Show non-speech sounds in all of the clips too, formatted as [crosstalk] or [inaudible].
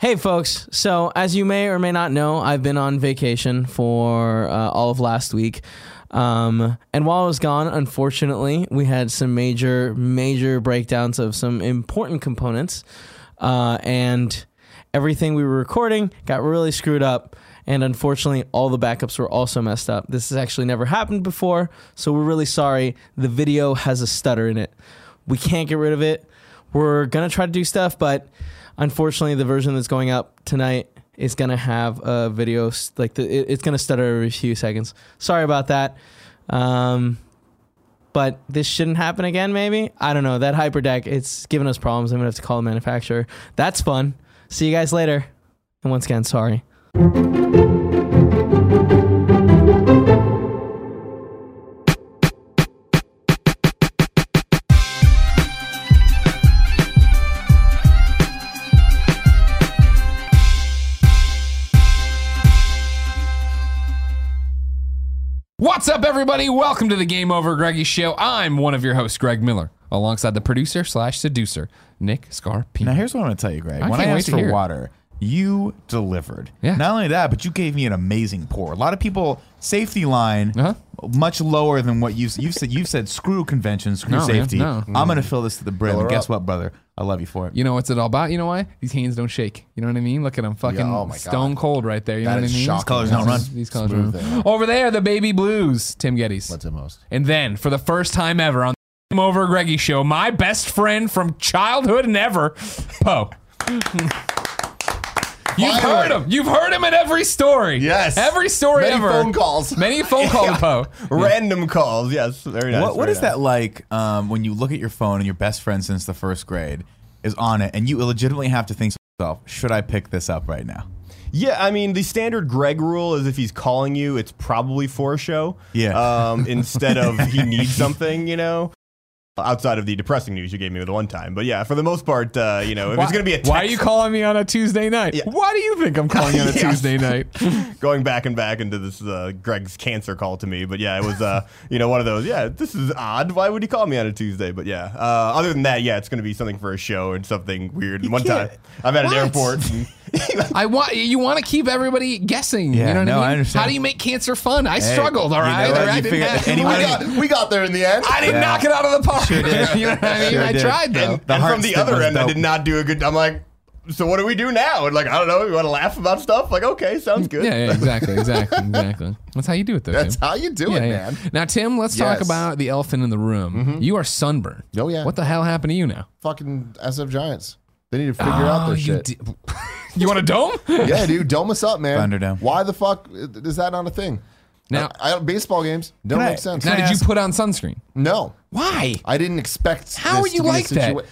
Hey, folks. So, as you may or may not know, I've been on vacation for uh, all of last week. Um, and while I was gone, unfortunately, we had some major, major breakdowns of some important components. Uh, and everything we were recording got really screwed up. And unfortunately, all the backups were also messed up. This has actually never happened before. So, we're really sorry. The video has a stutter in it. We can't get rid of it. We're going to try to do stuff, but unfortunately, the version that's going up tonight is gonna have a video like the, it, it's gonna stutter every few seconds. Sorry about that. Um, but this shouldn't happen again. Maybe I don't know. That hyperdeck it's giving us problems. I'm gonna have to call the manufacturer. That's fun. See you guys later. And once again, sorry. What's up, everybody? Welcome to the Game Over Greggy Show. I'm one of your hosts, Greg Miller, alongside the producer slash seducer, Nick Scarpino. Now here's what I'm going to tell you, Greg. I when I can't wait asked for hear water, you delivered. Yeah. Not only that, but you gave me an amazing pour. A lot of people safety line Uh-huh. much lower than what you you said. You said screw convention, screw No, man, safety. no. I'm going to fill this to the brim. And guess up. what, brother? I love you for it. You know what's it all about? You know why? These hands don't shake. You know what I mean? Look at them, fucking Yeah, oh my God. stone cold right there. You That know what I mean? shocking. These Colors don't run. These colors Smooth don't there. run. Over there, the baby blues, Tim Gettys. What's it most? And then, for the first time ever on the Game Over Greggy Show, my best friend from childhood and ever, Po. [laughs] You've Finally. heard him. You've heard him in every story. Yes. Every story ever. Many ever. phone calls. Many [laughs] phone calls with Po. [laughs] Random calls. Yes. Very nice. what what very is nice. that like um, when you look at your phone and your best friend since the first grade is on it and you legitimately have to think to yourself, should I pick this up right now? Yeah, I mean the standard Greg rule is if he's calling you, it's probably for a show. Yeah. Um, instead of he needs [laughs] something, you know. Outside of the depressing news you gave me the one time, but yeah, for the most part, uh, you know, if it's gonna be a text, Why are you calling me on a Tuesday night? Yeah. Why do you think I'm calling you on a. [laughs] Tuesday night? [laughs] going back and back into this uh, Greg's cancer call to me, but yeah, it was uh, you know one of those. Yeah, this is odd. Why would he call me on a Tuesday? But yeah, uh, other than that, yeah, it's gonna be something for a show and something weird. one can't- time, I'm at an airport. And [laughs] I want you want to keep everybody guessing. Yeah, you know what no, I mean? I understand. How do you make cancer fun? I Hey, struggled. All you know right. All right, I didn't have- anyone- [laughs] We got, we got there in the end. [laughs] I didn't Yeah. knock it out of the park. Sure did. you know what I mean? Sure I did. tried though. and, The and from the other was end, I did not do a good. I'm like, so what do we do now? And like, I don't know. You want to laugh about stuff? Like, okay, sounds good. yeah, yeah, exactly, exactly, exactly. That's how you do it, though. That's Tim. how you do Yeah, it, yeah. man. Now, Tim, let's talk about the elephant in the room. Mm-hmm. You are sunburned. Oh, yeah. What the hell happened to you now? Fucking SF Giants. They need to figure out their Oh, you shit. di- [laughs] you want a dome? [laughs] yeah, dude, dome us up, man. Thunderdome. Why the fuck is that not a thing? Now- I, I, baseball games don't Can I- make sense. now, Can I did you put on sunscreen? no, Why? I didn't expect. How this are you to be a like that?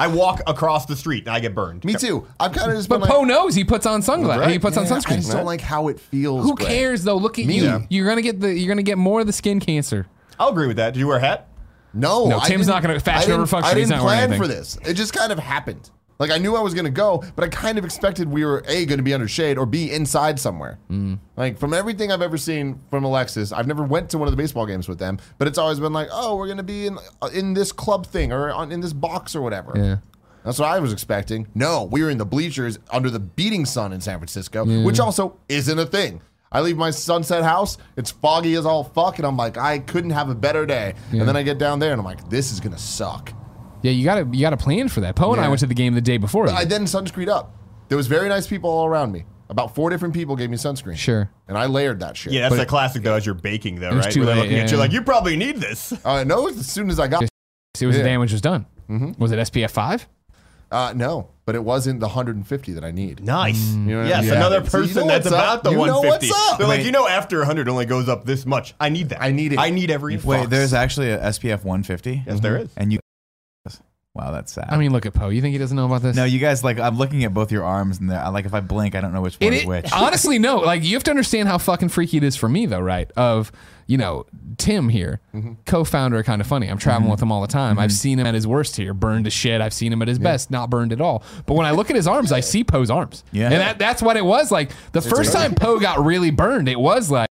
I walk across the street and I get burned. Me too. I've kind of just But Po like, knows he puts on sunglasses. Right. He puts on Yeah, I just don't like how it feels. Who Greg. cares though? Look at Me you. neither. You're gonna get the. You're gonna get more of the skin cancer. I'll agree with that. Did you wear a hat? No, No, Tim's didn't- gonna- fashion I didn't- over function, I didn't not plan for this. It just kind of happened. Like I knew I was gonna go, but I kind of expected we were a going to be under shade or b inside somewhere. Mm. Like from everything I've ever seen from Alexis, I've never went to one of the baseball games with them, but it's always been like, oh, we're gonna be in uh, in this club thing or on, in this box or whatever. Yeah. That's what I was expecting. No, we were in the bleachers under the beating sun in San Francisco, which also isn't a thing. I leave my sunset house, it's foggy as all fuck, and I'm like, I couldn't have a better day. And then I get down there and I'm like, this is gonna suck. Yeah, you gotta you gotta plan for that. Po and I Yeah. went to the game the day before. I then sunscreened up. There was very nice people all around me. About four different people gave me sunscreen. Sure. And I layered that shit. Yeah, that's the classic though. As you're baking though, was right? too Where they're late, looking at yeah. you like, you probably need this. [laughs] Uh, no, as soon as I got. See, was the Yeah. damage was done. Was it SPF five? Uh, no, but it wasn't the 150 that I need. Nice. know what I yes, mean? another Yeah. So you person know that's what's up. about the You know 150. what's up. They're like, Wait. you know, after 100 only goes up this much. I need that. I need it. I need every. Wait, fucks. there's actually a SPF 150. Yes, there is. And you. Wow, that's sad. I mean, look at Po. You think he doesn't know about this? no, you guys like. I'm looking at both your arms, and they're- I like if I blink, I don't know which one It, is it- which. honestly, no. Like you have to understand how fucking freaky it is for me, though, right? Of you know, Tim here, Mm-hmm. co-founder, of Kinda Funny. I'm traveling mm-hmm. with him all the time. I've mm-hmm. seen him at his worst here, burned to shit. I've seen him at his best, not burned at all. But when I look at his arms, I see Po's arms. Yeah. and that, that's what it was like. The first time Po got really burned, it was like.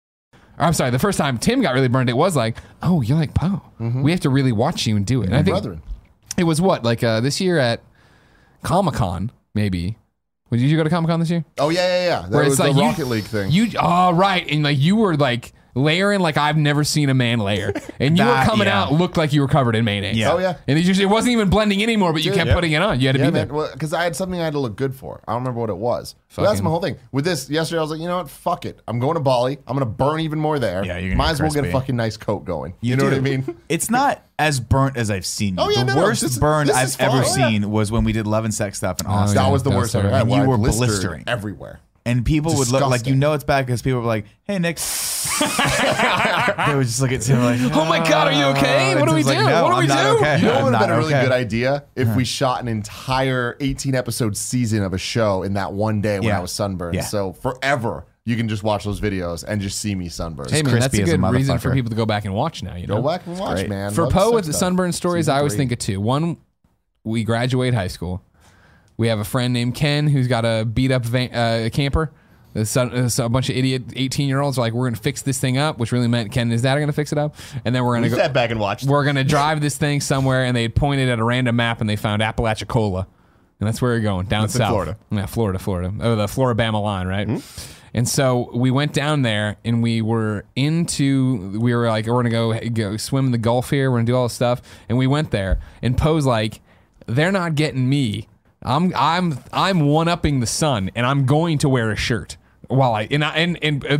or I'm sorry. The first time Tim got really burned, it was like, "Oh, you're like Po. Mm-hmm. We have to really watch you and do it." And I think Brethren. It was what like uh, this year at Comic Con, maybe Did you go to Comic Con this year? Oh yeah, yeah, yeah. That Where was it's the like you- Rocket League thing. You oh right, and like you were like layering like I've never seen a man layer, and you were That- coming yeah. out looked like you were covered in mayonnaise. Yeah. oh yeah. and it, just, it wasn't even blending anymore, but you kept yeah. putting it on. You had to Yeah, be there. man. Because I had something I had to look good for. I don't remember what it was. But that's Fucking- my whole thing. With this, yesterday I was like, you know what? Fuck it. I'm going to Bali. I'm going to burn even more there. Yeah, you're gonna Might get as well get a crispy. fucking nice coat going. You, know what I do. mean? [laughs] It's not as burnt as I've seen you. Oh, yeah, the no, no, worst this is- burn this I've is ever fine. Oh, yeah. seen was when we did love and sex stuff in Oh, Austin. yeah. That was the that worst I've ever had. And you I were blistered blistering. everywhere. And people would look like you Disgusting. know it's bad because people were like, "Hey Nick," [laughs] they would just look at Tim like, oh my god, are you okay? "Ah," What do we do? Like, "No, what do I'm we not do? Okay. You know what would have been a really okay." good idea if we shot an entire 18 episode season of a show in that one day when Yeah. I was sunburned. Yeah. So forever you can just watch those videos and just see me sunburned. Hey man, that's a crispy as a good reason for motherfucker. people to go back and watch now. You know, Go back and watch, man. for Love Po sex with the stuff. sunburn stories, Season I always three. think of two. One, we graduate high school. We have a friend named Ken who's got a beat up van, uh, camper. Son- uh, so a bunch of idiot 18 year olds are like, we're going to fix this thing up, which really meant Ken and his dad are going to fix it up. And then we're going to go. sat back and watch. We're going to drive this thing somewhere, and they pointed at a random map and they found Apalachicola. And that's where we're going, down That's south. Florida. Yeah, Florida, Florida. Oh, the Florida-Bama line, right? And so we went down there and we were into, we were like, we're going to go, go swim in the Gulf here. We're going to do all this stuff. And we went there and Po's like, they're not getting me. I'm, I'm, I'm one upping the sun and I'm going to wear a shirt while I, and, I, and, and uh,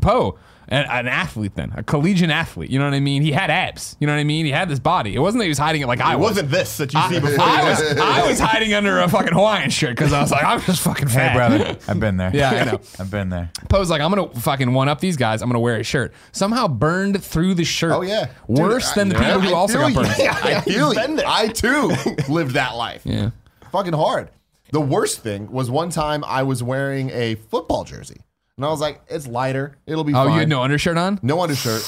Po, an, an athlete then, a collegiate athlete. You know what I mean? He had abs. You know what I mean? He had this body. It wasn't that he was hiding it like I It was. wasn't this that you see before. I was I was hiding under a fucking Hawaiian shirt because I was like, I'm just fucking fat. Hey brother, [laughs] I've been there. Yeah, I know. [laughs] I've been there. Po's like, I'm gonna fucking one up these guys. I'm gonna wear a shirt. Somehow burned through the shirt. Oh yeah, Dude, worse than the I- people who also got burned. [laughs] Yeah, I feel you. been there. I too lived that life. Yeah. Fucking hard. The worst thing was one time I was wearing a football jersey, and I was like, "It's lighter. It'll be Oh, fine." you had no undershirt on? no undershirt,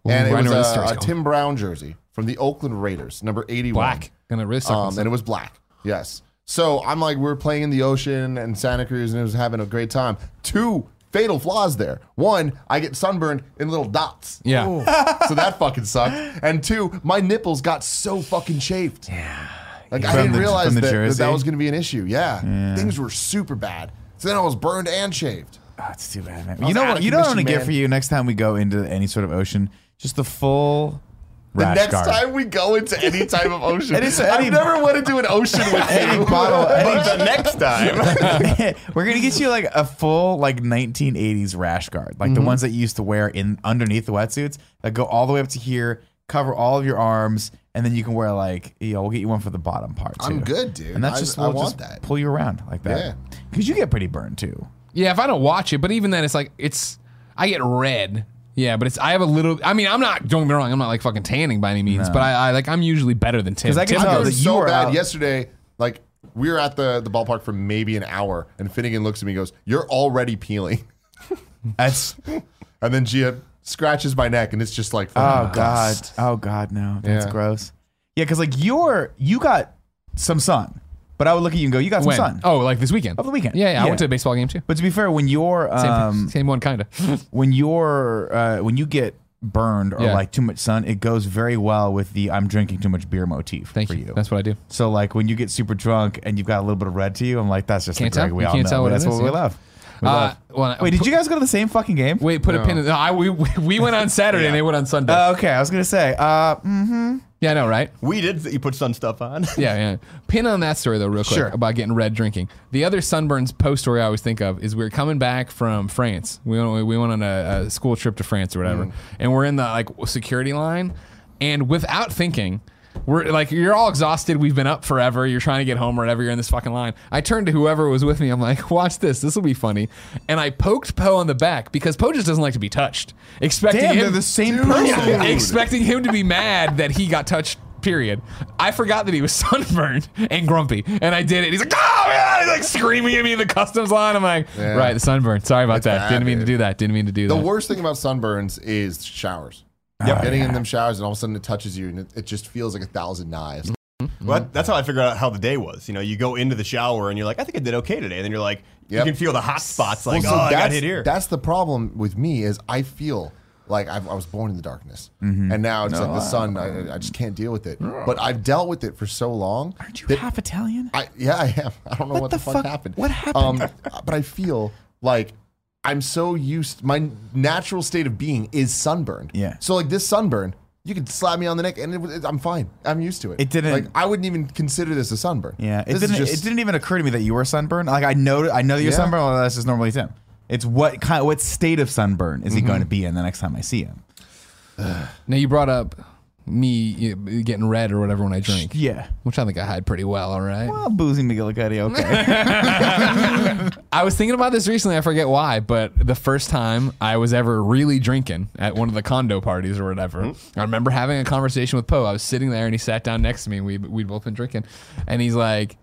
[sighs] and it was a, a. Tim Brown jersey from the Oakland Raiders, number eighty-one. Black. Gonna Um, and it was black. Yes. So I'm like, we are playing in the ocean and Santa Cruz, and it was having a great time. Two fatal flaws there. One, I get sunburned in little dots. Yeah. so that fucking sucked. And two, my nipples got so fucking chafed. Yeah. Like I didn't the- realize that, that that was going to be an issue. Yeah. Things were super bad. So then I was burned and shaved. Oh, it's too bad, man. You know what? You know what I'm gonna get for you next time we go into any sort of ocean? Just the full The rash next guard. time we go into any type of ocean, [laughs] Any- I've never wanted to do an ocean with [laughs] Any bottle, But any, the next time, [laughs] We're gonna get you like a full like 1980s rash guard, like Mm-hmm. the ones that you used to wear in underneath the wetsuits that go all the way up to here, cover all of your arms, and then you can wear like you know we'll get you one for the bottom part. Too. I'm good, dude. And that's I- just I we'll want just that. pull you around like that. Yeah. because you get pretty burned too. Yeah, if I don't watch it, but even then, it's like it's I get red. Yeah, but it's I have a little. I mean, I'm not. Don't get me wrong. I'm not like fucking tanning by any means, but I, I like I'm usually better than Tim. 'Cause I can Tim tell goes- that you so were bad out- yesterday. Like we were at the the ballpark for maybe an hour, and Finnegan looks at me, and goes, "You're already peeling," [laughs] That's and then Gia scratches my neck, and it's just like, oh fucking god, dust. oh god, no, that's Yeah. gross. Yeah, because like you're you got some sun, but I would look at you and go, you got some when? sun. Oh, like this weekend. of the weekend. Yeah, yeah, I went to a baseball game too. But to be fair, when you're Same, um, same one, kind of. [laughs] when you're uh, when you get burned or Yeah. like too much sun, it goes very well with the I'm drinking too much beer motif Thank for you. you. That's what I do. so like when you get super drunk and you've got a little bit of red to you, I'm like, that's just Can't the Greg tell. we You all can't know. tell what that's it what is, we yeah. love. We Uh, well, Wait, did you guys go to the same fucking game? Wait, put a pin in. No, I, we we went on Saturday and they went on Sunday. Uh, okay, I was gonna say. Uh, mm-hmm. yeah, I know, right? we did. You put sun stuff on. [laughs] Yeah, yeah. Pin on that story though, real quick Sure. about getting red drinking. The other sunburns post story I always think of is we are coming back from France. We went, we went on a, a school trip to France or whatever, and we're in the like security line, and without thinking. We're like you're all exhausted. We've been up forever. You're trying to get home or whatever. You're in this fucking line. I turned to whoever was with me. I'm like, watch this. This will be funny. And I poked Po on the back because Po just doesn't like to be touched. Expecting damn, him, they're the same person. expecting him to be mad that he got touched. Period. I forgot that he was [laughs] sunburned and grumpy, and I did it. He's like, "Oh man!" He's like screaming at me in the customs line. I'm like, Yeah. "Right, the sunburn. Sorry about It's that. bad, Didn't mean to do that. Didn't mean to do The that." The worst thing about sunburns is showers. Yep. Getting in them showers, and all of a sudden it touches you, and it, it just feels like a thousand knives. Well, that- that's how I figured out how the day was. You know, you go into the shower and you're like, I think I did okay today. And then you're like, Yep. you can feel the hot spots. Like, Well, so oh, I got hit here. That's the problem with me is I feel like I've, I was born in the darkness, and now it's like the sun. I, I just can't deal with it. But I've dealt with it for so long. Aren't you half Italian? I yeah, I am. [laughs] I don't know what, What the, the fuck, fuck- happened. what happened? Um, but I feel like I'm so used. My natural state of being is sunburned. Yeah. So like this sunburn, you could slap me on the neck and it, was- I'm fine. I'm used to it. It didn't- Like I wouldn't even consider this a sunburn. Yeah, it This didn't. just- it didn't even occur to me that you were sunburned. Like I know, I know that you're Yeah. sunburned. Well, that's just normally Tim. It's what kind, what state of sunburn is he Mm-hmm. going to be in the next time I see him? Now you brought up me getting red or whatever when I drink, Yeah. which I think I hide pretty well. All right. Well, boozy McGillicuddy. Okay. [laughs] I was thinking about this recently. I forget why, but the first time I was ever really drinking at one of the condo parties or whatever, hmm. I remember having a conversation with Po. I was sitting there and he sat down next to me. And we we'd both been drinking, and he's like,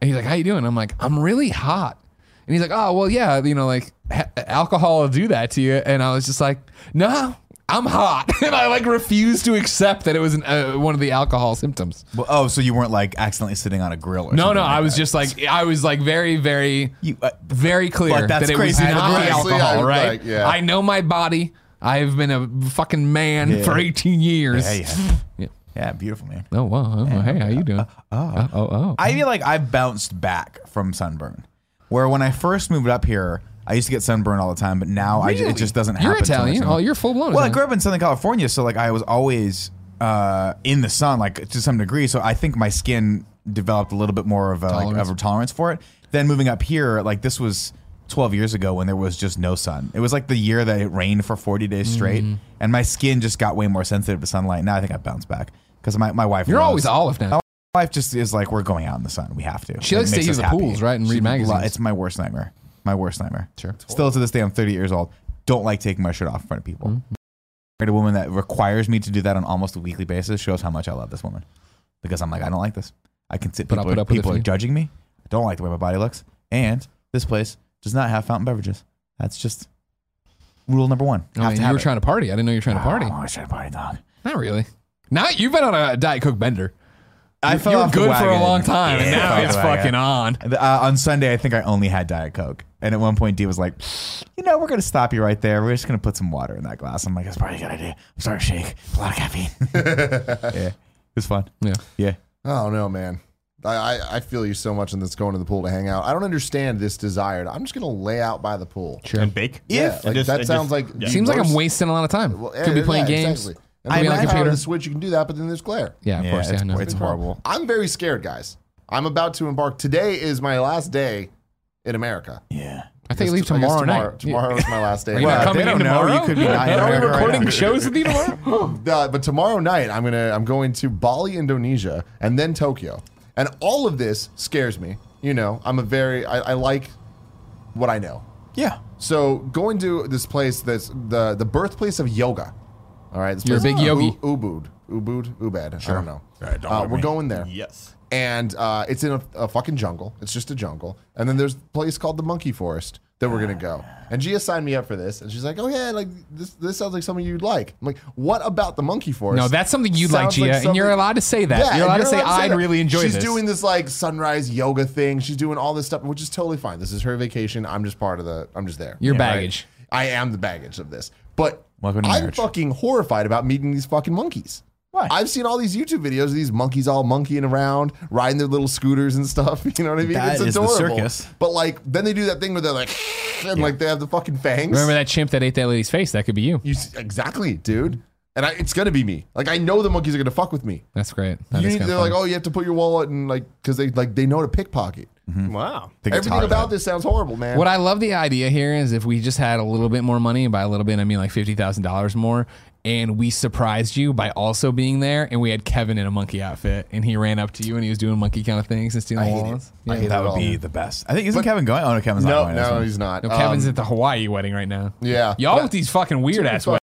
and he's like, "How you doing?" I'm like, "I'm really hot." And he's like, "Oh well, yeah, you know, like ha- alcohol will do that to you." And I was just like, "No." I'm hot, [laughs] and I like refused to accept that it was an, uh, one of the alcohol symptoms. well, oh, so you weren't like accidentally sitting on a grill or No, something no, like I was that. just like, I was like very, very, You, uh, very clear But that's that it crazy. was not the Honestly, alcohol, I- right? like, yeah. I know my body. I've been a fucking man Yeah. for 18 years. yeah, yeah. [laughs] Yeah. yeah, beautiful man. Oh, wow. Oh, hey, how you doing? oh, oh, oh. I feel like I've bounced back from sunburn. Where when I first moved up here, I used to get sunburn all the time, but now I ju- it just doesn't You're happen. so much Italian. Oh, you're full blown. Well, I grew up in Southern California, so like I was always uh, in the sun, like to some degree. So I think my skin developed a little bit more of a, like, Tolerance. of a tolerance for it. Then moving up here, like this was 12 years ago when there was just no sun. It was like the year that it rained for 40 days straight, Mm. and my skin just got way more sensitive to sunlight. Now I think I bounced back because my, my wife. You're loves- always olive now. My wife just is like we're going out in the sun. We have to. She It likes to use the happy. pools, right, and read She lo- magazines. It's my worst nightmare. My worst nightmare. Sure. Still to this day, I'm 30 years old. Don't like taking my shirt off in front of people. Mm-hmm. Married A woman that requires me to do that on almost a weekly basis shows how much I love this woman. Because I'm like, I don't like this. I can sit. But I'll People, put are, up people for are judging me. I don't like the way my body looks. And this place does not have fountain beverages. That's just rule number one. Oh, man, you were trying to party. I didn't know you were trying to party. Oh, I was trying to party, dog. Not really. Now you've been on a Diet Coke bender. I You fell were good for a long time, and now it's off the fucking on. Uh, on Sunday, I think I only had Diet Coke. And at one point, D was like, you know, we're going to stop you right there. We're just going to put some water in that glass. I'm like, that's probably a good idea. I'm starting to shake. A lot of caffeine. [laughs] yeah. It was fun. Yeah. Yeah. Oh don't man. I, I, I feel you so much in this going to the pool to hang out. I don't understand this desire. to- I'm just gonna lay out by the pool. Sure. and bake. Yeah, If- like, just- that sounds just- like yeah. Seems like I'm wasting a lot of time. Well, Could be playing yeah, games. Exactly. Could And be the on the night power of computer. the switch, you can do that, but then there's glare. Yeah, of Yeah, course. Yeah, it's- I know. it's horrible. I'm very scared, guys. I'm about to embark. Today is my last day in America. Yeah. I think you leave tomorrow, tomorrow, night. Tomorrow is my last day. Are you Well, not coming they in don't know. tomorrow? You could be not in Are we America right recording shows with you tomorrow? [laughs] Uh, but tomorrow night I'm gonna I'm going to Bali, Indonesia, and then Tokyo, and all of this scares me. You know, I'm a very I, I like what I know. Yeah. So going to this place that's the the birthplace of yoga. All right, this You're a place big yogi. U- Ubud, Ubud, Ubud. I don't know. Right, don't uh, we're me. going there, Yes. And uh, it's in a, a fucking jungle. It's just a jungle, and then there's a place called the Monkey Forest that we're gonna go. And Gia signed me up for this, and she's like, "Oh yeah, like this this sounds like something you'd like." I'm like, "What about the Monkey Forest?" No, that's something you'd like, Sounds Gia, and you're allowed to say that. Yeah, you're allowed and to say, say I'd that. really enjoy She's this. doing this like sunrise yoga thing. She's doing all this stuff, which is totally fine. This is her vacation. I'm just part of the. I'm just there. Your Yeah, right? baggage. I am the baggage of this. But I'm marriage. fucking horrified about meeting these fucking monkeys. Why? I've seen all these YouTube videos of these monkeys all monkeying around, riding their little scooters and stuff. [laughs] You know what I mean? That it's is the adorable. circus. But like, then they do that thing where they're like, [laughs] and like they have the fucking fangs. Remember that chimp that ate that lady's face? That could be you. You exactly, dude. And I, it's gonna be me. Like I know the monkeys are gonna fuck with me. That's great. That You need, they're like, oh, you have to put your wallet and like, because they like they know to pickpocket. Mm-hmm. Wow. Think it's Everything about man. this sounds horrible, man. What I love the idea here is if we just had a little bit more money, and by a little bit I mean like fifty thousand dollars more, and we surprised you by also being there, and we had Kevin in a monkey outfit, and he ran up to you and he was doing monkey kind of things and stealing I hate it. wallets. I hate That it would all. be the best. I think isn't Kevin going? Oh no, Kevin's not going. That's no, he's not. No, Kevin's Um, at the Hawaii wedding right now. yeah, Y'all But- with these fucking weird ass fuck- wedding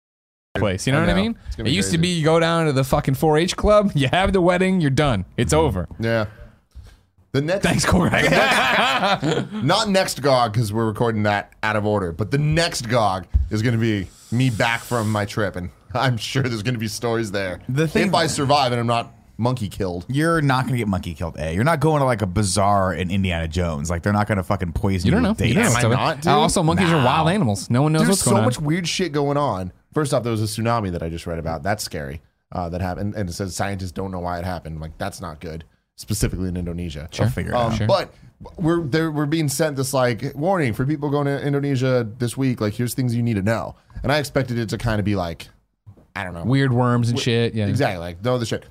place. You know, I what I mean? It gonna used to be you go down to the fucking 4-H club, [laughs] you have the wedding, you're done. It's over. yeah. The next, Thanks, Corey. [laughs] [laughs] not next GOG because we're recording that out of order, but the next GOG is going to be me back from my trip, and [laughs] I'm sure there's going to be stories there. The thing- if I survive and I'm not monkey killed. You're not gonna get monkey killed. A. You're not going to like a bazaar in Indiana Jones. Like they're not gonna fucking poison You don't know. with You dates. don't know. Am I So- not, dude? Also, monkeys are wild animals. No one knows There's what's so going on. much weird shit going on. First off, there was a tsunami that I just read about. That's scary. Uh, that happened, and it says scientists don't know why it happened. Like, that's not good, specifically in Indonesia. I'll figure it Um, out. But we're there, we're being sent this like warning for people going to Indonesia this week. Like, here's things you need to know. And I expected it to kind of be like, I don't know, Weird worms and shit. Yeah. Exactly. Like, know the shit.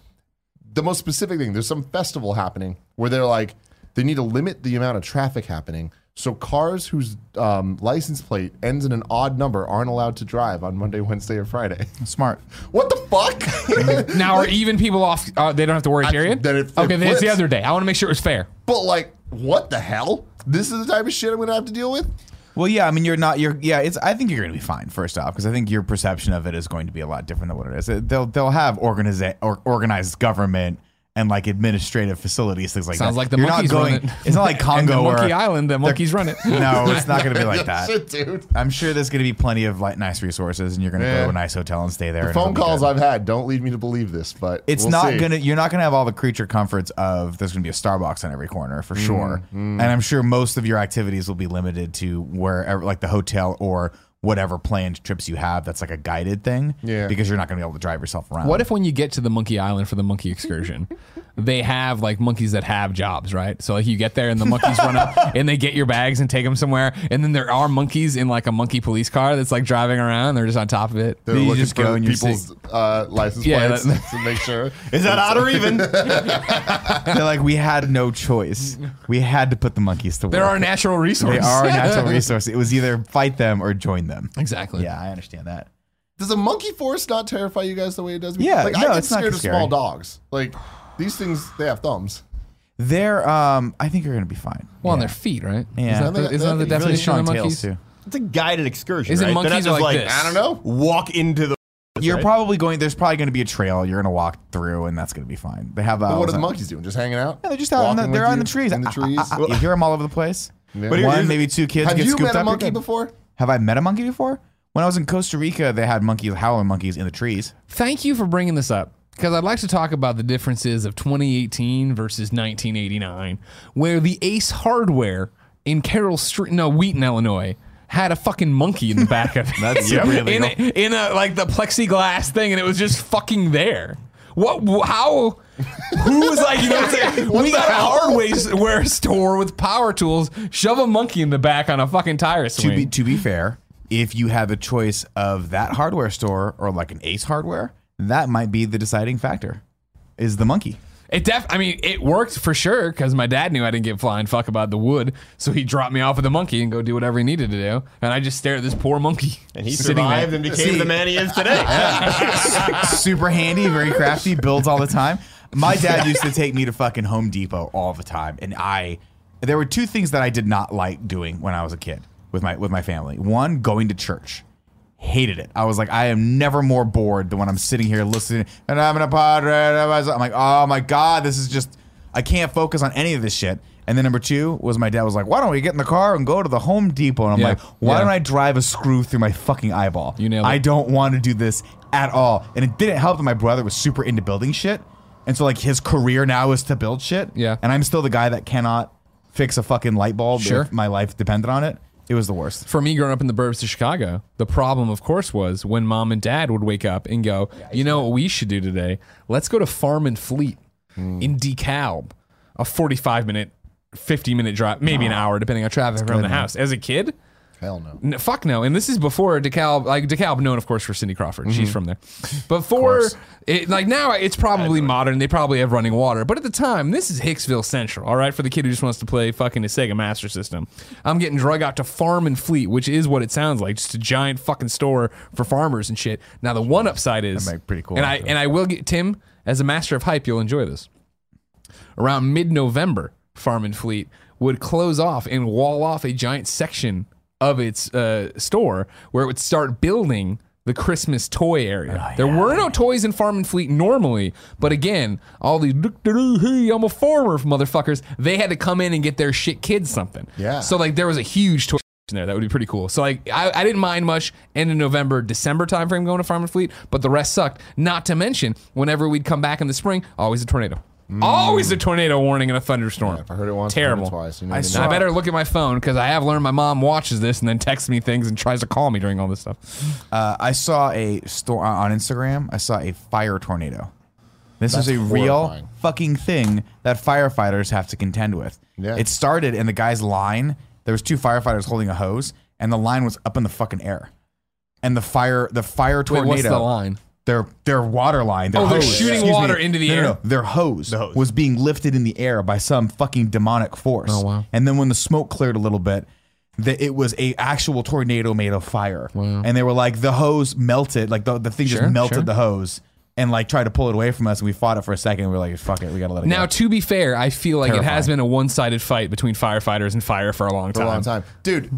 The most specific thing, there's some festival happening where they're like, they need to limit the amount of traffic happening. So cars whose um, license plate ends in an odd number aren't allowed to drive on Monday, Wednesday, or Friday. [laughs] Smart. What the fuck? [laughs] Now, are even people off? Uh, they don't have to worry, I- period. then it- it okay, then it's the other day. I want to make sure it was fair. but like, what the hell? This is the type of shit I'm gonna have to deal with. Well, yeah. I mean, you're not. You're. Yeah. It's. I think you're gonna be fine. First off, because I think your perception of it is going to be a lot different than what it is. They'll. They'll have organize or organized government and like administrative facilities, things like Sounds that. like the You're monkeys not going. run it. [laughs] It's not like Congo [laughs] and the where Monkey Island, the monkeys run it. [laughs] No, it's not going to be like that. Shit, dude. I'm sure there's going to be plenty of like nice resources, and you're going to Yeah. go to a nice hotel and stay there. The and it'll phone be calls good. I've had don't lead me to believe this, but It's we'll not see. gonna. You're not gonna have all the creature comforts of. There's gonna be a Starbucks on every corner Mm, for sure, and I'm sure most of your activities will be limited to wherever, like the hotel or whatever planned trips you have. That's like a guided thing. Yeah. Because you're not gonna be able to drive yourself around. What if when you get to the Monkey Island for the monkey excursion, they have like monkeys that have jobs, right? So like you get there and the monkeys run up [laughs] and they get your bags and take them somewhere, and then there are monkeys in like a monkey police car that's like driving around. They're just on top of it. They're You looking just for go and people's uh, license Yeah, plates that- to make sure. [laughs] Is that odd or even? They're like, we had no choice. We had to put the monkeys to work. There are natural resources. They are a natural [laughs] resource. It was either fight them or join them. exactly. Yeah, I understand that. Does a monkey forest not terrify you guys the way it does me? Yeah, like no, I get it's not scared of scary. small dogs. Like these things, they have thumbs. They're. Um, I think you're gonna be fine. Well, on their feet, right? Yeah. Isn't that the, They- isn't that the they- Really definition strong of tails monkeys? too. It's a guided excursion. Is it right? They're monkeys not or just like this? I don't know. Walk into the. You're right? probably going. There's probably going to be a trail. You're going to walk through, and that's going to be fine. They have. Uh, But what are the monkeys doing? Just hanging out? Yeah, they're just out. On the, Walking they're with on the you trees. In the Ah, ah, trees. ah, ah. you hear them all over the place. Yeah. But here- One, here's- maybe two kids get scooped. Have get you scooped met a you're monkey good. before? Have I met a monkey before? When I was in Costa Rica, they had monkeys, howling monkeys in the trees. Thank you for bringing this up because I'd like to talk about the differences of 2018 versus 1989, where the Ace Hardware in Carol Stream, no, Wheaton, Illinois, had a fucking monkey in the back of [laughs] it. That's super [laughs] in, illegal. a, in a like the plexiglass thing, and it was just fucking there. What? wh- How? Who was like, you know, what I'm saying? [laughs] we got a hardware store with power tools. Shove a monkey in the back on a fucking tire To swing. be to be fair, if you have a choice of that hardware store or like an Ace Hardware, that might be the deciding factor. Is the monkey? It def. I mean, it worked for sure because my dad knew I didn't give flying fuck about the wood, so he dropped me off with the monkey and go do whatever he needed to do, and I just stare at this poor monkey. And he sitting there. survived and became See- the man he is today. [laughs] Super handy, very crafty, builds all the time. My dad used to take me to fucking Home Depot all the time, and I there were two things that I did not like doing when I was a kid with my with my family. One, going to church. Hated it. I was like, I am never more bored than when I'm sitting here listening and I'm in a padre. I'm like, oh my god, this is just I can't focus on any of this shit. And then number two was my dad was like, why don't we get in the car and go to the Home Depot? And I'm Yeah. like, why Yeah. don't I drive a screw through my fucking eyeball? You nailed it. I don't want to do this at all. And it didn't help that my brother was super into building shit. And so like his career now is to build shit. Yeah. And I'm still the guy that cannot fix a fucking light bulb Sure. if my life depended on it. It was the worst. For me, growing up in the burbs of Chicago, the problem, of course, was when mom and dad would wake up and go, "You know what we should do today? Let's go to Farm and Fleet hmm. in DeKalb, a forty-five minute, fifty minute drive, maybe an hour, depending on traffic around the house." As a kid, Hell no. N- fuck no. And this is before DeKalb, like DeKalb, known of course for Cindy Crawford. Mm-hmm. She's from there. Before, it, like now, it's probably modern. They probably have running water. But at the time, this is Hicksville Central. All right, for the kid who just wants to play fucking a Sega Master System. I'm getting drug out to Farm and Fleet, which is what it sounds like, just a giant fucking store for farmers and shit. Now the one upside is That might be pretty cool, And I and I will get Tim as a master of hype. You'll enjoy this around mid-November, Farm and Fleet would close off and wall off a giant section of its uh, store where it would start building the Christmas toy area. there were no toys in Farm and Fleet normally, but again, all these hey, I'm a farmer motherfuckers, they had to come in and get their shit kids something. Yeah. So like there was a huge toy there. That would be pretty cool. So like I, I didn't mind much end of November, December timeframe going to Farm and Fleet, but the rest sucked. Not to mention, whenever we'd come back in the spring, always a tornado. Always a tornado warning and a thunderstorm. If I heard it once, I heard it terrible. twice. You know I I saw- I better look at my phone because I have learned my mom watches this and then texts me things and tries to call me during all this stuff. Uh, I saw a store on Instagram. I saw a fire tornado. This That's is a real fucking thing that firefighters have to contend with. Yeah. It started in the guy's line. There was two firefighters holding a hose, and the line was up in the fucking air. And the fire, the fire Wait, tornado. what's the line? Their their water line. Their Oh, they're hose, shooting excuse water me. into the No, no, air? no. Their hose, The hose. was being lifted in the air by some fucking demonic force. Oh, wow. And then when the smoke cleared a little bit, that it was a actual tornado made of fire. Wow. And they were like the hose melted, like the, the thing Sure, just melted sure. the hose and like tried to pull it away from us. And we fought it for a second. And we were like, fuck it, we gotta let it Now, go. Now to be fair, I feel like it has been a one-sided fight between firefighters and fire for a long time. for time. a long time, dude.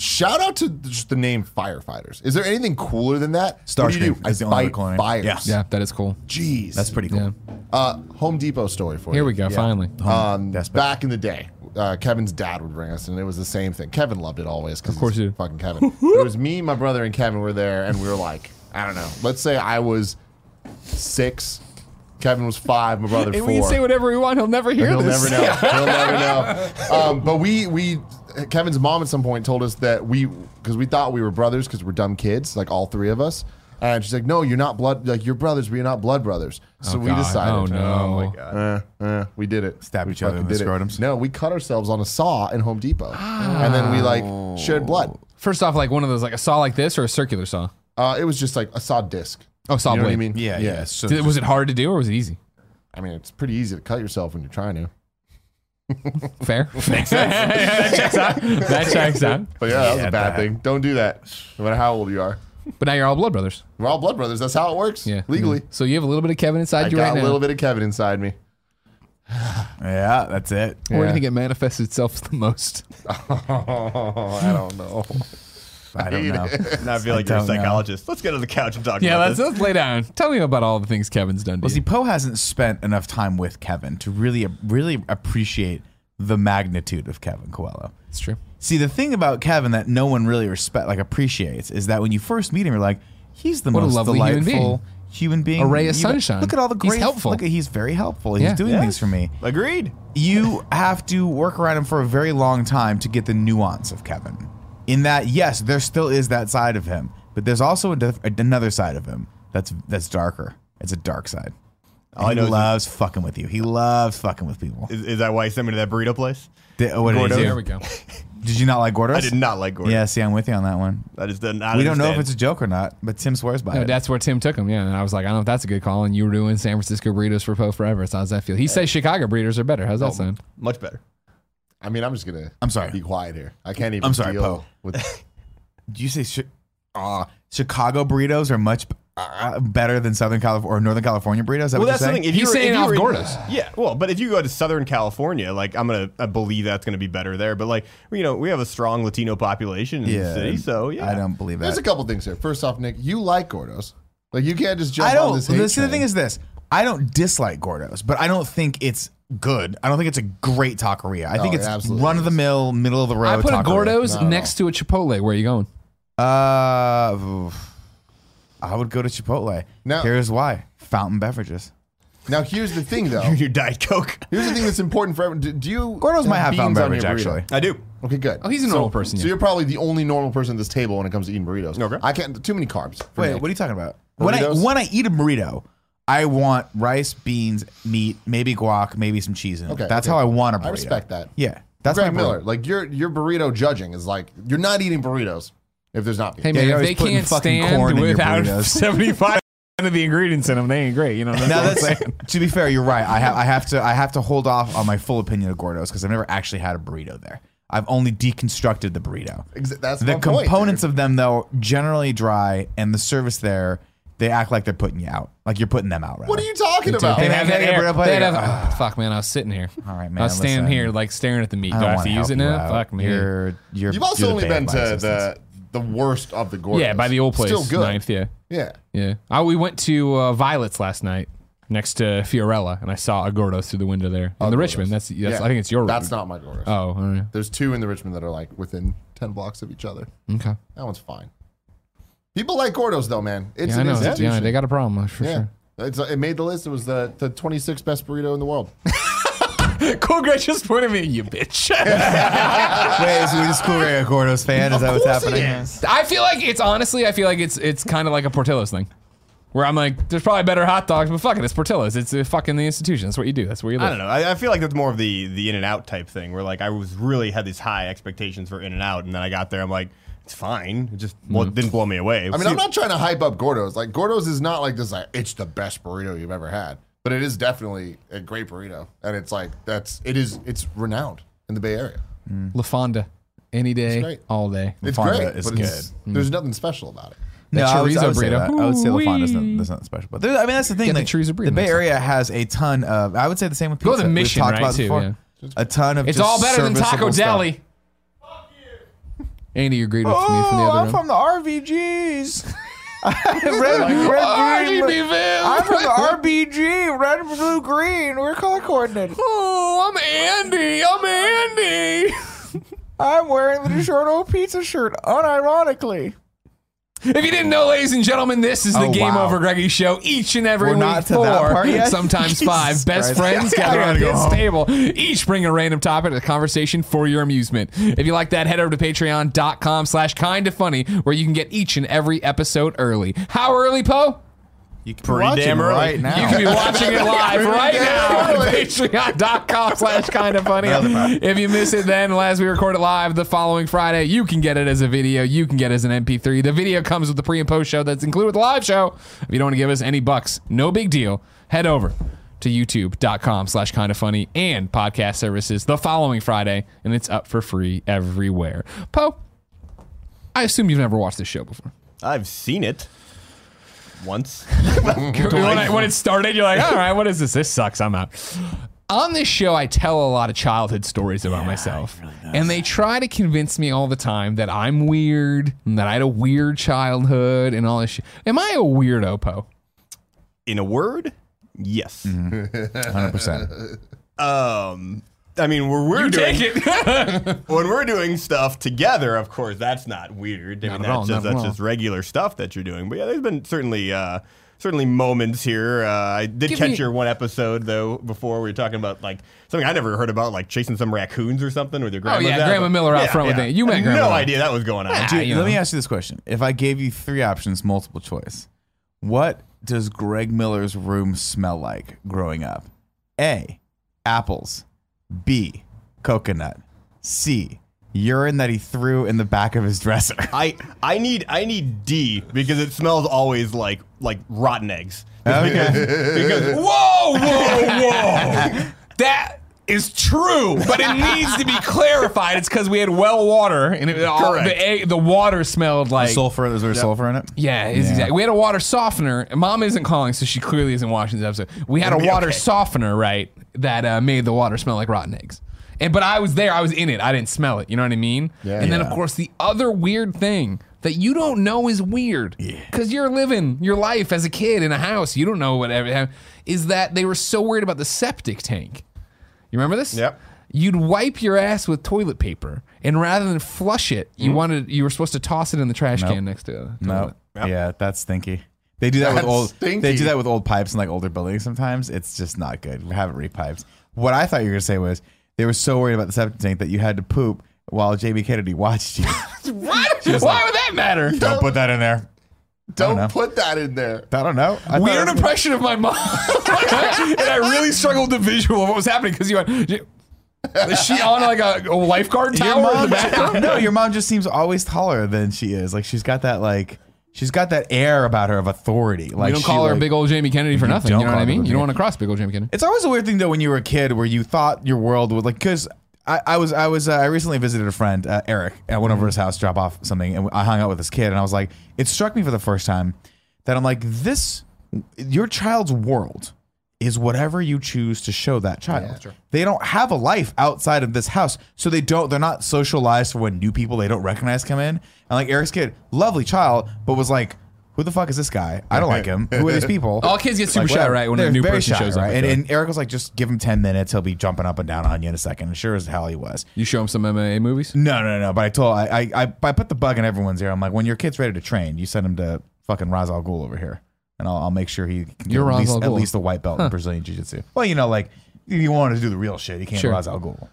Shout out to just the name firefighters. Is there anything cooler than that? what do you Starscream do? I is the only fight cool fires. Yeah. Yeah, that is cool. Jeez, That's pretty cool. Yeah. Uh, Home Depot story for you. Here you. we go. Finally. Um, That's back in the day, uh, Kevin's dad would bring us, and it was the same thing. Kevin loved it always. Of course he did. Fucking Kevin. [laughs] it was me, my brother, and Kevin were there, and we were like, I don't know. Let's say I was six, Kevin was five, my brother Hey, four. we can say whatever we want. He'll never hear He'll this. never know. [laughs] He'll never know. Um, but we we Kevin's mom at some point told us that we because we thought we were brothers because we're dumb kids, like all three of us. And she's like, "No, you're not blood. Like you're brothers, but you're not blood brothers." So we God. decided. Oh, no. Oh my god. Uh, uh, we did it. Stab each other in fucking the did it. scrotums? No, we cut ourselves on a saw in Home Depot, and then we like shared blood. First off, like one of those, like a saw like this or a circular saw. Uh, it was just like a saw disc. Oh, saw You know what I blade. mean? Yeah, yeah. So Did- was it hard to do or was it easy? I mean, it's pretty easy to cut yourself when you're trying to. Fair. [laughs] Makes sense. that checks out. That checks out. But yeah, that was Yeah, a bad that- thing. Don't do that, no matter how old you are. But now you're all blood brothers. We're all blood brothers. That's how it works. Yeah. legally. Mm-hmm. So you have a little bit of Kevin inside I you got right a little bit of Kevin inside me. yeah, that's it. Where do you Yeah. think it manifests itself the most? Oh, [laughs] I don't know. I don't know. [laughs] Now I feel like you're a don't know. psychologist. Let's get on the couch and talk Yeah, about let's, this. let's lay down. Tell me about all the things Kevin's done to Well, you. see, Po hasn't spent enough time with Kevin to really, really appreciate the magnitude of Kevin Coelho. It's true. See, the thing about Kevin that no one really respect, like appreciates, is that when you first meet him, you're like, he's the What a most lovely human delightful being. human being. A ray of you- sunshine. Look at all the He's great. helpful. Look at he's very helpful. He's Yeah. doing Yeah. things for me. Agreed. You have to work around him for a very long time to get the nuance of Kevin. In that, yes, there still is that side of him, but there's also a diff- another side of him that's that's darker. It's a dark side. All I he know is he- loves fucking with you. He loves fucking with people. Is, is that why he sent me to that burrito place? Did, what did, he do? There we go. [laughs] did you not like Gordo's? I did not like Gordo's. Yeah, see, I'm with you on that one. I just did not. We don't know if it's a joke or not, but Tim swears by No, it. that's where Tim took him. Yeah, and I was like, I don't know if that's a good call. And you were doing San Francisco burritos for Po forever. So how's that feel? He says Chicago burritos are better. How's that oh, sound? much better. I mean, I'm just gonna. I'm sorry. Be quiet here. I can't even. I'm sorry, deal Po. With [laughs] Do you say chi- uh, Chicago burritos are much uh, better than Southern California or Northern California burritos? Is that Well, what that's you're the saying? thing. If He's you were, saying if you off were in- Gordo's. Yeah, well, but if you go to Southern California, like I'm gonna I believe that's gonna be better there. But like you know, we have a strong Latino population in Yeah, the city, so yeah. I don't believe there's a couple things here. First off, Nick, you like Gordos. Like you can't just jump I on don't. this. Hate The, see, the thing is this: I don't dislike Gordo's, but I don't think it's good. I don't think it's a great taqueria. I think it's it absolutely run of the mill, middle of the road. I put a taqueria. Gordo's No, no. next to a Chipotle. Where are you going? Uh, oof. I would go to Chipotle. Now- Here's why: fountain beverages. now here's the thing, though. [laughs] your Diet Coke. Here's the thing that's important for everyone. Do, do you? Gordo's might have fountain beans on your beverage burrito? actually. I do. Okay, good. Oh, he's a So- normal person, So yeah. you're probably the only normal person at this table when it comes to eating burritos. Okay. I can't. Too many carbs. for Wait, Nick. what are you talking about? When I Burritos? when I eat a burrito, I want rice, beans, meat, maybe guac, maybe some cheese in it. Okay, That's okay. how I want a burrito. I respect that. Yeah, that's Greg my burrito. Miller, like your your burrito judging is like you're not eating burritos if there's not. Hey Yeah, man, you're if always they putting can't fucking stand corn in your without burritos. [laughs] seventy five of the ingredients in them, they ain't great. You know. That's Now what I'm that's saying. to be fair, you're right. I have I have to I have to hold off on my full opinion of Gordo's because I've never actually had a burrito there. I've only deconstructed the burrito. Exa- That's The my point, components dude. of them though generally dry, and the service there they act like they're putting you out, like you're putting them out. Rather. What are you talking about? Hey, They man, have can I that air- they'd have- Ah. oh, fuck man, I was sitting here. All right, man. I man. was standing listen. here like staring at the meat. I Do I don't have to wanna use it help you now? out. Fuck me. You're you're. You've also you're only the been of to my the existence. the worst of the Gordos. yeah, by the old place. Still good. Ninth, yeah. Yeah. Yeah. Oh, we went to uh, Violet's last night next to Fiorella, and I saw a Gordo's through the window there in the Richmond. That's, that's Yeah. I think it's your. That's not my Gordos. Oh, all right. There's two in the Richmond that are like within ten blocks of each other. Okay. That one's fine. People like Gordos though, man. It's Yeah, I an know. institution. Yeah, they got a problem for Yeah. sure. It's, it made the list. It was the, the 26th best burrito in the world. [laughs] Cool Greg just pointed at me, you bitch. [laughs] Wait, so we just cool Greg a Gordo's fan? Is that what's course it happening? is. I feel like it's honestly, I feel like it's it's kind of like a Portillo's thing. Where I'm like, there's probably better hot dogs, but fuck it, it's Portillo's. It's uh, fucking the institution. That's what you do. That's where you live. I don't know. I, I feel like that's more of the the In and Out type thing, where like I was really had these high expectations for In and Out, and then I got there, I'm like, it's fine. It just well, it didn't mm. blow me away. I mean, I'm not trying to hype up Gordos. Like Gordos is not like this. Like it's the best burrito you've ever had, but it is definitely a great burrito, and it's like that's it is it's renowned in the Bay Area. Mm. La Fonda, any day, great. all day. It's Fonda great, is but it's, mm. there's nothing special about it. No, That I would, I chorizo would say burrito. that. I would say La Fonda's not, Ooh-wee. that's not special. But there, I mean, that's the thing. Get the like, chorizo burrito the Bay next Area has a ton of. I would say the same with Go pizza. to We've talked right, about it too, before. yeah. A ton of. It's just all better than Taco serviceable stuff. Deli. Andy agreed with me from the Oh, other I'm room. from the RVGs. [laughs] [laughs] red, red, oh, green, RGB I'm from the [laughs] RBG, red, blue, green. We're color coordinated. Oh, I'm Andy. I'm Andy. I'm wearing the DiGiorno pizza shirt, unironically. If you didn't know, ladies and gentlemen, this is the Oh, Game wow. Over Greggy show. Each and every We're week, not four, that part yet? [laughs] [laughs] sometimes five best friends [laughs] gather go this home. table. Each bring a random topic to conversation for your amusement. If you like that, head over to patreon.com slash Kinda Funny, where you can get each and every episode early. How early, Po? You can Pretty watch damn it early. right now. You can be watching it live [laughs] right now on patreon.com slash Kinda Funny. If you miss it then, as we record it live the following Friday, you can get it as a video. You can get it as an MP3. The video comes with the pre and post show that's included with the live show. If you don't want to give us any bucks, no big deal. Head over to youtube.com slash Kinda Funny and podcast services the following Friday, and it's up for free everywhere. Po, I assume you've never watched this show before. I've seen it once. [laughs] when, I, when it started, you're like, all right, what is this? This sucks. I'm out. On this show, I tell a lot of childhood stories about myself. and they try to convince me all the time that I'm weird and that I had a weird childhood and all this shit. Am I a weirdo, Po? In a word, yes. [laughs] 100%. Um, I mean, we're, we're You doing take it. [laughs] when we're doing stuff together. Of course, that's not weird. I Not mean, at all, that's not just at that's all. just regular stuff that you're doing. But yeah, there's been certainly. Uh, Certainly moments here. Uh, I did Give catch me- your one episode though before we were talking about like something I never heard about, like chasing some raccoons or something with your grandma. Oh, yeah, Grandma Miller out front with it. You met had Grandma No Miller. idea that was going on. Yeah. Dude, let know. me ask you this question. If I gave you three options, multiple choice, what does Greg Miller's room smell like growing up? A. Apples. B. Coconut. C. Urine that he threw in the back of his dresser. [laughs] I I need I need D because it smells always like like rotten eggs. Okay. Because whoa, whoa, whoa. [laughs] that is true, but it needs to be clarified. It's because we had well water and it, all, Correct. the, egg, the water smelled like. sulfur. Is there sulfur in it? Yeah, it's Yeah. exactly. We had a water softener. Mom isn't calling, so she clearly isn't watching this episode. We had a It'll be water okay. softener, right, that uh, made the water smell like rotten eggs. And but I was there, I was in it. I didn't smell it. You know what I mean? Yeah. and then of Yeah. course the other weird thing that you don't know is weird because you're living your life as a kid in a house. You don't know whatever happened, is that they were so worried about the septic tank. You remember this? Yep. You'd wipe your ass with toilet paper, and rather than flush it, you mm. wanted you were supposed to toss it in the trash Nope. can next to it. No. Yep. Yeah, that's stinky. They do that with That's old. stinky. They do that with old pipes in like older buildings. Sometimes it's just not good. We have it repiped. What I thought you were gonna say was they were so worried about the septic tank that you had to poop while Jamie Kennedy watched you. [laughs] What? Why would that matter? Don't put that in there. Don't know. put that in there. I don't know. I thought Weird it impression of my mom, [laughs] and I really struggled with the visual of what was happening because you went. Is she on like a, a lifeguard Your tower in the background? no, your mom just seems always taller than she is. Like she's got that like she's got that air about her of authority. Like you don't she, call her like- big old Jamie Kennedy for nothing. You know what I mean? You don't want to cross big old Jamie Kennedy. It's always a weird thing though when you were a kid where you thought your world would like because I, I was I was uh, I recently visited a friend uh, Eric. I went over to his house to drop off something and I hung out with this kid and I was like it struck me for the first time that I'm like this your child's world is whatever you choose to show that child. They don't have a life outside of this house, so they don't. They're not socialized for when new people they don't recognize come in. And like Eric's kid, lovely child, but was like who the fuck is this guy? I don't like him. [laughs] Who are these people? All kids get super shy, whatever. right, when a They're new very person shy, shows up, right? I And, feel and Eric was like, just give him 10 minutes. He'll be jumping up and down on you in a second. And sure as hell he was. You show them some MMA movies. No, no, no. But I told, I, I, I, I put the bug in everyone's ear. I'm like, when your kid's ready to train, you send him to fucking Ra's al Ghul over here. And I'll, I'll make sure he can get You're at Ra's least, al at Ghul. least a white belt in Brazilian Jiu Jitsu. Well, you know, like, if you wanted to do the real shit, he came Sure. to Ra's al Ghul.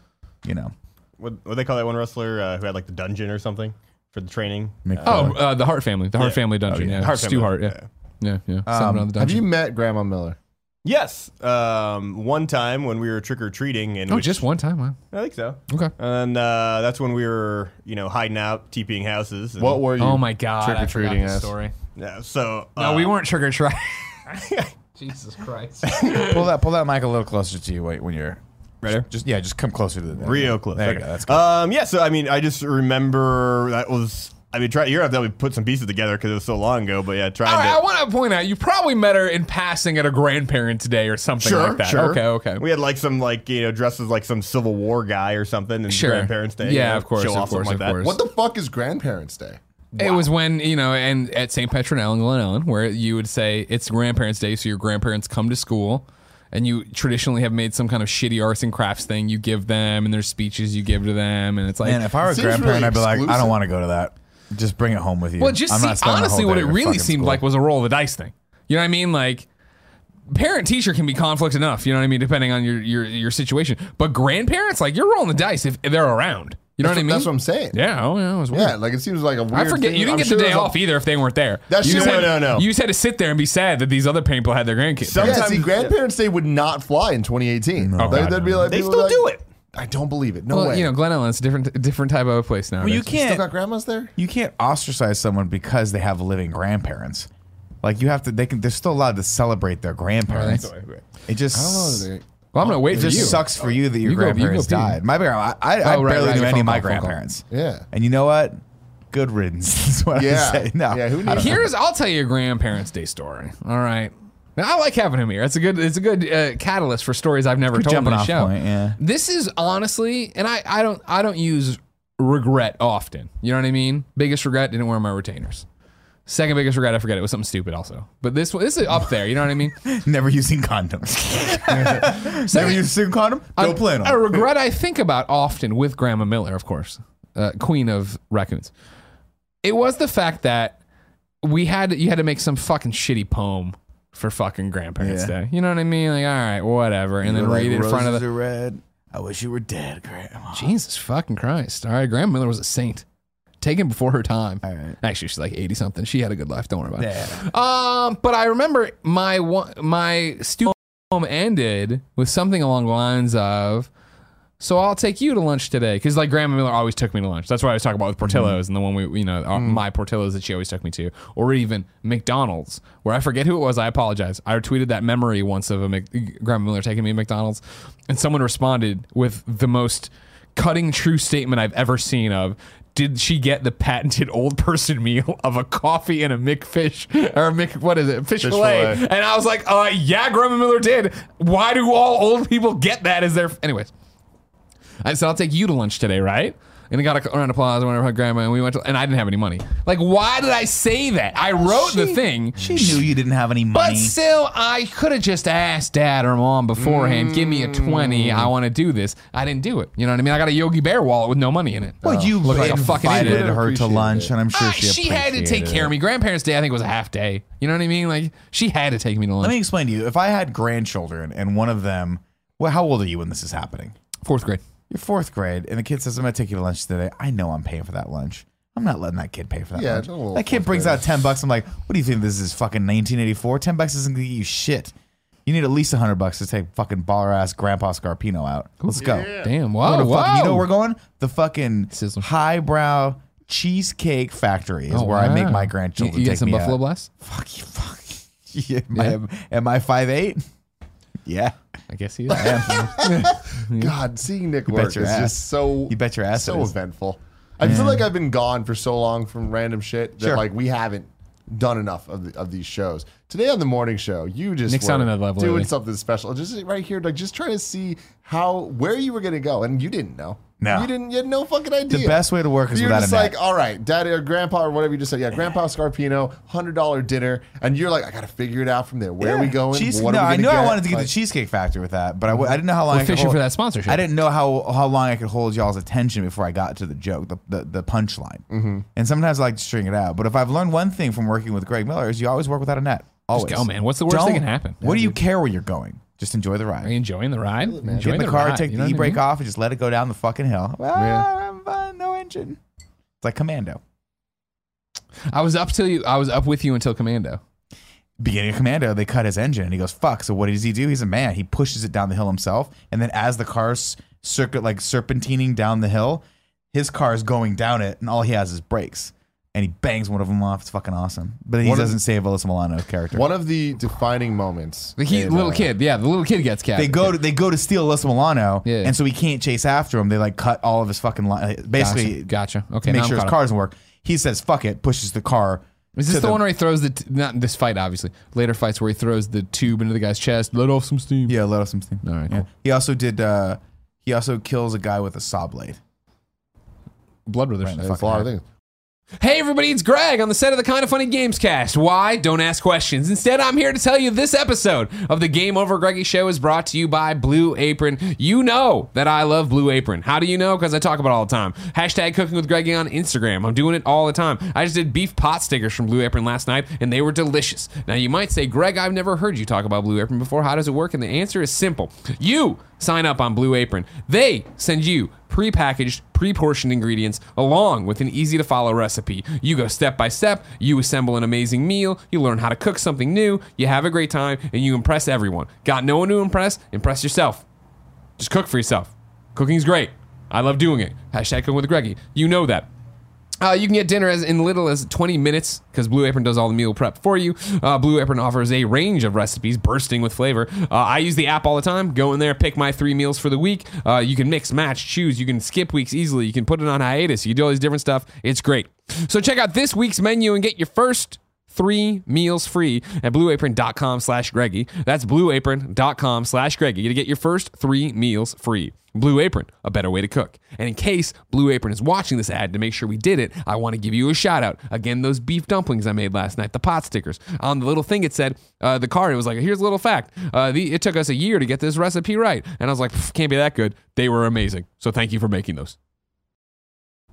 You know. What what they call that one wrestler uh, who had like the dungeon or something for the training? Mick Oh, uh, the Hart family, the Hart Yeah. family dungeon. Oh, yeah. yeah, Hart Stu family, Hart. Yeah, yeah, yeah. Someone on the Have you met Grandma Miller? Yes. Um, one time when we were trick or treating, and oh, just one time. Wow. I think so. Okay. And uh, that's when we were, you know, hiding out, TPing houses. and- What were you? Oh my god, trick-or-treating this story. Yeah. So No, uh, we weren't trick or treat. [laughs] Jesus Christ. pull that pull that mic a little closer to you wait, when you're Ready? Just yeah, just come closer to the real close. There you Okay. go. That's good. Um, yeah. So I mean, I just remember that was. I mean, try. You're gonna have to put some pieces together because it was so long ago. But yeah, trying All right, I want to point out you probably met her in passing at a grandparents' day or something Sure, like that. sure. Okay, okay. We had like some like you know dresses like some Civil War guy or something. And Sure. Grandparents' Day. Yeah, you know, of course, Show of off something course, like of that. course. What the fuck is Grandparents' Day? It was when you know, and at St. Petronille in Glen Ellyn, where you would say it's grandparents' day, so your grandparents come to school, and you traditionally have made some kind of shitty arts and crafts thing. You give them, and there's speeches you give to them, and it's like, Man, if I were a grandparent, really I'd be like, I don't want to go to that. Just bring it home with you. well, just see, honestly, what it really seemed school. like was a roll of the dice thing. You know what I mean? Like. Parent teacher can be conflict enough, you know what I mean, depending on your your your situation. But grandparents, like you're rolling the dice if they're around. You know what I mean? That's what I'm saying. Yeah, oh yeah, it was weird. Yeah, like it seems like a weird. I forget thing. you didn't I'm get sure the day there's a- off either if they weren't there. That's you shit- just had, no, no, no. You just had to sit there and be sad that these other people had their grandkids. Some- Yeah, Sometimes- see, Grandparents Day would not fly in 2018. Oh, They- God, they'd be like, They still would be do it. I don't believe it. No well, way. you know, Glen Ellyn's a different different type of place now. Well, you can't. got grandmas there. you can't ostracize someone because they have living grandparents. Like you have to. They can. They're still allowed to celebrate their grandparents. It just. I don't know. They, Well, I'm gonna wait It for just you. sucks for you that your You go- you go grandparents pee. died. My parents, I, I, I Oh, right, barely right, knew any phone of my call, phone call. grandparents. yeah. And you know what? Good riddance. [laughs] is what Yeah. I say. No, Yeah, who I don't needs- Here's I'll tell you a grandparents' day story. All right. Now, I like having him here. It's a good it's a good uh, catalyst for stories I've never Good told on jumping the off show. point, yeah. This is honestly, and I I don't I don't use regret often. You know what I mean? Biggest regret didn't wear my retainers. Second biggest regret, I forget it was something stupid also. But this one- this is up there. You know what I mean? [laughs] Never using condoms. [laughs] Never using condom. Don't plan on. a regret I think about often with Grandma Miller, of course, uh, queen of raccoons. It was the fact that we had you had to make some fucking shitty poem for fucking grandparents Yeah. day. You know what I mean? Like, all right, whatever, and then read it in front of "Roses the are red. I wish you were dead, Grandma. Jesus fucking Christ. All right, Grandma Miller was a saint, taken before her time. All right. Actually, she's like eighty something. She had a good life. Don't worry about it. Um, but I remember my one, my stupid home ended with something along the lines of, "So I'll take you to lunch today," because like Grandma Miller always took me to lunch. That's what I was talking about with Portillo's and the one we, you know, our- my Portillo's that she always took me to, or even McDonald's, where I forget who it was. I apologize. I tweeted that memory once of a Mc, Grandma Miller taking me to McDonald's, and someone responded with the most cutting true statement I've ever seen of did she get the patented old person meal of a coffee and a McFish or a Mc what is it fish, Fish fillet. fillet. and I was like uh yeah Grandma Miller did why do all old people get that as their anyways I said I'll take you to lunch today right and I got a round of applause and whatever her grandma and we went to, and I didn't have any money like why did I say that I wrote the thing She knew you didn't have any money. but still, I could have just asked dad or mom beforehand, give me a 20. Mm. I want to do this. I didn't do it. You know what I mean? I got a Yogi Bear wallet with no money in it. well, you Look like a fucking invited idiot. her to Appreciate lunch, it. and I'm sure Ah, she she had to take appreciated care it. of me. Grandparents' Day, I think, was a half day. You know what I mean? Like, she had to take me to lunch. Let me explain to you. If I had grandchildren and one of them, well, how old are you when this is happening? Fourth grade. You're fourth grade, and the kid says, "I'm gonna take you to lunch today." I know I'm paying for that lunch. I'm not letting that kid pay for that Yeah, lunch. That kid brings grader. out ten bucks. I'm like, "What do you think this is? Fucking 1984? Ten bucks isn't gonna get you shit. You need at least hundred bucks to take fucking baller ass Grandpa Scarpino out. Let's go. Damn. Go Wow. wow. fuck- you know where we're going? The fucking Sizzler. highbrow cheesecake factory is Oh, where I make my grandchildren. You, you take get some me Buffalo out. Blast? Fuck you, fuck. [laughs] Yeah, am, I, am I five eight? [laughs] Yeah. I guess he is. [laughs] [laughs] God, seeing Nick work is ass. just so. You bet your ass So eventful. I feel like I've been gone for so long from random shit that Sure. like we haven't done enough of the, of these shows. Today on the morning show, you just Nick's were on another level doing lately. something special. Just right here, like just trying to see how where you were gonna go, and you didn't know. No. You didn't. You had no fucking idea. The best way to work is you're without just a net. like, all right, daddy or grandpa or whatever you just said. Yeah, grandpa Scarpino, hundred dollar dinner, and you're like, I got to figure it out from there. Where are we going? Cheese- what no, are we I gonna knew I wanted to get Like, the cheesecake factory with that, but I, w- I didn't know how long. We're I fishing hold- for that sponsorship. I didn't know how how long I could hold y'all's attention before I got to the joke, the the, the punchline. Mm-hmm. And sometimes I like to string it out. But if I've learned one thing from working with Greg Miller is you always work without a net. Always go, man. What's the worst thing that can happen? What do you care where you're going? Just enjoy the ride. Are you enjoying the ride? Get Enjoying in the, the car, ride, take you the e what I brake mean? off, and just let it go down the fucking hill. Well, Yeah. I'm fine, no engine. It's like Commando. I was up till you. I was up with you until Commando. beginning of Commando, they cut his engine, and he goes, "Fuck!" So what does he do? He's a man. He pushes it down the hill himself, and then as the car's circuit like serpentining down the hill, his car is going down it, and all he has is brakes, and he bangs one of them off. It's fucking awesome. But he One of- doesn't save Alyssa Milano's character. One of the defining moments. The he, in, little uh, kid, yeah, the little kid gets cat. They go to they go to steal Alyssa Milano, Yeah. and so he can't chase after him. They like cut all of his fucking li- basically Gotcha. gotcha. Okay, to make I'm sure his caught car doesn't work. He says, "Fuck it," pushes the car. Is this to the, one where he throws the t- not in this fight? Obviously, later fights where he throws the tube into the guy's chest, let off some steam. Yeah, let off some steam. All right, Yeah. cool. He also did. uh He also kills a guy with a saw blade. Blood Brothers. Right in the That's a lot of things. Hey everybody, it's Greg on the set of the Kinda Funny Games cast. Why? Don't ask questions. Instead, I'm here to tell you this episode of the Game Over Greggy Show is brought to you by Blue Apron. You know that I love Blue Apron. How do you know? Because I talk about it all the time. Hashtag cooking with Greggy on Instagram. I'm doing it all the time. I just did beef pot stickers from Blue Apron last night, and they were delicious. Now you might say, Greg, I've never heard you talk about Blue Apron before. How does it work? And the answer is simple. You sign up on Blue Apron. They send you pre-packaged, pre-portioned ingredients along with an easy to follow recipe. You go step by step, you assemble an amazing meal, you learn how to cook something new, you have a great time, and you impress everyone. Got no one to impress? Impress yourself. Just cook for yourself. Cooking's great. I love doing it. Hashtag cooking with Greggy. You know that. Uh, you can get dinner as in little as 20 minutes because Blue Apron does all the meal prep for you. Uh, Blue Apron offers a range of recipes bursting with flavor. Uh, I use the app all the time. Go in there, pick my three meals for the week. Uh, you can mix, match, choose. You can skip weeks easily. You can put it on hiatus. You can do all these different stuff. It's great. So check out this week's menu and get your first three meals free at blueapron.com slash Greggy. That's blueapron.com slash Greggy to get your first three meals free. Blue Apron, a better way to cook. And in case Blue Apron is watching this ad to make sure we did it, I want to give you a shout out. Again, those beef dumplings I made last night, the pot stickers. On the little thing it said, uh, the card, it was like, here's a little fact. Uh, the, it took us a year to get this recipe right. And I was like, can't be that good. They were amazing. So thank you for making those.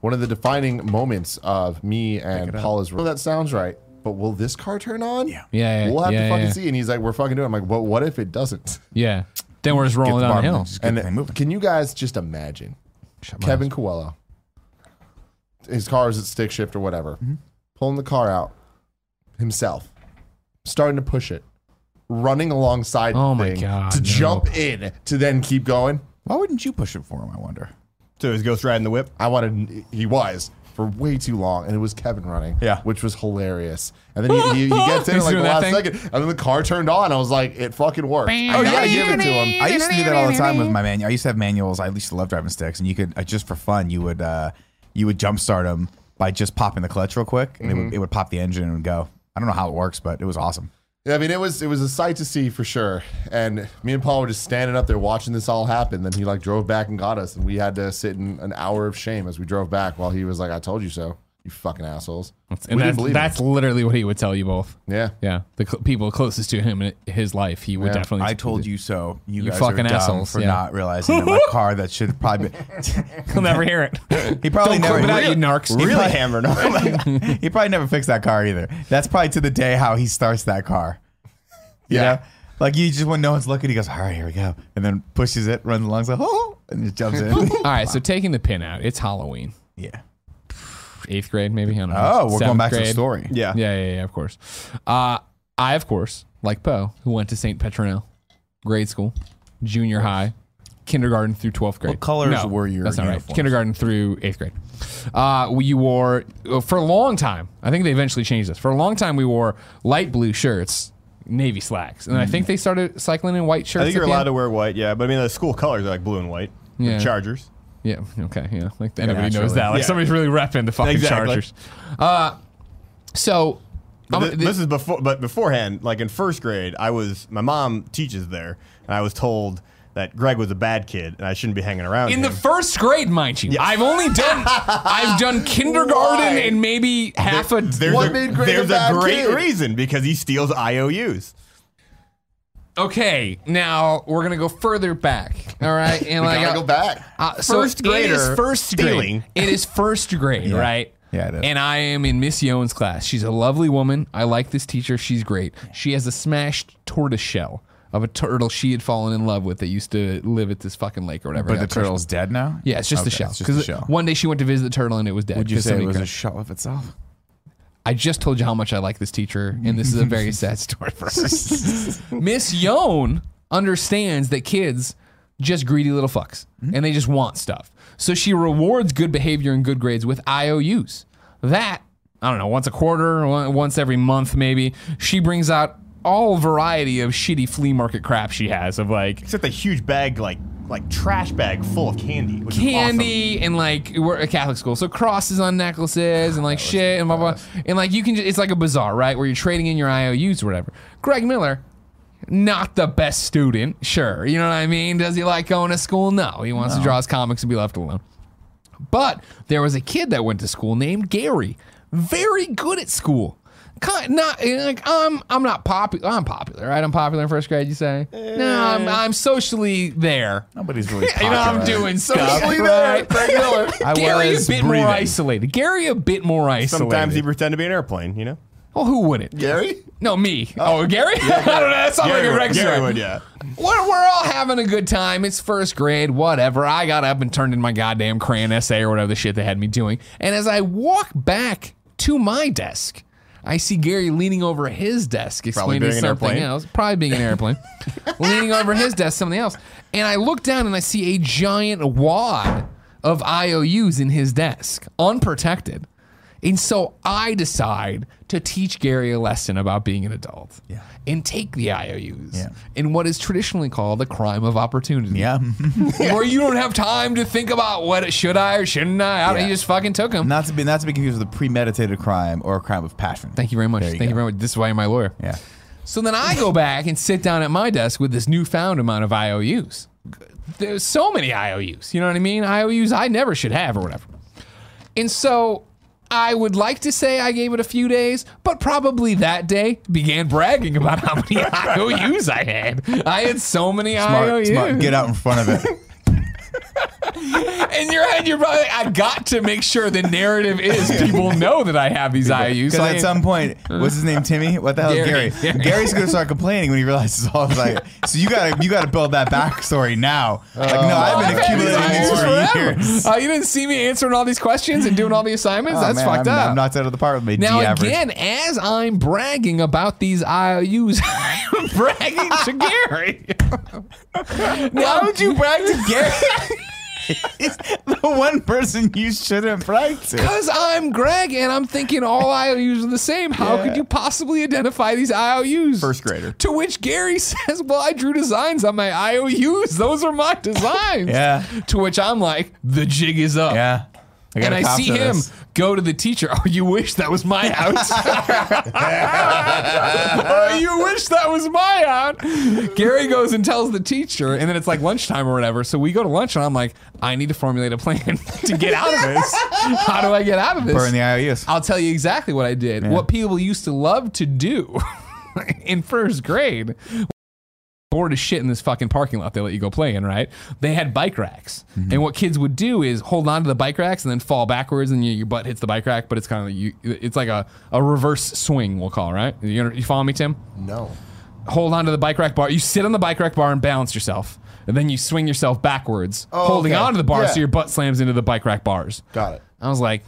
One of the defining moments of me and it up. Paul is, well, that sounds right, but will this car turn on? Yeah. Yeah, yeah, We'll have yeah, to fucking yeah. see. And he's like, we're fucking doing it. I'm like, well, what if it doesn't? Yeah. Then we're just Get rolling the down the hill. line, Just get And the moving. can you guys just imagine Shut Kevin Coelho, his car is at stick shift or whatever, Mm-hmm. pulling the car out himself, starting to push it, running alongside Oh the my thing God, to no. jump in to then keep going. Why wouldn't you push it for him? I wonder. So his ghost riding the whip. I wanted he was for way too long, and it was Kevin running, Yeah. which was hilarious. And then he, he, he [laughs] gets in He's like the doing that last thing? second, and then the car turned on. I was like, it fucking worked. I Oh, gotta yeah, give it to him. I used to do that all the time with my manual. I used to have manuals. I used to love driving sticks, and you could uh, just for fun, you would uh, you would jumpstart them by just popping the clutch real quick, and it, would, it would pop the engine and it would go. I don't know how it works, but it was awesome. Yeah, I mean, it was it was a sight to see for sure. And me and Paul were just standing up there watching this all happen. Then he like drove back and got us, and we had to sit in an hour of shame as we drove back while he was like, "I told you so, you fucking assholes." And that's, that's literally what he would tell you both. Yeah, Yeah, the cl- people closest to him in his life, he would Yeah. definitely. I told you so. You, You guys fucking are dumb assholes, for yeah. not realizing that my [laughs] car that should probably. Be, [laughs] He'll never hear it. [laughs] he probably Don't never. clip it out, you narcs. He Really probably- hammered on. he probably never fixed that car either. That's probably to the day how he starts that car. You Yeah. know? Like you just when no one's looking, he goes, "All right, here we go," and then pushes it, runs along, like, "Oh," and just jumps in. All right, so taking the pin out, it's Halloween. yeah. Eighth grade, maybe. I don't know. Oh, we're going Seventh back to the story. Yeah. Yeah, yeah, yeah, of course. Uh, I, of course, like Po, who went to St. Petronille, grade school, junior high, kindergarten through 12th grade. What colors No, were your That's not right. Kindergarten through 8th grade. Uh, we wore, uh, for a long time, I think they eventually changed this. For a long time, we wore light blue shirts, navy slacks. And I think they started cycling in white shirts. I think at you're allowed end. to wear white, yeah. But I mean, the school colors are like blue and white. The Yeah. Chargers. Yeah. Okay. Yeah. Like everybody knows that. Like Yeah. somebody's really repping the fucking Exactly. Chargers. Uh, so. Thi- thi- this is before, but beforehand, like in first grade, I was my mom teaches there, and I was told that Greg was a bad kid and I shouldn't be hanging around. In the first grade, mind you. I've only done I've done [laughs] kindergarten and maybe half a there's What a, made Greg a there's bad great kid? reason because he steals IOUs. Okay, now we're gonna go further back. All right, and We like gotta uh, go back. uh, so First it is first stealing. grade. It is first grade, right? Yeah, it is. And I am in Miss Yone's class. She's a lovely woman. I like this teacher. She's great. She has a smashed tortoise shell of a turtle she had fallen in love with that used to live at this fucking lake or whatever. But the got crushed turtle's dead now. Yeah, it's just the Okay, shell. It's just the Because shell. one day she went to visit the turtle and it was dead. Would you 'cause say it somebody was a crushed shell of itself? I just told you how much I like this teacher, and this is a very sad [laughs] story for her. Miss Yone understands that kids just greedy little fucks, mm-hmm. and they just want stuff. So she rewards good behavior and good grades with IOUs. That I don't know, once a quarter, once every month, maybe she brings out all variety of shitty flea market crap she has of like Except a huge bag, like like trash bag full of candy. Which Is candy and like we're a Catholic school, so crosses on necklaces and like shit and blah blah. And like you can, just, it's like a bazaar, right, where you're trading in your IOUs or whatever. Greg Miller, not the best student, sure. You know what I mean? Does he like going to school? No, he wants to draw his comics and be left alone. But there was a kid that went to school named Gary, very good at school. Kind not like I'm I'm not popular. I'm popular, right? I'm popular in first grade. You say? No, I'm eh. I'm socially there. Nobody's really. [laughs] You know, I'm popular. doing stuff. Socially right? there, Greg Miller. [laughs] I Gary a was bit breathing. more isolated. Gary a bit more isolated. Sometimes he pretend to be an airplane, you know? well, who wouldn't? Gary? No, me. Oh, oh. Gary? I don't know. That sounds like a Gary, would, Rex Gary story. would, yeah. We're, we're all having a good time. It's first grade, whatever. I got up and turned in my goddamn crayon essay or whatever the shit they had me doing. And as I walk back to my desk, I see Gary leaning over his desk, explaining something else. Probably being an airplane. [laughs] leaning over his desk, something else. And I look down and I see a giant wad of IOUs in his desk, unprotected. And so I decide to teach Gary a lesson about being an adult. Yeah. And take the IOUs Yeah. in what is traditionally called the crime of opportunity. Yeah. [laughs] Where you don't have time to think about what should I or shouldn't I. I Yeah. You just fucking took them. not to be not to be confused with a premeditated crime or a crime of passion. Thank you very much. There you Thank you go. very much. This is why you're my lawyer. Yeah. So then I go back and sit down at my desk with this newfound amount of IOUs. There's so many IOUs. You know what I mean? IOUs I never should have or whatever. And so I would like to say I gave it a few days, but probably that day began bragging about how many [laughs] IOUs I had. I had so many Smart, IOUs. smart. Get out in front of it. [laughs] In your head, you're probably like, I got to make sure the narrative is people know that I have these IUs. Because So I- at some point, what's his name? Timmy. What the hell, is Gary. Gary? Gary's gonna start complaining when he realizes all of like. [laughs] So you gotta you gotta build that backstory now. Like, no, I've been I've had these accumulating these for forever. years. Uh, you didn't see me answering all these questions and doing all the assignments? Oh, That's man, fucked I'm, up. I'm knocked out of the park with my now D average. again, as I'm bragging about these IOUs, [laughs] I'm bragging to Gary. [laughs] Why would you brag to Gary? [laughs] He's the one person you shouldn't brag to. Because I'm Greg and I'm thinking all IOUs are the same. How Yeah. could you possibly identify these IOUs? First grader. To which Gary [laughs] says, Well, I drew designs on my IOUs. Those are my designs. Yeah. To which I'm like, The jig is up. Yeah. I And I see him this. go to the teacher. Oh, you wish that was my [laughs] house. oh, you wish that was my house. Gary goes and tells the teacher, and then it's like lunchtime or whatever. So we go to lunch, and I'm like, I need to formulate a plan [laughs] to get out of this. How do I get out of this? Burn the IOUs. I'll tell you exactly what I did. What people used to love to do [laughs] in first grade. Bored as shit in this fucking parking lot they let you go play in, right? They had bike racks. Mm-hmm. And what kids would do is hold on to the bike racks and then fall backwards and you, your butt hits the bike rack, but it's kind of like you, it's like a, a reverse swing, we'll call it, right? You, you follow me, Tim? No. hold on to the bike rack bar. You sit on the bike rack bar and balance yourself. And then you swing yourself backwards, Oh, holding okay. on to the bar Yeah. so your butt slams into the bike rack bars. Got it. I was like,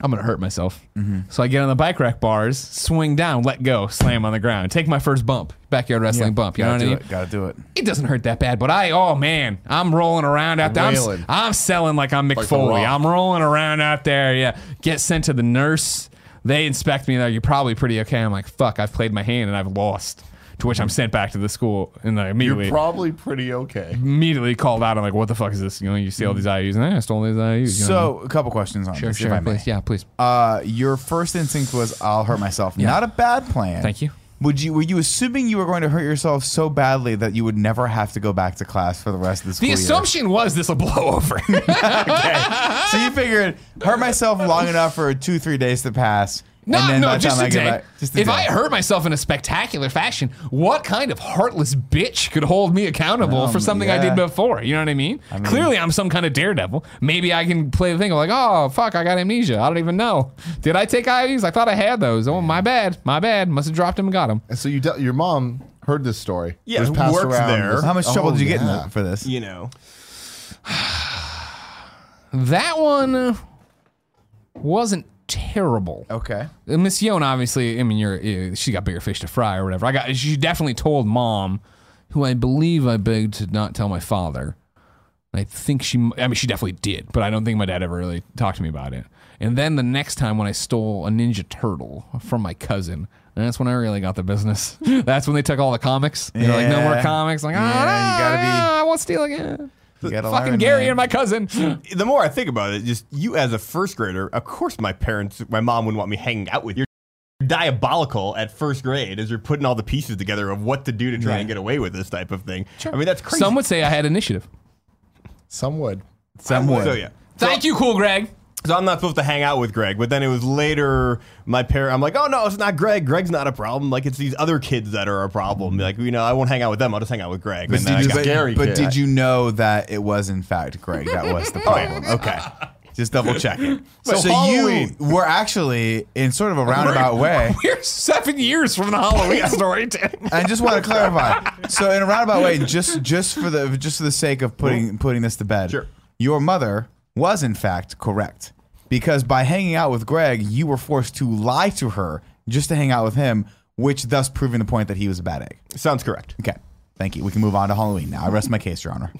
I'm gonna hurt myself. Mm-hmm. So I get on the bike rack bars, swing down, let go, slam on the ground, take my first bump, backyard wrestling bump. You know what I mean? it. Gotta do it. It doesn't hurt that bad, but I, oh man, I'm rolling around out there. I'm, I'm selling like I'm Mick Like Foley. I'm rolling around out there. Yeah, get sent to the nurse. They inspect me. They're like, you're probably pretty okay. I'm like, fuck, I've played my hand and I've lost. To which I'm sent back to the school and I immediately You're probably pretty okay. immediately called out. I'm like, what the fuck is this? You know, you see all these IUs and I stole these IUs. You know what So, a couple questions on sure, this, sure, if I may. please, yeah, please. Uh, your first instinct was, "I'll hurt myself." Not a bad plan. Thank you. would you were you assuming you were going to hurt yourself so badly that you would never have to go back to class for the rest of the school The year? assumption was this will blow [laughs] over. [laughs] Okay. So you figured hurt myself long enough for two three days to pass. No, and then no, the just time a I day. back- just a if day. I hurt myself in a spectacular fashion, what kind of heartless bitch could hold me accountable Um, for something I did before? You know what I mean? Clearly, I'm some kind of daredevil. Maybe I can play the thing of like, oh fuck, I got amnesia. I don't even know. Did I take IVs? I thought I had those. Oh my bad, my bad. Must have dropped them and got them. And so you tell your mom heard this story. Yeah, It was who passed works around there. this- How much trouble Oh, did you get in for this? You know. [sighs] That one wasn't terrible. Okay. Uh, Miss Yon, obviously, I mean, you're uh, she got bigger fish to fry or whatever. I got she definitely told mom, who I believe I begged to not tell my father. I think she, I mean, she definitely did, but I don't think my dad ever really talked to me about it. And then the next time when I stole a Ninja Turtle from my cousin, that's when I really got the business. [laughs] that's when they took all the comics. They're like, no more Yeah. comics. Like, Yeah, ah, you gotta be- I won't steal again. You [laughs] gotta Fucking learn, Gary man. and my cousin. The more I think about it, just you as a first grader, of course my parents, my mom wouldn't want me hanging out with you. You're diabolical at first grade as you're putting all the pieces together of what to do to try and get away with this type of thing. I mean, that's crazy. Some would say I had initiative. Some would. Some would. So yeah. Thank you, cool Greg. So I'm not supposed to hang out with Greg, but then it was later my parent. I'm like, oh no, it's not Greg. Greg's not a problem. Like it's these other kids that are a problem. Mm-hmm. Like you know, I won't hang out with them. I'll just hang out with Greg. But, And did you, but, but did you know that it was in fact Greg that was the [laughs] oh, problem? Okay. [laughs] Just double checking. So, So you were actually in sort of a [laughs] roundabout way. We're seven years from the Halloween story. I just want to clarify. So in a roundabout way, just just for the just for the sake of putting putting this to bed, Sure. your mother was in fact correct because by hanging out with Greg, you were forced to lie to her just to hang out with him, which thus proving the point that he was a bad egg. Sounds correct. Okay, thank you. We can move on to Halloween now. I rest my case, Your Honor.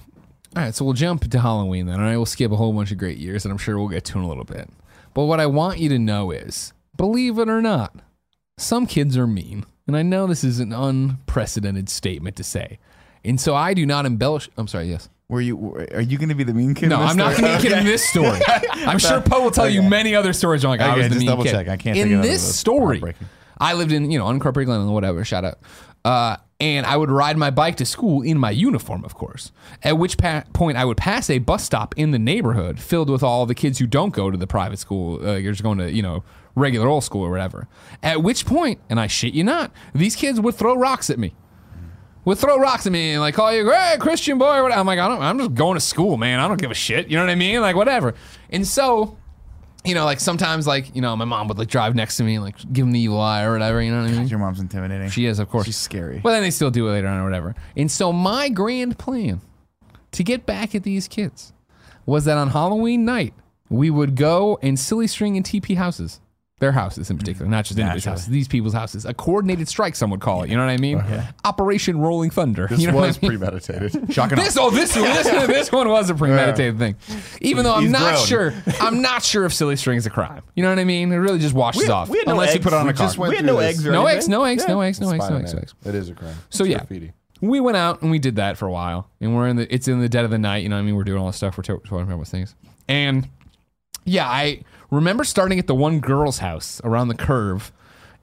All right, so we'll jump to Halloween then. All right, we'll skip a whole bunch of great years, and I'm sure we'll get to in a little bit. But what I want you to know is, believe it or not, some kids are mean, and I know this is an unprecedented statement to say, and so I do not embellish. I'm sorry. Yes. Were you? Are you going to be the mean kid? No, in this I'm not going to be a kid in this story. [laughs] I'm sure Po will tell you many other stories. I'm like, I Okay, was the just mean double kid. check. I can't In think of any of this story, Heartbreaking. I lived in you know unincorporated Glenville, whatever. Shout out. Uh, and I would ride my bike to school in my uniform, of course. At which pa- point I would pass a bus stop in the neighborhood filled with all the kids who don't go to the private school. Uh, you're just going to you know regular old school or whatever. At which point, and I shit you not, these kids would throw rocks at me would throw rocks at me and like call you, hey, Christian boy. or whatever. I'm like, I don't, I'm just going to school, man. I don't give a shit. You know what I mean? Like, whatever. And so, you know, like sometimes, like, you know, my mom would like drive next to me and like give them the evil eye or whatever. You know what I mean? Your mom's intimidating. She is, of course. She's scary. But then they still do it later on or whatever. And so, my grand plan to get back at these kids was that on Halloween night, we would go and silly string in TP houses. Their houses in particular, mm-hmm. not just anybody's houses. These people's houses. A coordinated strike, some would call it. You know what I mean? Uh-huh. Operation Rolling Thunder. This you know was I mean? premeditated. [laughs] Shocking. This oh this this, [laughs] this one was a premeditated thing, even though I'm not grown. sure [laughs] I'm not sure if silly string is a crime. You know what I mean? It really just washes We- off we had no unless you put it on We a just card. we had no eggs or No eggs, no eggs, Yeah. no eggs, no eggs, no Spider-Man. eggs, no eggs. It is a crime. So It's yeah, graffiti. we went out and we did that for a while, and we're in the it's in the dead of the night. You know what I mean? We're doing all this stuff. We're talking about things, and yeah, I remember starting at the one girl's house around the curve,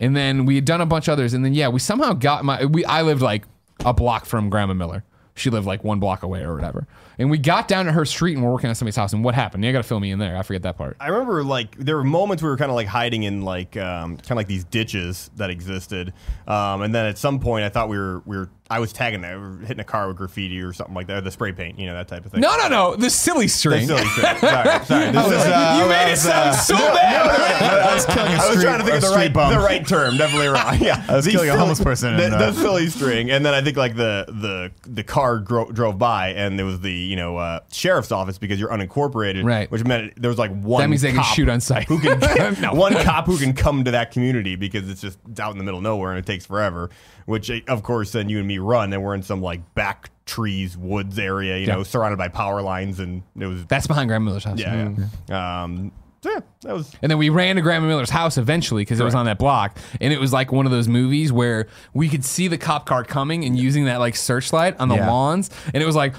and then we had done a bunch of others, and then yeah, we somehow got my we I lived like a block from Grandma Miller. She lived like one block away or whatever. And we got down to her street and we're working on somebody's house. And what happened? You got to fill me in there. I forget that part. I remember like there were moments we were kind of like hiding in like um, kind of like these ditches that existed, um, and then at some point I thought we were we were I was tagging that, we were hitting a car with graffiti or something like that, or the spray paint, you know that type of thing. No, no, no. The silly The string. silly [laughs] shit. Sorry, sorry. This is- uh, you made it sound uh, so bad. I was killing a I was trying to think of the right, bum. the right term. Definitely wrong. [laughs] Yeah, I was The killing a homeless person The, in, uh, the silly string, and then I think like the the the car dro- drove by, and there was the you know uh, sheriff's office because you're unincorporated, Right. Which meant there was like one. That means they can shoot on sight. Who can [laughs] No. one cop who can come to that community because it's just it's out in the middle of nowhere and it takes forever. Which eh, of course then you and me run, and we're in some like back trees, woods area, you Yeah. know, surrounded by power lines, and it was That's behind Grandma Miller's house. yeah. yeah. Um, so yeah, that was And then we ran to Grandma Miller's house eventually because it was on that block. And it was like one of those movies where we could see the cop car coming and using that like searchlight on the Yeah. lawns. And it was like,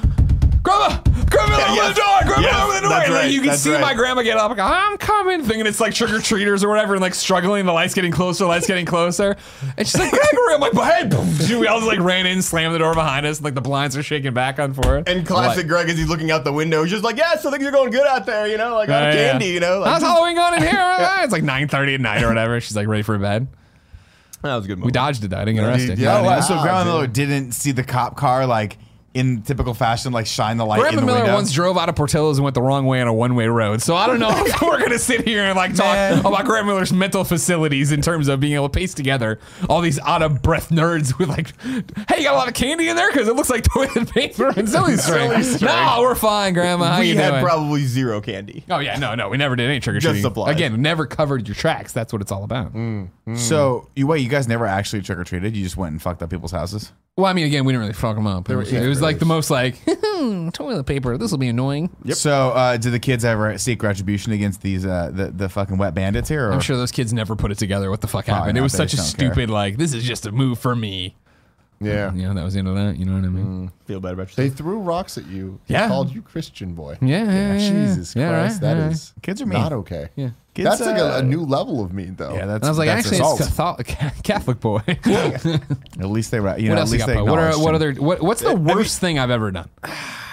Grandma, grandma, open yes. the door, grandma, Yes, open the door. that's And like, right, you can see right. my grandma get up, like, I'm coming, thinking it's like trick or treaters or whatever, and like struggling. The lights getting closer, the lights getting closer. And she's like, Gregory, I'm like, hey, boom. we all just like ran in, slammed the door behind us, and like the blinds are shaking back on for it. And classic Greg as he's looking out the window, he's just like, yeah, so things are going good out there, you know, like Yeah, on yeah. candy, you know. Like, How's Halloween going in here? [laughs] Ah, it's like 9:30 at night or whatever. She's like ready for bed. that was a good. We dodged it. I didn't get arrested. yeah. Oh, wow. Yeah, so Grandma. Miller didn't see the cop car like in typical fashion, like shine the light Grandma in the Miller window. once drove out of Portillo's and went the wrong way on a one-way road. So I don't know [laughs] if we're gonna sit here and like talk Man. about Grandma Miller's mental facilities in terms of being able to paste together all these out-of-breath nerds with like, "Hey, you got a lot of candy in there because it looks like toilet paper and silly string." no, we're fine, Grandma. How we you had doing? probably zero candy. oh yeah, no, no, we never did any trick or treating. Just treating. supplies. Again, never covered your tracks. That's what it's all about. Mm, mm. So you wait, you guys never actually trick or treated. You just went and fucked up people's houses. Well, I mean, again, we didn't really fuck them up. It were was, it was like the most like [laughs] toilet paper. This will be annoying. So uh, did the kids ever seek retribution against these uh, the the fucking wet bandits here? Or? I'm sure those kids never put it together. What the fuck happened? not. It was They such a just don't care. stupid like. This is just a move for me. Yeah. You know, that was the end of that. You know what I mean? Feel bad about yourself. They threw rocks at you. Yeah. They called you Christian boy. Yeah, yeah, yeah, yeah. Jesus Yeah, Christ, right, that right. is Kids are mean. not okay. Yeah. Kids, That's like a, uh, a new level of mean, though. Yeah, that's. And I was like, that's actually, assault. it's Catholic, [laughs] Catholic boy. [laughs] At least they, ra- you what know, else at you least got? they Bo? What are acknowledged what him. other what, What's the worst thing I've ever done?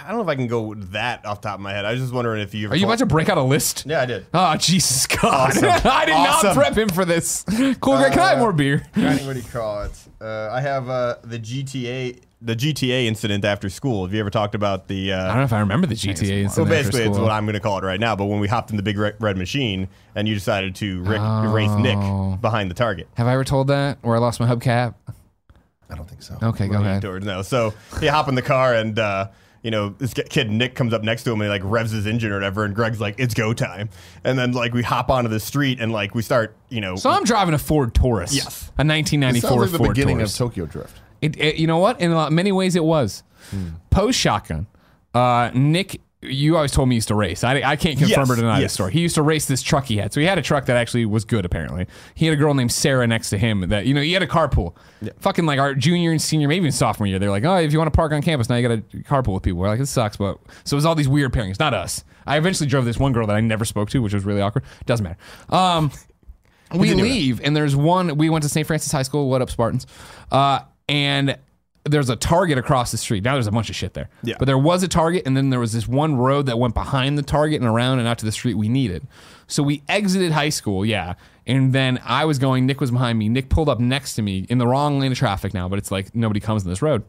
I don't know if I can go with that off the top of my head. I was just wondering if you. Are you about to break out a list? Yeah, I did. Oh Jesus God! Awesome. [laughs] I did Awesome. not prep him for this. Cool, Greg. Can I have more beer? what do you call it? Uh, I have uh, the GTA, the GTA incident after school. Have you ever talked about the? I Uh, don't know if I remember the GTA. well, incident after basically, it's school. what I'm going to call it right now. But when we hopped in the big re- red machine and you decided to ra- race Nick Oh. behind the target. Have I ever told that where I lost my hubcap? I don't think so. Okay, go ahead. Towards no. So he hop in the car and uh, you know this kid Nick comes up next to him and he like revs his engine or whatever, and Greg's like, "It's go time!" And then like we hop onto the street and like we start, you know, So I'm driving a Ford Taurus. Yes. A It 1994 sounds like the Ford beginning Taurus. of Tokyo Drift. It, it- you know what? In a lot, many ways, it was. Post shotgun. Uh, Nick, you always told me he used to race. I, I can't confirm Yes, or deny yes. this story. He used to race this truck he had. So he had a truck that actually was good. Apparently, he had a girl named Sarah next to him. That you know, he had a carpool. Fucking like our junior and senior, maybe even sophomore year. They're like, oh, if you want to park on campus, now you got to carpool with people. We're like, this sucks, but so it was all these weird pairings. Not us. I eventually drove this one girl that I never spoke to, which was really awkward. Doesn't matter. Um, [laughs] we leave and there's one we went to st francis high school what up spartans uh, and there's a target across the street now there's a bunch of shit there Yeah. but there was a target and then there was this one road that went behind the target and around and out to the street we needed so we exited high school yeah and then i was going nick was behind me nick pulled up next to me in the wrong lane of traffic now but it's like nobody comes on this road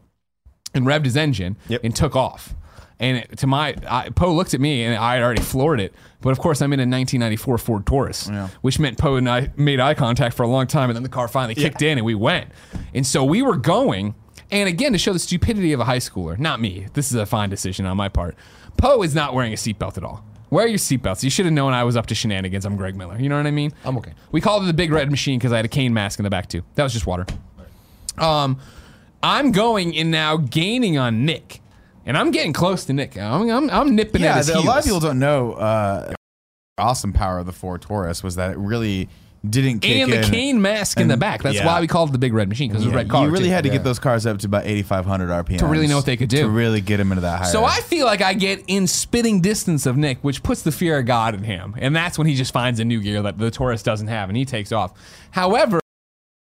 and revved his engine Yep. and took off. And it- to my, I, Po looked at me and I had already floored it. But of course, I'm in a 1994 Ford Taurus, which meant Po and I made eye contact for a long time. And then the car finally kicked in and we went. And so we were going. And again, to show the stupidity of a high schooler, not me, this is a fine decision on my part. Po is not wearing a seatbelt at all. Wear your seatbelts. You should have known I was up to shenanigans. I'm Greg Miller. You know what I mean? I'm okay. We called it the big red machine because I had a Kane mask in the back too. That was just water. Um, I'm going and now gaining on Nick, and I'm getting close to Nick. I'm I'm, I'm nipping at Yeah, his the, a lot of people don't know. Uh, awesome power of the Ford Taurus was that it really didn't kick and the in. Kane mask in the back. That's yeah. why we called it the big red machine because it was Yeah, a red car. you really too. had to Yeah. get those cars up to about 8,500 RPM To really know what they could do. to really get them into that higher. So I feel like I get in spitting distance of Nick, which puts the fear of God in him, and that's when he just finds a new gear that the Taurus doesn't have, and he takes off. However,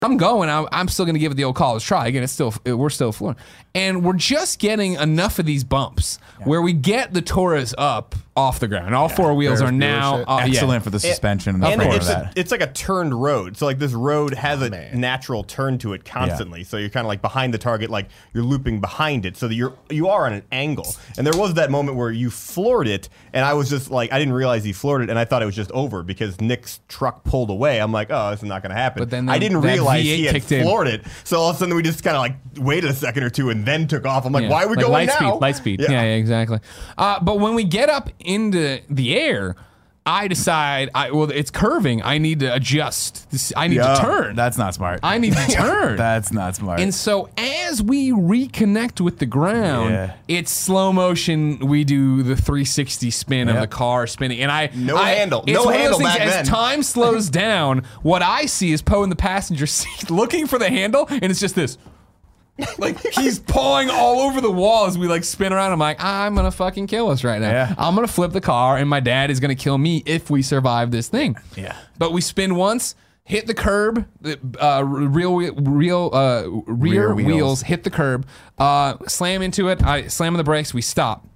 I'm going. I'm, I'm still going to give it the old college try. Again, it's still we're still flooring, and we're just getting enough of these bumps where we get the Taurus up off the ground. All four wheels Ferris are Bueller now shit. uh, yeah. excellent for the suspension and the and front of it's, a, it's like a turned road. So like this road has a man. natural turn to it constantly. So you're kind of like behind the target, like you're looping behind it, so that you're you are on an angle. And there was that moment where you floored it, and I was just like, I didn't realize he floored it, and I thought it was just over because Nick's truck pulled away. I'm like, oh, this is not going to happen. But then I didn't realize V8 he had kicked in. floored it. So all of a sudden we just kind of like waited a second or two and then took off. I'm like, Yeah. why are we Like going light now? speed? Light speed. Yeah, yeah, exactly. Uh, but when we get up into the air, I decide, I well, it's curving. I need to adjust. This, I need Yeah, to turn. That's not smart. I need to [laughs] turn. that's not smart. And so as we reconnect with the ground, Yeah. it's slow motion. We do the 360 spin of the car spinning, and I No I- handle. No one of those handle back as then. time slows [laughs] down, what I see is Po in the passenger seat [laughs] looking for the handle, and it's just this. [laughs] like he's pawing all over the wall as we like spin around. I'm like, I'm gonna fucking kill us right now. Yeah. I'm gonna flip the car, and my dad is gonna kill me if we survive this thing. Yeah. But we spin once, hit the curb, the, uh, real real uh, rear, Rear wheels. wheels. hit the curb, uh, slam into it. I slam on the brakes. We stop,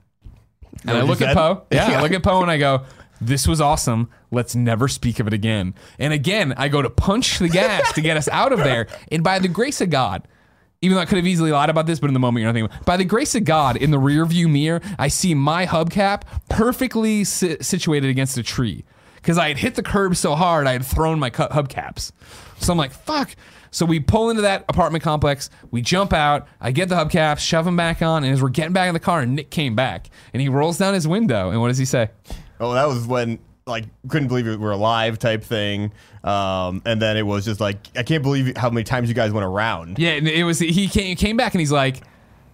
and I look at? Po. [laughs] Yeah, I Yeah. look at Po and I go. This was awesome. Let's never speak of it again. And again, I go to punch the gas to get us out of there. And by the grace of God, even though I could have easily lied about this, but in the moment you're not thinking. By the grace of God, in the rearview mirror, I see my hubcap perfectly si- situated against a tree because I had hit the curb so hard I had thrown my cu- hubcaps. So I'm like, fuck. So we pull into that apartment complex. We jump out. I get the hubcaps, shove them back on, and as we're getting back in the car, Nick came back and he rolls down his window. And what does he say? Oh, that was when like couldn't believe we were alive type thing. Um, and then it was just like I can't believe how many times you guys went around. Yeah, and it was he came, came back and he's like,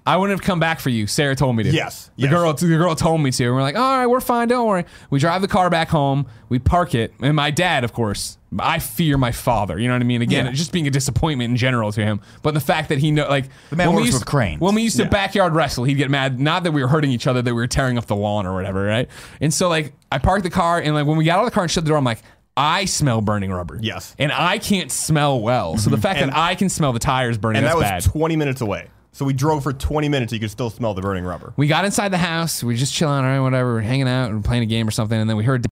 I wouldn't have come back for you. Sarah told me to. Yes, The yes. girl the girl told me to. And we're like, all right, we're fine, don't worry. We drive the car back home, we park it, and my dad, of course, I fear my father. You know what I mean? Again, Yeah. just being a disappointment in general to him. But the fact that he know like The man when we works used, with cranes. When we used to backyard wrestle, he'd get mad, not that we were hurting each other, that we were tearing up the lawn or whatever, right? And so like I parked the car and like when we got out of the car and shut the door, I'm like, I smell burning rubber. Yes. And I can't smell well. So the mm-hmm. fact And- that I can smell the tires burning, And that's that was bad. 20 minutes away. So we drove for 20 minutes. You could still smell the burning rubber. we got inside the house. We were just chilling, all right, whatever, we're hanging out and playing a game or something. And then we heard,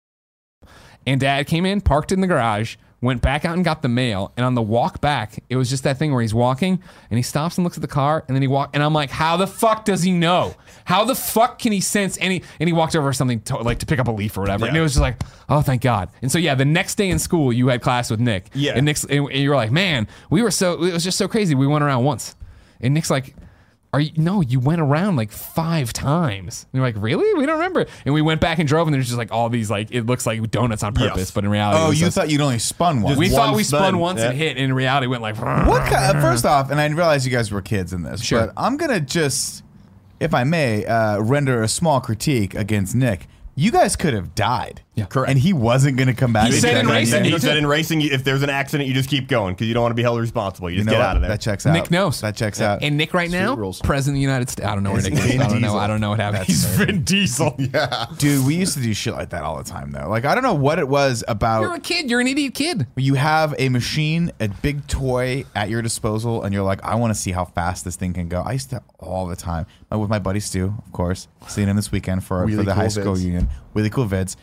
and dad came in, parked in the garage, went back out and got the mail. And on the walk back, it was just that thing where he's walking and he stops and looks at the car and then he walk. And I'm like, how the fuck does he know? How the fuck can he sense any? And he walked over something to, like to pick up a leaf or whatever. And it was just like, oh, thank God. And so yeah, the next day in school, you had class with Nick. Yeah. And Nick's, and you were like, man, we were so, it was just so crazy. We went around once. And Nick's like, are you no, you went around like five times. And you're like, really? We don't remember. And we went back and drove, and there's just like all these like it looks like donuts on purpose, Yes. but in reality, it Oh, was you just- thought you'd only spun one. we thought we spun spun, once and hit, and in reality, it went like [laughs] What kind, first off, and I realize you guys were kids in this, Sure. but I'm gonna just, if I may, uh, render a small critique against Nick. You guys could have died. Yeah. Correct. And he wasn't gonna come back. He said in racing, you. He he said in racing, if there's an accident, you just keep going because you don't want to be held responsible. You You just know get what? out of there. That checks out. Nick knows. That checks out. And Nick right now, rules. president of the United States. I don't know where Nick is. I don't know. Diesel? I don't know what happened. That's He's. Vin Diesel. [laughs] Yeah, dude, we used to do shit like that all the time, though. Like, I don't know what it was about. You're a kid. You're an idiot kid. you have a machine, a big toy at your disposal, and you're like, I want to see how fast this thing can go. I used to all the time with my buddy Stu, of course, seeing him this weekend for, for Really the high school vids. union. Really cool vids.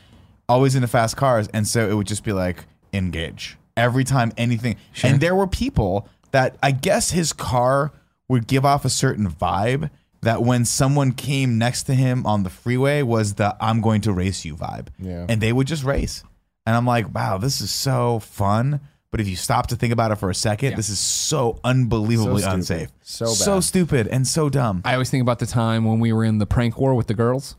Always into fast cars, and so it would just be like engage every time anything. And there were people that I guess his car would give off a certain vibe that when someone came next to him on the freeway was the I'm going to race you vibe. Yeah. And they would just race. And I'm like, wow, this is so fun. But if you stop to think about it for a second, this is so unbelievably So unsafe. So so stupid and so dumb. I always think about the time when we were in the prank war with the girls.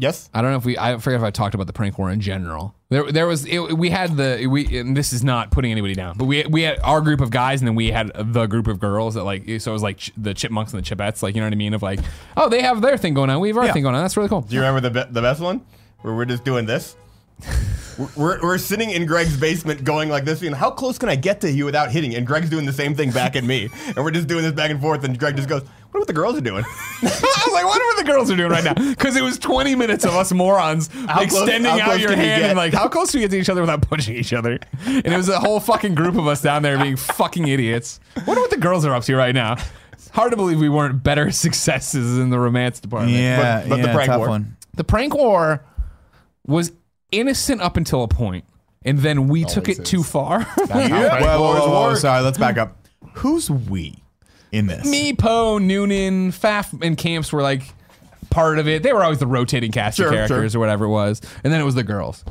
Yes. I don't know if we. I forget if I talked about the prank war in general. There, there was. It, we had the. We. And this is not putting anybody down, but we we had our group of guys, and then we had the group of girls that like. So it was like ch- the chipmunks and the chipettes, like you know what I mean. Of like, oh, they have their thing going on. We have our Yeah. thing going on. That's really cool. Do you remember the be- the best one where we're just doing this? [laughs] We're- We're, sitting in Greg's basement going like this, and how close can I get to you without hitting? And Greg's doing the same thing back at me, [laughs] and we're just doing this back and forth. And Greg just goes, "What what the girls are doing?" [laughs] I was like, what are the girls are doing right now? Because it was 20 minutes of us morons How extending how out close your hand and like, how close do we get to each other without pushing each other? And it was a whole fucking group of us down there being fucking idiots. Wonder what the girls are up to right now. It's hard to believe we weren't better [laughs] successes in the romance department. Yeah, but the yeah, prank tough war. one. The prank war was innocent up until a point, and then we took it Always too is. far. [laughs] Whoa, whoa, whoa, whoa, sorry, let's back up. Who's we in this? Me, Po, Noonan, Faf, and Camps were like part of it. They were always the rotating cast Sure, of characters sure. or whatever it was, and then it was the girls.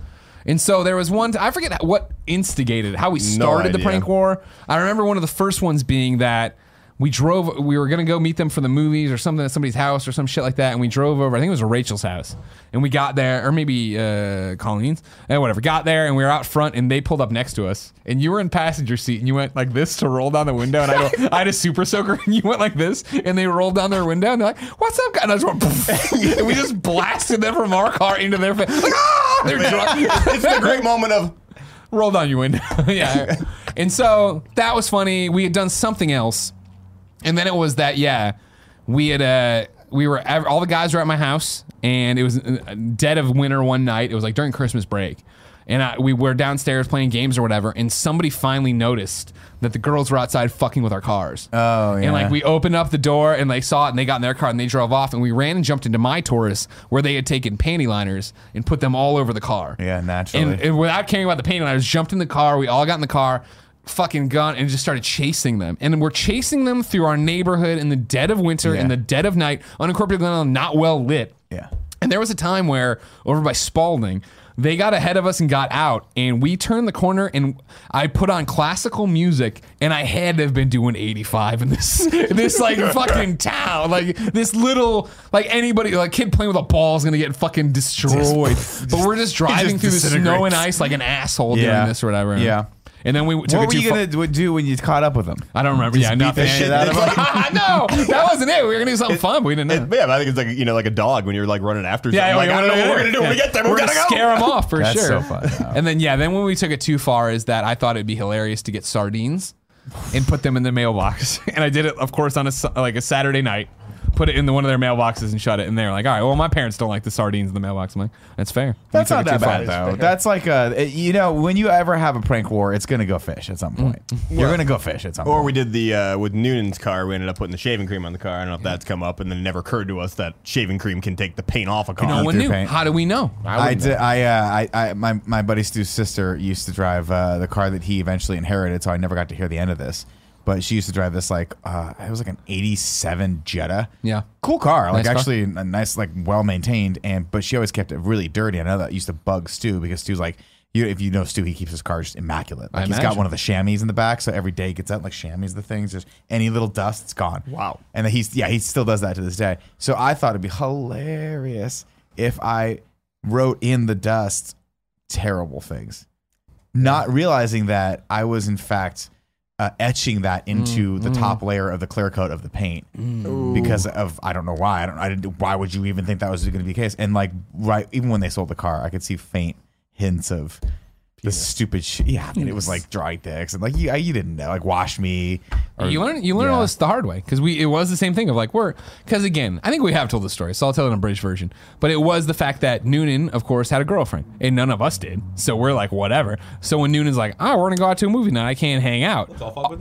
And so there was one. I forget what instigated how we started the prank war. I remember one of the first ones being that we drove. We were gonna go meet them for the movies or something at somebody's house or some shit like that, and we drove over. I think it was Rachel's house, and we got there, or maybe uh, Colleen's, and whatever. Got there, and we were out front, and they pulled up next to us, and you were in passenger seat, and you went like this to roll down the window, and I, go, I had a super soaker, and you went like this, and they rolled down their window, and they're like, "What's up, guys?" And I just went, [laughs] and we just blasted them from our car into their face, like, ah! They're drunk it's the great moment of roll down your window. [laughs] yeah. And so that was funny. We had done something else. And then it was that yeah, we had uh we were all the guys were at my house, and it was uh, dead of winter one night. It was like during Christmas break, and I, we were downstairs playing games or whatever, and somebody finally noticed that the girls were outside fucking with our cars. Oh, yeah. And like we opened up the door and they saw it and they got in their car and they drove off and we ran and jumped into my Taurus where they had taken panty liners and put them all over the car. Yeah, naturally. And, and without caring about the panty liners, jumped in the car. We all got in the car, fucking gun, and just started chasing them. And we're chasing them through our neighborhood in the dead of winter, Yeah. in the dead of night, unincorporated Glen Ellyn, not well lit. yeah. And there was a time where over by Spalding, they got ahead of us and got out, and we turned the corner, and I put on classical music, and I had to have been doing 85 in this [laughs] this like fucking town, like this little like anybody like kid playing with a ball is gonna get fucking destroyed. [laughs] but we're just driving through the snow and ice like an asshole doing this or whatever. Yeah. And then we took What it were too you far. gonna do- do when you caught up with them? I don't remember. Yeah, beat nothing. the shit out of them. [laughs] no, that wasn't it. We were gonna do something fun, but we didn't know. It- yeah, but I think it's like you know, like a dog when you're like running after. Yeah, something. like, I don't know what we're gonna do when we Yeah. get there. We're We gonna go. scare them off for [laughs] That's sure. so fun. [laughs] And then yeah, then when we took it too far is that I thought it'd be hilarious to get sardines and put them in the mailbox, and I did it, of course, on a like a Saturday night. Put it in the, one of their mailboxes and shut it. And they're like, "All right, well, my parents don't like the sardines in the mailbox." I'm like, "That's fair." That's not that bad though. That's like a you know when you ever have a prank war, it's gonna go fish at some point. You're gonna go fish at some point. Or point. we did the uh, with Noonan's car. We ended up putting the shaving cream on the car. I don't know if that's come up, and then it never occurred to us that shaving cream can take the paint off a car. No one through knew. paint. How do we know? I did. I, uh, I, I, my, my buddy Stu's sister used to drive uh, the car that he eventually inherited, so I never got to hear the end of this. But she used to drive this like uh, it was like an '87 Jetta. Yeah. cool car. Like Nice car. actually a nice, like well maintained. And but she always kept it really dirty. I know that used to bug Stu because Stu's like. You, if you know Stu, he keeps his car just immaculate. Like I he's got one of the chamois in the back, so every day he gets out like chamois the things. Just any little dust, it's gone. Wow. And then he's yeah, he still does that to this day. So I thought it'd be hilarious if I wrote in the dust terrible things, not realizing that I was in fact uh, etching that into mm, the top mm. layer of the clear coat of the paint mm. because of I don't know why I don't I didn't why would you even think that was going to be the case? And like right even when they sold the car I could see faint hints of the stupid shit yeah I mean it was like dry dicks and like you you didn't know like wash me or, you learn you learn all this the hard way because we it was the same thing of like we're because again I think we have told the story so I'll tell it in a British version but it was the fact that Noonan of course had a girlfriend and none of us did so we're like whatever. So when Noonan's like oh we're gonna go out to a movie night I can't hang out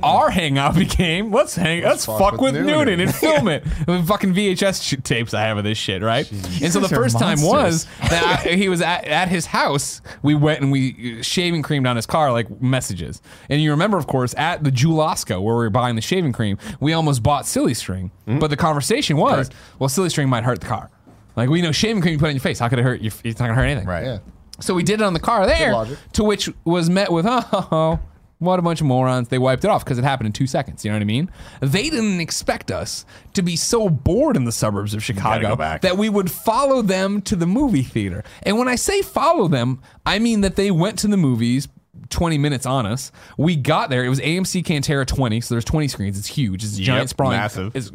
our hangout [laughs] became let's hang let's, fuck, with, Noonan. and [laughs] film it. The fucking VHS sh- tapes I have of this shit right? And so the guys are first time was that I- he was at, at his house we went and we uh, shaving cream down his car like messages. And you remember of course at the Jewel-Osco where we were buying the shaving cream we almost bought silly string. But the conversation was well silly string might hurt the car. Like we know shaving cream you put on your face how could it hurt your it's not gonna hurt anything. Right. Yeah. so we did it on the car there, to which was met with, [laughs] oh, what a bunch of morons. They wiped it off because it happened in two seconds. You know what I mean? They didn't expect us to be so bored in the suburbs of Chicago go back. that we would follow them to the movie theater. And when I say follow them, I mean that they went to the movies. 20 minutes on us. We got there. It was AMC Cantera 20, so there's 20 screens. It's huge. It's a giant Yep, sprawling. massive. It's,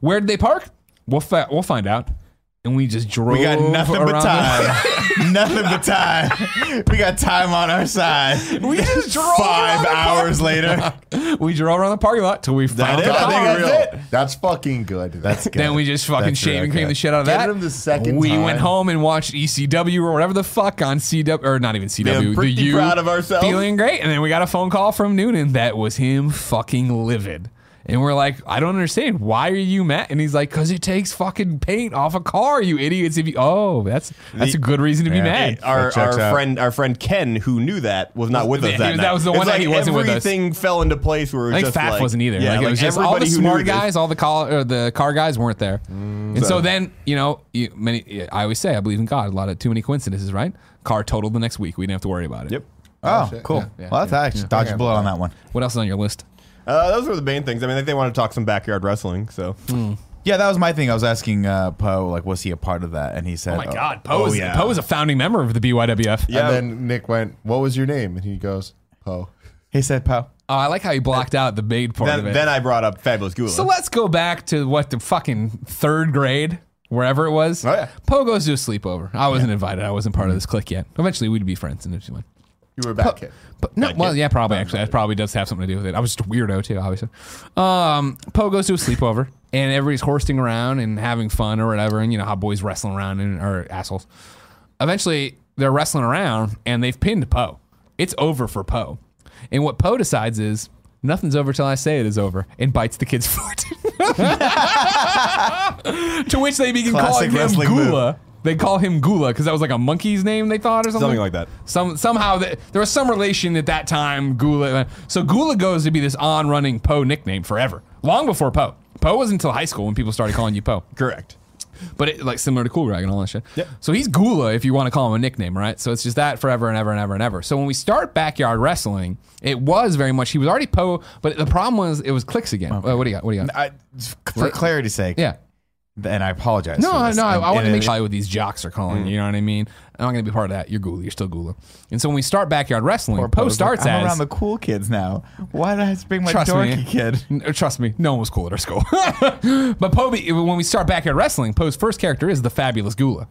where did they park? We'll fa- we'll find out. And we just drove. we got nothing but time [laughs] nothing but time we got time on our side We just drove five around the hours later [laughs] We drove around the parking lot till we found it? the I car. That's real. it. That's fucking good. that's good Then we just fucking That's shave and real cream the shit out of Get that. him the second we time. went home and watched ECW or whatever the fuck on CW or not even CW. Feeling pretty the U, proud of ourselves. Feeling great, and then we got a phone call from Noonan that was him fucking livid. And we're like, I don't understand. Why are you mad? And he's like, because it takes fucking paint off a car, you idiots. If you, oh, that's that's a good reason to be Yeah. mad. Our, That checks our out. friend, our friend Ken, who knew that, was not with [laughs] us He that was- night. that was the It's one night like he wasn't with us. Everything fell into place where it was I think just Faf like, wasn't either. Yeah, like, it was just all the everybody who knew smart this- guys, all the col- or the car guys weren't there. Mm. and so then, you know, you, many. I always say I believe in God. A lot of too many coincidences, right? Car totaled the next week. We didn't have to worry about it. Yep. oh shit. cool yeah, well that's actually dodged a bullet on that one What else is on your list? Uh, those were the main things. I mean, they they want to talk some backyard wrestling, so Yeah, that was my thing. I was asking uh, Po, like, was he a part of that? And he said, Oh my God, Po oh, is yeah. Po is a founding member of the BYWF. Yeah. And then Nick went, "What was your name?" And he goes, "Po." He said Po. Oh, I like how he blocked out the maid part then, of it. then I brought up Fabulous Gula. so let's go back to what the fucking third grade, wherever it was. Oh, yeah. Po goes to a sleepover. I wasn't invited. I wasn't part of this clique yet. Eventually, we'd be friends, and it's fine. You were a bad kid. But no, Bad well, kid. yeah, probably actually, that probably does have something to do with it. I was just a weirdo too, obviously. Um, Po goes to a sleepover, and everybody's horsing around and having fun or whatever, and you know how boys wrestling around and are assholes. Eventually, they're wrestling around, and they've pinned Po. It's over for Po, and what Po decides is nothing's over till I say it is over, and bites the kid's [laughs] foot. [laughs] to which they begin Classic calling him wrestling move. They call him Gula because that was like a monkey's name they thought or something. Something like that. Some somehow th- there was some relation at that time. Gula. So Gula goes to be this on-running Po nickname forever, long before Po. Po was until high school when people started calling you Po. Correct. But it, like similar to Cool Greg and all that shit. Yep. So he's Gula if you want to call him a nickname, right? So it's just that forever and ever and ever and ever. So when we start backyard wrestling, it was very much he was already Po, but the problem was it was clicks again. Uh, what do you got? What do you got? I, for clarity's sake, Yeah. And I apologize. No, for I this. no, I, I want to and make it- sure what these jocks are calling. You know what I mean? I'm not going to be part of that. You're Gula. You're still Gula. And so when we start backyard wrestling, Poor Po Po's like, starts I'm as around the cool kids now. Why did I have bring my Trust dorky me. kid? [laughs] N- Trust me, no one was cool at our school. [laughs] but Po, when we start backyard wrestling, Po's first character is the fabulous Gula,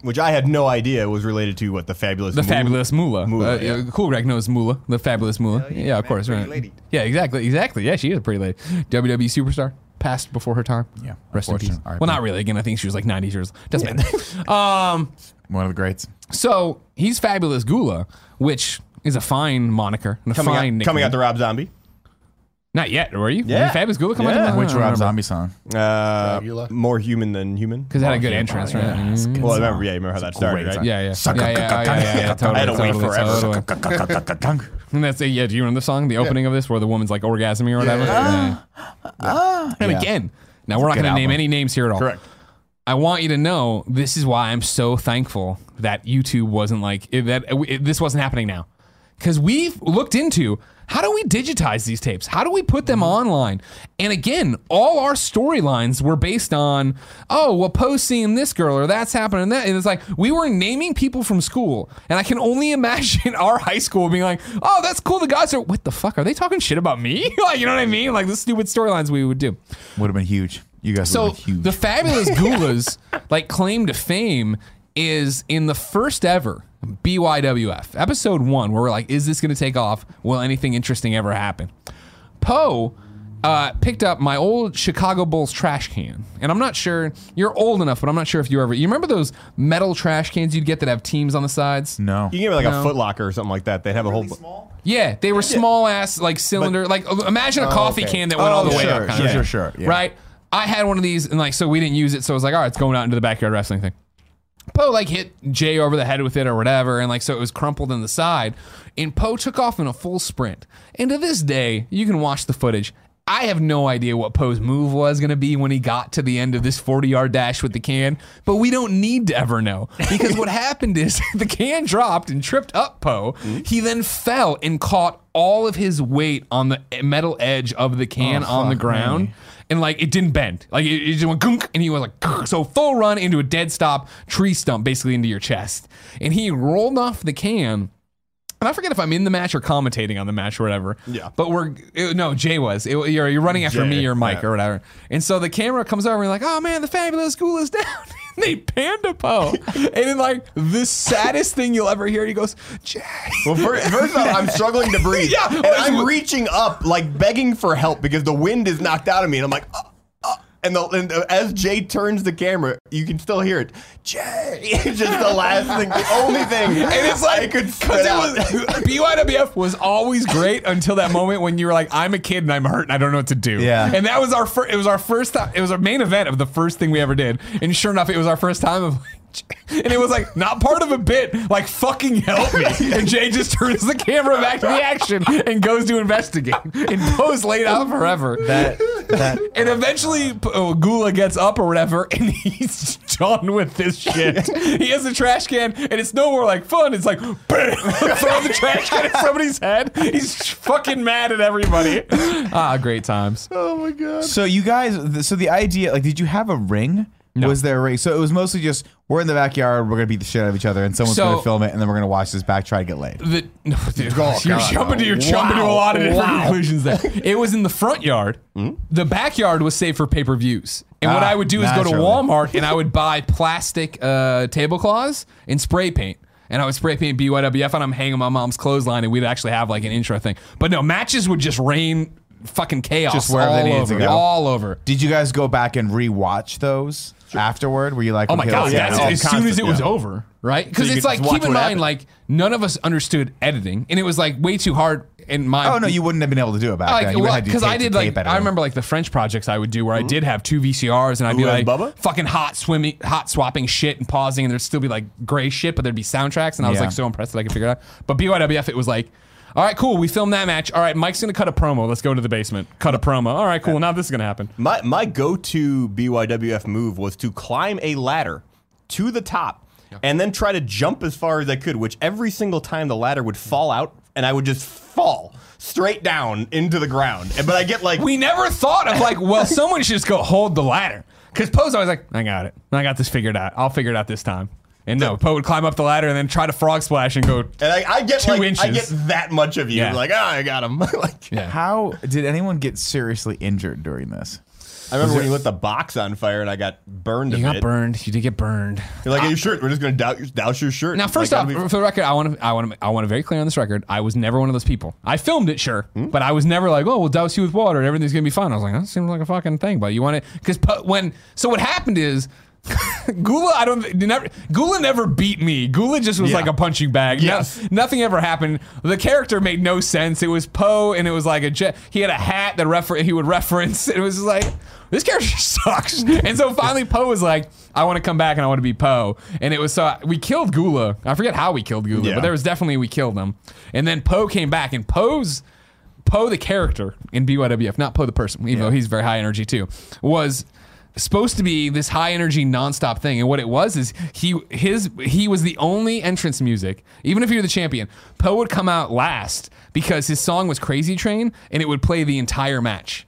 Which I had no idea was related to what the fabulous. the Moo- fabulous Moolah. Moolah, Uh, yeah. uh, Cool Greg knows Moolah, the fabulous Moolah. Yeah, of course, right? lady. Yeah, exactly, exactly. Yeah, she is a pretty lady. WWE superstar, passed before her time. Yeah, rest in peace. unfortunate. Well, not really. Again, I think she was like 90 years. Doesn't matter. [laughs] um, One of the greats. so he's fabulous Gula, which is a fine moniker and a Coming, fine out, coming out nickname. the Rob Zombie. Not yet, were you? Yeah. Did Fabulous Gula come Yeah. out? Which Rob Zombie song? Uh, Dragula. more human than human. Because it had a good entrance, right? Yeah, it's a Well, I remember. Yeah, you remember how that started, right? Yeah, yeah. Yeah, yeah, yeah, yeah, yeah, totally, I had to wait totally, forever. [laughs] And that's it. Yeah, do you remember the song, the opening of this, where the woman's like orgasming or whatever? Yeah. And Yeah. again, now we're not Good going to name album. any names here at all. Correct. I want you to know this is why I'm so thankful that YouTube wasn't like it, that it, this wasn't happening now, because we've looked into how do we digitize these tapes? How do we put them mm-hmm. online? And again, all our storylines were based on oh, well, Po's seeing this girl or that's happening that, and it's like we were naming people from school, and I can only [laughs] imagine our high school being like, oh, that's cool. The guys are what the fuck are they talking shit about me? [laughs] like you know what I mean? Like the stupid storylines we would do. Would have been huge. You guys So would have been huge. the fabulous [laughs] Gulas like claim to fame is in the first ever BYWF episode one, where we're like, is this going to take off? Will anything interesting ever happen? Po uh, picked up my old Chicago Bulls trash can, and I'm not sure you're old enough, but I'm not sure if you ever you remember those metal trash cans you'd get that have teams on the sides. no. You can give me like No. a Foot Locker or something like that. They'd have a whole. Small? Yeah, they were small ass like cylinder. like imagine a coffee okay. can that went all the Oh, way sure, up. kinda sure, thing. sure, sure, yeah. Right. I had one of these, and like so we didn't use it, so I was like, all right, it's going out into the backyard wrestling thing. Po like hit Jay over the head with it or whatever, and like so it was crumpled in the side. And Po took off in a full sprint. And to this day, you can watch the footage. I have no idea what Po's move was going to be when he got to the end of this 40 yard dash with the can, but we don't need to ever know. Because what [laughs] happened is [laughs] the can dropped and tripped up Po. Mm-hmm. He then fell and caught all of his weight on the metal edge of the can Oh, on the ground. And like it didn't bend. Like it, it just went gunk, and he was like "Gunk." so full run into a dead stop tree stump, basically into your chest. And he rolled off the can. And I forget if I'm in the match or commentating on the match or whatever. Yeah. But we're it- no Jay was. It- you're you're running after Jay, me or Mike yeah. or whatever. And so the camera comes over and like, oh man, the fabulous school is down. [laughs] and they pan to Po, [laughs] and then like the saddest thing you'll ever hear, he goes, Jay. Well, first, first off, I'm struggling to breathe. [laughs] Yeah, and I'm reaching up, like begging for help because the wind is knocked out of me, and I'm like, uh, and, the, and uh, as Jay turns the camera, you can still hear it. Jay, [laughs] just the last thing, the only thing, And it's like because it was BYWF was always great until that moment when you were like, I'm a kid and I'm hurt and I don't know what to do. Yeah. And that was our first. It was our first. Time, it was our main event of the first thing we ever did. And sure enough, it was our first time of. Like, And it was like not part of a bit, like fucking help me. And Jay just turns the camera back to the action and goes to investigate. And Po's laid out forever. that that And eventually, uh, Gula gets up or whatever, and [laughs] he's done with this shit. he has a trash can, and it's no more like fun. It's like, bam, [laughs] throw the trash can at somebody's head. He's fucking mad at everybody. Ah, great times. oh my god. So you guys, so the idea, like, did you have a ring? Was there a ring? So it was mostly just we're in the backyard, we're gonna beat the shit out of each other, and someone's So- gonna film it, and then we're gonna watch this back try to get laid. The, no, [laughs] dude, you're God. jumping to you're jumping to a lot of different conclusions there. [laughs] It was in the front yard. The backyard was safe for pay per views. And what Ah, I would do is go to naturally. Walmart and I would [laughs] buy plastic uh, tablecloths and spray paint. and I would spray paint BYWF and I'm hanging my mom's clothesline and we'd actually have like an intro thing. But no, matches would just rain fucking chaos Just wherever they all needed to over, go. all over. Did you guys go back and rewatch those afterward? Were you like, Oh my okay, god! let's yeah, that's get it as soon as it was yeah. over, right? Because So you it's could like just watch keep in what mind, happened. like none of us understood editing, and it was like way too hard. In my Oh no, you wouldn't have been able to do it back like then. You would have had to because do I tape did like tape editing. I remember like the French projects I would do where I mm-hmm. did have two VCRs and I'd be Ooh, like and Bubba? fucking hot swimming, hot swapping shit and pausing, and there'd still be like gray shit, but there'd be soundtracks, and I was Yeah. like so impressed that I could figure it out. But BYWF, it was like. All right, cool. We filmed that match. All right, Mike's gonna cut a promo. Let's go to the basement. Cut a promo. All right, cool. Now this is gonna happen. My my go-to BYWF move was to climb a ladder to the top and then try to jump as far as I could, which every single time the ladder would fall out and I would just fall straight down into the ground. And- But I get like We never thought of like, well, [laughs] someone should just go hold the ladder. Because Po's always like, I got it. I got this figured out. I'll figure it out this time. And no, Po would climb up the ladder and then try to frog splash and go. and I, I get Two like I get that much of you. Yeah. Like, ah, I got him. [laughs] like Yeah. How did anyone get seriously injured during this? I remember when you lit the box on fire and I got burned a You got bit. burned. You did get burned. You're like, hey, your shirt. We're just gonna douse, douse your shirt. Now, first Like, off, be- for the record, I want to, I want to, I want to very clear on this record. I was never one of those people. I filmed it, sure, but I was never like, oh, we'll douse you with water and everything's gonna be fine. I was like, that seems like a fucking thing, but you want it because when so what happened is. Gula, I don't. Never, Gula never beat me. Gula just was Yeah. like a punching bag. No- Yes. nothing ever happened. The character made no sense. It was Po, and it was like a. Je- he had a hat that refer- he would reference. [laughs] It was just like this character [laughs] sucks. and so finally, Po was like, "I want to come back and I want to be Po." And it was so we killed Gula. I forget how we killed Gula, Yeah. but there was definitely we killed him. And then Po came back, and Po's Po the character in BYWF, not Po the person, even though he's very high energy too, was supposed to be this high energy nonstop thing. And what it was is he his he was the only entrance music, even if you're the champion, Po would come out last because his song was Crazy Train and it would play the entire match.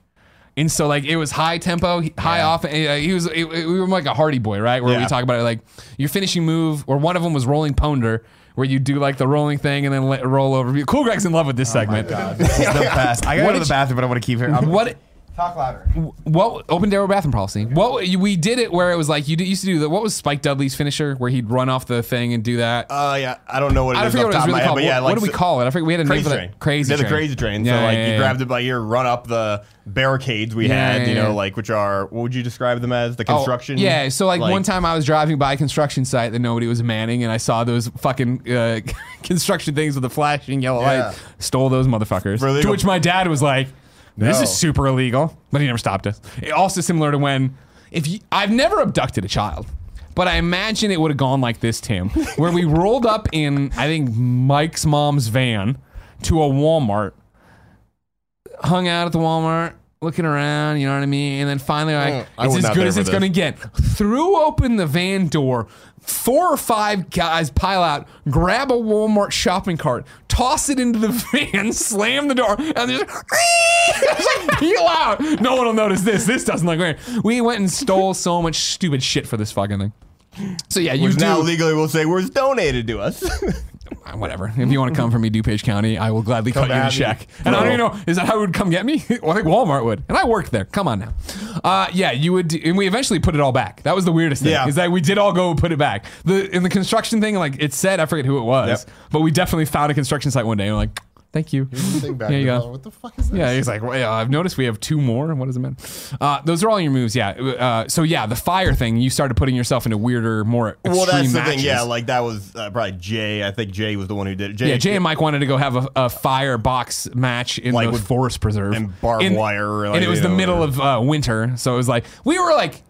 And so like it was high tempo, high off. uh, He was it, it- we were like a Hardy Boy, right? Where we talk about it like your finishing move, or one of them was rolling thunder, where you do like the rolling thing and then let, roll over. Cool Greg's in love with this segment. This is the [laughs] best. I gotta What go to the bathroom, but I want to keep here. I'm- What Talk louder. what open door bathroom policy? What we did it where it was like you did, used to do the what was Spike Dudley's finisher where he'd run off the thing and do that. uh, yeah, I don't know what it I is forget off what it was really my head, called. but yeah, what, like what do we call it? I forget. We had a name Crazy for that. train. Crazy They're the crazy train. Yeah, so like yeah, you grabbed it by ear, run up the barricades we Yeah, had. yeah, you know, yeah. like which are what would you describe them as? The Oh, construction. yeah, so like, one time I was driving by a construction site that nobody was manning, and I saw those fucking uh, [laughs] construction things with the flashing yellow Yeah. light. Stole those motherfuckers. For To which my dad was like, "This is super illegal," but he never stopped us. It, also similar to when if you, I've never abducted a child. But I imagine it would have gone like this, Tim, [laughs] where we rolled up in, I think, Mike's mom's van to a Walmart, hung out at the Walmart, looking around, you know what I mean? And then finally, like, I it's as good as it's going to get. Threw open the van door. Four or five guys pile out, grab a Walmart shopping cart, toss it into the [laughs] van, slam the door, and just, [laughs] just like peel out. No one will notice this. This doesn't look weird. We went and stole so much stupid shit for this fucking thing. So yeah, you Which do now legally will say was donated to us. [laughs] whatever. If you want to come for me, DuPage County, I will gladly cut you a check. And I don't even know, is that how it would come get me? [laughs] well, I think Walmart would. And I worked there. Come on now. Uh, yeah, you would. And we eventually put it all back. That was the weirdest thing. Yeah. Is that we did all go put it back. The in the construction thing, like it said, I forget who it was, Yep. but we definitely found a construction site one day and we're like, thank you. There [laughs] you go. What the fuck is this? Yeah, he's like, well, yeah, I've noticed we have two more. What does it mean? Uh, those are all your moves, yeah. Uh, so yeah, the fire thing, you started putting yourself into weirder, more extreme well, that's the matches. thing. Yeah, like that was uh, probably Jay. I think Jay was the one who did it. Jay, Yeah, Jay and Mike wanted to go have a, a fire box match in Like the with- forest preserve and barbed In- wire, and it was the know, middle of uh, winter, so it was like we were like.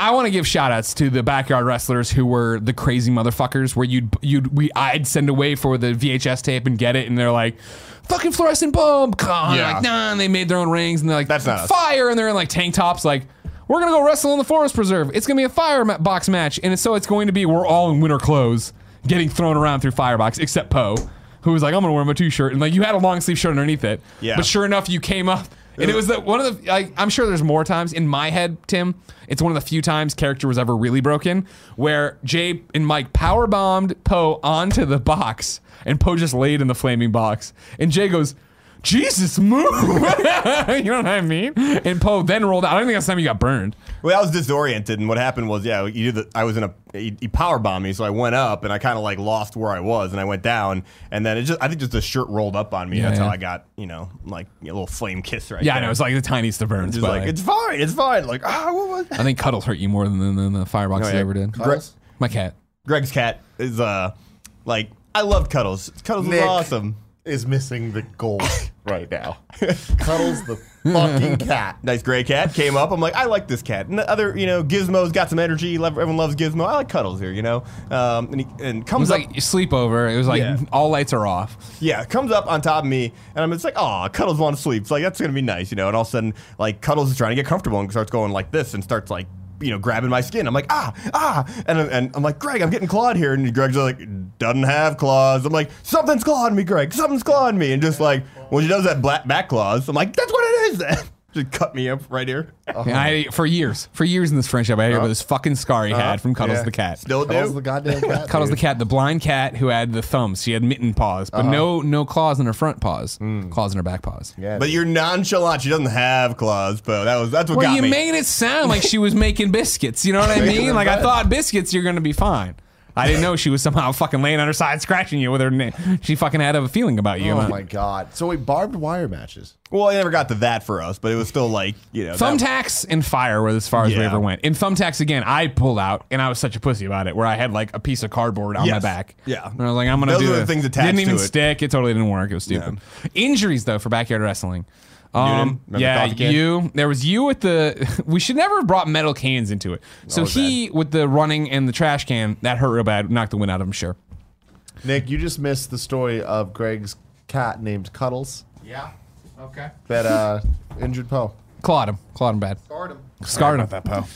I want to give shout outs to the backyard wrestlers who were the crazy motherfuckers where you'd you'd we I'd send away for the VHS tape and get it and they're like fucking fluorescent bulb come Yeah. like nah and they made their own rings and they're like That's not us. fire and they're in like tank tops like we're gonna go wrestle in the forest preserve it's gonna be a fire box match and so it's going to be we're all in winter clothes getting thrown around through firebox except Po who was like I'm gonna wear my t-shirt and like you had a long sleeve shirt underneath it Yeah. but sure enough you came up and it was the one of the like, I'm sure there's more times in my head Tim it's one of the few times character was ever really broken where Jay and Mike power bombed Po onto the box and Po just laid in the flaming box. And Jay goes Jesus, move! [laughs] you know what I mean? And Po then rolled out. I don't think that's the time you got burned. Well, I was disoriented, and what happened was, yeah, you did the, I was in a he, he power bombed me, so I went up, and I kind of like lost where I was, and I went down, and then it just I think just the shirt rolled up on me. Yeah, That's yeah. how I got, you know, like a little flame kiss right Yeah, there. I know. It's like the tiniest of burns. just but like like, it's fine, it's fine. Like ah, what was? I think cuddles hurt you more than, than the fireboxes Oh, yeah. ever did. Gre- My cat. Greg's cat is uh like I love Cuddles. Cuddles was Nick. awesome. Is missing the gold [laughs] right now. [laughs] Cuddles the fucking cat. Nice gray cat came up. I'm like, I like this cat. And the other, you know, Gizmo's got some energy. Everyone loves Gizmo. I like Cuddles here, you know. Um, and he and It comes was up, like sleepover. It was like Yeah. all lights are off. yeah, comes up on top of me, and I'm just like, oh, Cuddles want to sleep. It's like that's gonna be nice, you know. And all of a sudden, like Cuddles is trying to get comfortable and starts going like this and starts like. You know, grabbing my skin. I'm like, ah, ah, and, and I'm like, Greg, I'm getting clawed here, and Greg's like, doesn't have claws. I'm like, something's clawing me, Greg. Something's clawing me, and just like, when she does that black back claws, I'm like, that's what it is. Then just cut me up right here. And uh-huh. I, for years, for years in this friendship, I had uh-huh. this fucking scar he had uh-huh. from Cuddles Yeah. the cat. Still Cuddles do. the goddamn cat. [laughs] Cuddles the cat, the blind cat who had the thumbs. She had mitten paws, but no no claws in her front paws. Hmm. Claws in her back paws. Yeah, But you're nonchalant. She doesn't have claws, Po. That was that's what Well, got you me. made it sound like she was making biscuits. You know what I [laughs] Making mean? them Like I bad. thought biscuits, you're gonna be fine. I didn't know she was somehow [laughs] fucking laying on her side, scratching you with her. Na- she fucking had a feeling about you. Oh my god. So wait, barbed wire matches. well, I never got to that for us, but it was still like you know. that- Thumbtacks and fire were as far as we Yeah. ever went. In thumbtacks again, I pulled out and I was such a pussy about it, where I had like a piece of cardboard on my Yes. back. Yeah. and I was like, I'm gonna Those do are the it. things attached Didn't even to it. stick. It totally didn't work. It was stupid. Injuries though for backyard wrestling. Um, Noonan? Yeah, you. There was you with the. [laughs] We should never have brought metal cans into it. So Oh, he with the running and the trash can that hurt real bad. Knocked the wind out of him. Sure. Nick, you just missed the story of Greg's cat named Cuddles Yeah. Okay. that uh, injured Po. Clawed him. Clawed him bad. Scarred him. Scarred him. that Po.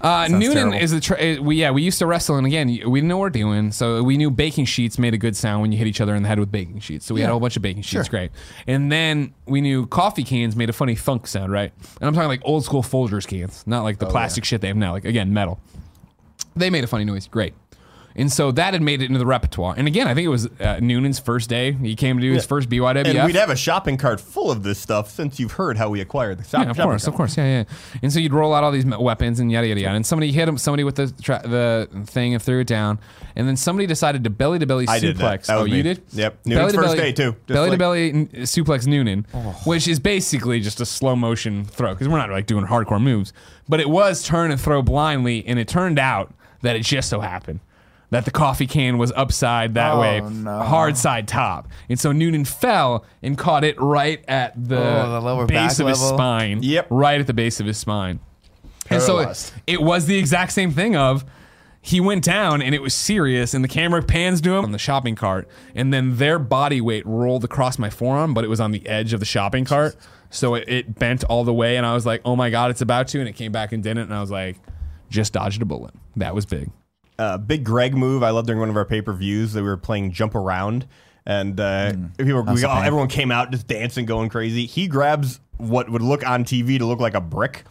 [laughs] Uh, Noonan terrible. is the tra- uh, we yeah we used to wrestle and again we didn't know what we're doing so we knew baking sheets made a good sound when you hit each other in the head with baking sheets so we had a whole bunch of baking sheets great. And then we knew coffee cans made a funny thunk sound right? And I'm talking like old school Folgers cans not like the plastic shit they have now like again metal. They made a funny noise great and so that had made it into the repertoire and again I think it was uh, Noonan's first day he came to do his first BYWF And we'd have a shopping cart full of this stuff since you've heard how we acquired the shop, Yeah, of shopping course, cart. of course, yeah, yeah. And so you'd roll out all these weapons and yada yada yada. And somebody hit him, somebody with the tra- the thing and threw it down. And then somebody decided to belly to belly suplex. I did that. That oh, was you me. did? Yep. Noonan's first day, too. Just belly to belly suplex Noonan, which is basically just a slow motion throw because we're not like doing hardcore moves. But it was turn and throw blindly, and it turned out that it just so happened. That the coffee can was upside that Oh, way, no. hard side top, and so Noonan fell and caught it right at the, Oh, the lower base of his level? spine. Yep. right at the base of his spine. And so it, it was the exact same thing of he went down and it was serious and the camera pans to him on the shopping cart and then their body weight rolled across my forearm but it was on the edge of the shopping cart so it, it bent all the way and I was like oh my god it's about to and it came back and didn't and I was like just dodged a bullet that was big uh, big Greg move I loved during one of our pay per views that we were playing Jump Around, and uh, people, we, a all, everyone came out just dancing, going crazy. He grabs what would look on TV to look like a brick.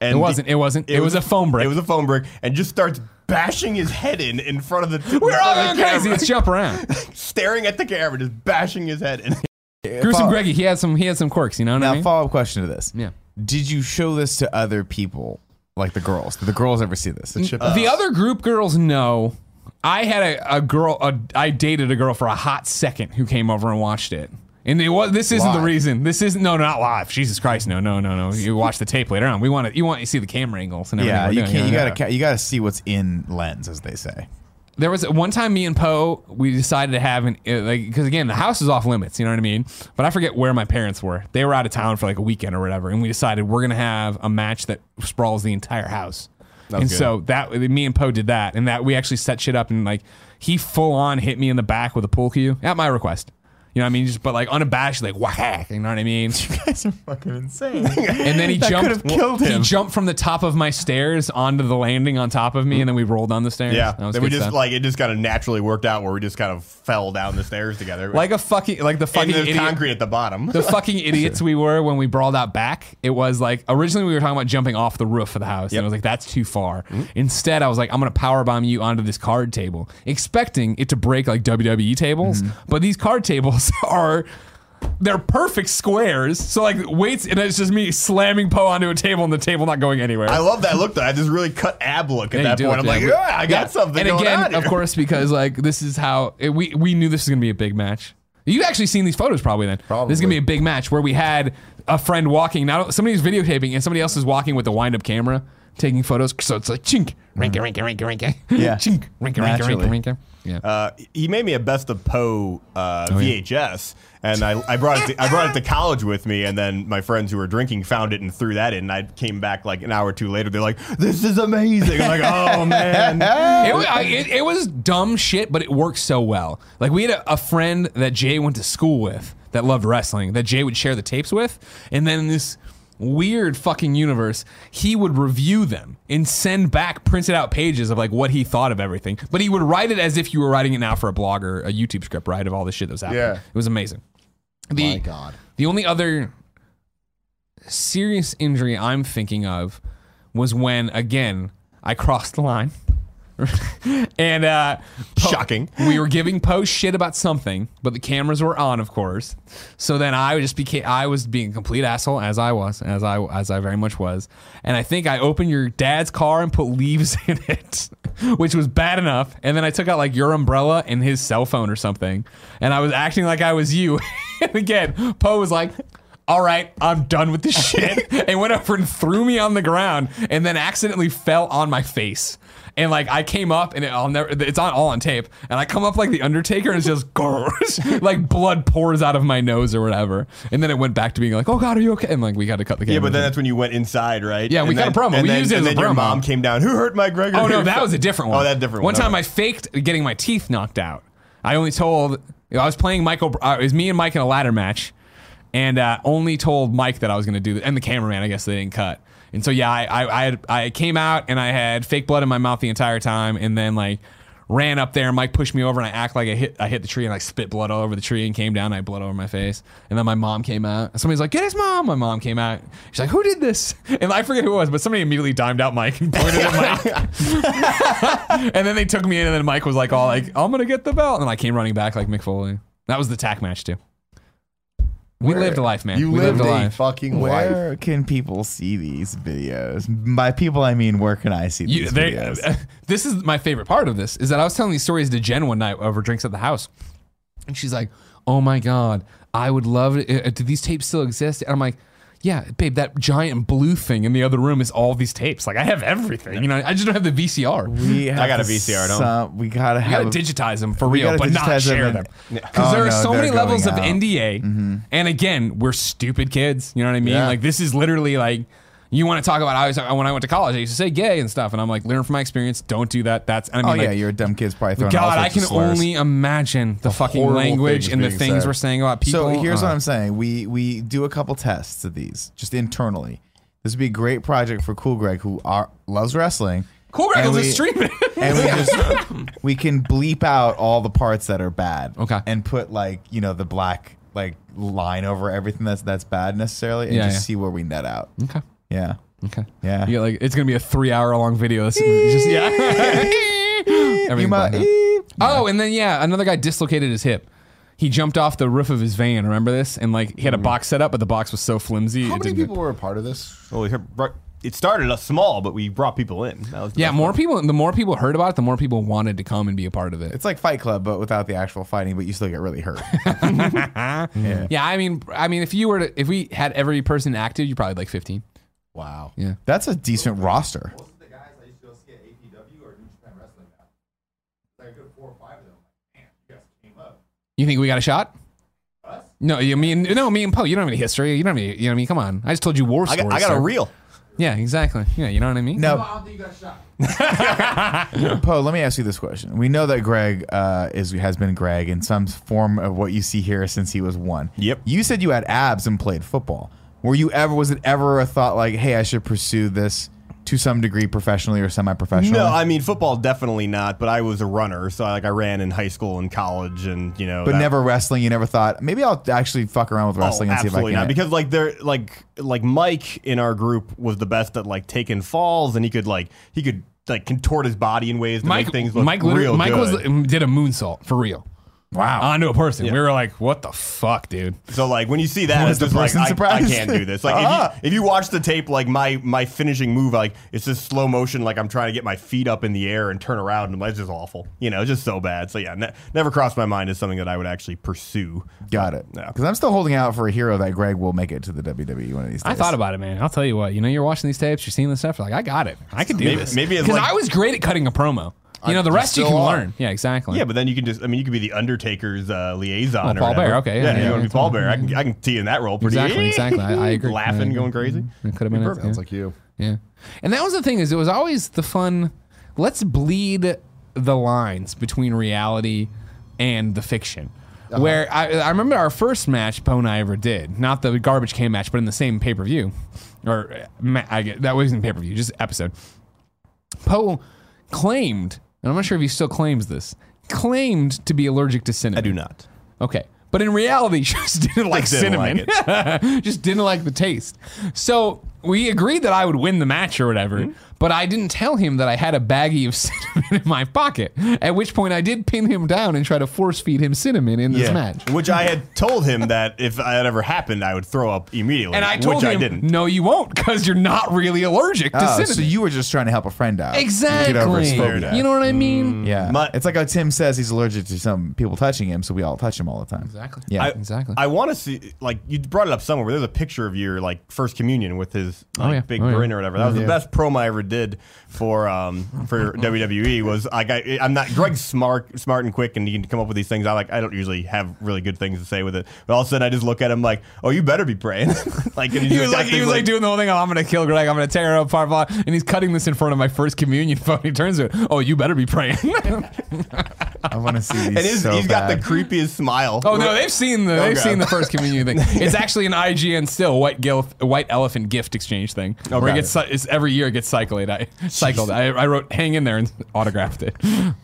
And It wasn't, it wasn't. It was a foam brick. It was a foam brick, and just starts bashing his head in in front of the. we're all going crazy camera, it's jump around [laughs] staring at the camera, just bashing his head in. [laughs] gruesome Follow- Greggy he had some he had some quirks you know what I Now, mean follow up question to this. Yeah. Did you show this to other people, like the girls? Did the girls ever see this? the other group girls know. I had a, a girl. A, I dated a girl for a hot second who came over and watched it. And it was. This isn't the reason. This isn't. No, not live. Jesus Christ, no, no, no, no. You watch the tape later on. We want to. You want to see the camera angles and everything. yeah, you doing, can't. You know? gotta. ca- You gotta see what's in lens, as they say. There was one time me and Po we decided to have an uh, like because again the house is off limits, you know what I mean. But I forget where my parents were. They were out of town for like a weekend or whatever, and we decided we're gonna have a match that sprawls the entire house. and good. so that me and Po did that, and that we actually set shit up and like he full on hit me in the back with a pool cue at my request. You know what I mean? Just but like unabashed, like whack. You know what I mean? [laughs] You guys are fucking insane. And then he That jumped. could've killed him. He jumped from the top of my stairs onto the landing on top of me, and then we rolled down the stairs. Yeah, That was then we good just stuff. like it just kind of naturally worked out where we just kind of fell down the stairs together, like a fucking like the and fucking there's idiot. concrete at the bottom. the [laughs] fucking idiots we were when we brawled out back. It was like originally we were talking about jumping off the roof of the house, and I was like, "That's too far." Mm-hmm. Instead, I was like, "I'm gonna power bomb you onto this card table," expecting it to break like WWE tables. Mm-hmm. But these card tables [laughs] are they're perfect squares. So like weights, and it's just me slamming Po onto a table, and the table not going anywhere. I love that look though. I had this really cut ab look at Yeah, you that do point. I'm like, yeah, I got something. And going again, on of here. course, because like this is how it, we we knew this was gonna be a big match. You've actually seen these photos probably then. Probably. This is gonna be a big match where we had a friend walking. Now somebody's videotaping and somebody else is walking with a wind up camera taking photos. So it's like chink, rinka, rinka, rinka, rinka. Yeah. [laughs] chink, rinka, rinka, rinka, rinka. Yeah. Uh, he made me a best of Po uh, Oh, VHS, and I, I brought it to, I brought it to college with me, and then my friends who were drinking found it and threw that in. And I came back like an hour or two later. They're like, "This is amazing!" I'm like, [laughs] "Oh man!" It, wa- I- it, it was dumb shit, but it worked so well. Like we had a, a friend that Jay went to school with that loved wrestling that Jay would share the tapes with, and then this weird fucking universe, he would review them and send back printed out pages of like what he thought of everything. But he would write it as if you were writing it now for a blog or a YouTube script, right? Of all the shit that was happening. Yeah. It was amazing. The, My God. The only other serious injury I'm thinking of was when again I crossed the line. [laughs] and uh Shocking. we were giving post shit about something, but the cameras were on, of course. So then I just became I was being a complete asshole as I was, as I as I very much was. And I think I opened your dad's car and put leaves [laughs] in it, which was bad enough. And then I took out like your umbrella and his cell phone or something, and I was acting like I was you. [laughs] and again, Po was like. All right, I'm done with this shit. and went over and threw me on the ground, and then accidentally fell on my face. And like I came up, and it, I'll never. It's on all on tape. And I come up like the Undertaker, and it's just "Grrr," [laughs] like blood pours out of my nose or whatever. And then it went back to being like, "Oh God, are you okay?" And like we got to cut the camera. Yeah, but then that's when you went inside, right? Yeah, we And got a then- promo. And We then, used it and as a then your promo. mom came down. Who hurt my Gregor? Oh no, [laughs] that was a different one. Oh, that different one. one. time Okay. I faked getting my teeth knocked out. I only told I was playing Michael. Uh, it was me and Mike in a ladder match, and uh, only told Mike that I was going to do that, and the cameraman. I guess they didn't cut. And so yeah, I I I, had, I came out and I had fake blood in my mouth the entire time, and then like ran up there. Mike pushed me over, and I act like I hit I hit the tree, and I spit blood all over the tree, and came down. And I had blood over my face, and then my mom came out. Somebody's like, "Get his mom!" My mom came out. She's like, "Who did this?" And I forget who it was, but somebody immediately dimed out Mike and pointed at Mike. [laughs] and then they took me in, and then Mike was like, "All like, I'm gonna get the belt," and I came running back like Mick Foley. That was the tack match too. We lived a life, man. You we lived lived a a life. fucking life. Where can people see these videos? By people, I mean where can I see You, these they, videos? [laughs] this is my favorite part of this is that I was telling these stories to Jen one night over drinks at the house, and she's like, "Oh my god, I would love it. Uh, do these tapes still exist?" And I'm like, "Yeah, babe, that giant blue thing in the other room is all these tapes. Like I have everything. You know, I just don't have the VCR. we have got a to VCR at home. some- we gotta You have. gotta a- digitize them for real, gotta but not digitize them share and- them. Because Oh, there are no, so they're many levels of going out. Mm-hmm. NDA, and again, we're stupid kids. You know what I mean? Yeah. Like this is literally like you want to talk about. I was when I went to college, I used to say gay and stuff, and I'm like, learn from my experience. Don't do that. That's I mean, oh like, yeah, you're a dumb kid's probably throwing God, I can only imagine the fucking language and the things said. we're saying about people. So here's Uh, what I'm saying. We we do a couple tests of these just internally. This would be a great project for Cool Greg, who are, loves wrestling. Cool Greg and will we- just stream it. and we just we can bleep out all the parts that are bad. Okay. And put like you know the black like line over everything that's that's bad necessarily, and Yeah, just yeah. see where we net out. okay. Yeah. Okay. Yeah. You get like it's gonna be a three hour long video. That's just yeah. [laughs] [laughs] You Everything might- blacked out. Oh, and then yeah, another guy dislocated his hip. He jumped off the roof of his van. Remember this? And like he had a mm. box set up, but the box was so flimsy. How it many didn't- people were a part of this? Well, we heard- brought- it started us small, but we brought people in. That was the Yeah, best more part. people. The more people heard about it, the more people wanted to come and be a part of it. It's like Fight Club, but without the actual fighting, but you still get really hurt. [laughs] yeah. Yeah, I mean, I mean, if you were to, if we had every person active, you probably like fifteen. Wow. Yeah. That's a decent roster. Most of the guys I used to go see at APW or New Japan Wrestling now. Like a good four or five of them. Like, man, you guys came up. You think we got a shot? Us? No, you mean no, me and Po. You don't have any history. You don't have any. You know what I mean? Come on. I just told you war I stories. got, I got a sir. reel. Yeah, exactly. Yeah, you know what I mean. No, No, I don't think you got a shot. [laughs] Po, let me ask you this question. We know that Greg uh, is has been Greg in some form of what you see here since he was one. Yep. You said you had abs and played football. Were you ever? Was it ever a thought like, hey, I should pursue this to some degree professionally or semi-professionally? No, I mean football definitely not. But I was a runner, so like I ran in high school and college, and you know. but that- never wrestling. You never thought maybe I'll actually fuck around with oh, wrestling oh, and see if I absolutely can. not. Because like they're like like Mike in our group was the best at like taking falls, and he could like he could like contort his body in ways to Mike, make things look Mike, real Mike good. was did a moonsault for real. Wow. onto a person. We were like, what the fuck, dude? So like when you see that, Was it's the just like person I, I surprised? can't do this. [laughs] Like Ah. if, you, if you watch the tape, like my my finishing move, like it's just slow motion. Like I'm trying to get my feet up in the air and turn around, and it's just awful. You know, it's just so bad. So yeah, ne- never crossed my mind as something that I would actually pursue. Got it. Yeah. Because I'm still holding out for a hero that Greg will make it to the WWE one of these days. I thought about it, man. I'll tell you what. You know, you're watching these tapes, you're seeing this stuff. You're like, I got it. I could do Maybe- this. maybe it's because like- I was great at cutting a promo. You know, the rest you still can are. learn. Yeah, exactly. Yeah, but then you can just, I mean, you could be the Undertaker's uh, liaison. Oh, or Paul whatever. Bear, okay, yeah, Yeah, yeah, you want to be Paul fine. Bear. I can, I can see you in that role pretty Exactly, exactly. I- I [laughs] agree. I Laughing, agree. going crazy. It could have been perfect. Sounds yeah. like you. Yeah. And that was the thing is it was always the fun let's bleed the lines between reality and the fiction. Uh-huh. Where I, I remember our first match Po and I ever did, not the garbage can match, but in the same pay per view, or uh, I get that wasn't pay per view, just episode. Po claimed, and I'm not sure if he still claims this, claimed to be allergic to cinnamon. I do not. Okay. But in reality, [laughs] she just didn't like Just didn't cinnamon. [laughs] just didn't like the taste. So we agreed that I would win the match or whatever. Hmm? But I didn't tell him that I had a baggie of [laughs] cinnamon in my pocket. At which point I did pin him down and try to force feed him cinnamon in this match. Which I had told him that if that ever happened, I would throw up immediately. And I told which him, I didn't. no, you won't, because you're not really allergic to Oh, cinnamon. so you were just trying to help a friend out. exactly. Get over his phobia. You know what I mean? Mm. Yeah. My- it's like how Tim says he's allergic to some people touching him, so we all touch him all the time. Exactly. Yeah. I, Exactly. I want to see, like, you brought it up somewhere where there's a picture of your, like, first communion with his oh, like, Oh, yeah. big Oh, yeah. grin or whatever. That was Yeah. the best promo I ever did for um for [laughs] WWE. Was like, I, I'm not, Greg's smart, smart and quick, and he can come up with these things. I like, I don't usually have really good things to say with it. But all of a sudden, I just look at him like, oh, you better be praying. [laughs] like, and He just was like, he was like doing the whole thing. Oh, I'm gonna kill Greg. I'm gonna tear her apart. Blah, blah. And he's cutting this in front of my first communion [laughs] phone. He turns to it. Oh, you better be praying. I want to see these. and his, so he's got the creepiest smile. oh no, they've seen the they've Okay. seen the first communion thing. It's actually an IGN still white gil, white elephant gift exchange thing where it gets cy- it's, every year it gets cycled. I cycled. I, I wrote hang in there and [laughs] autographed it. [laughs]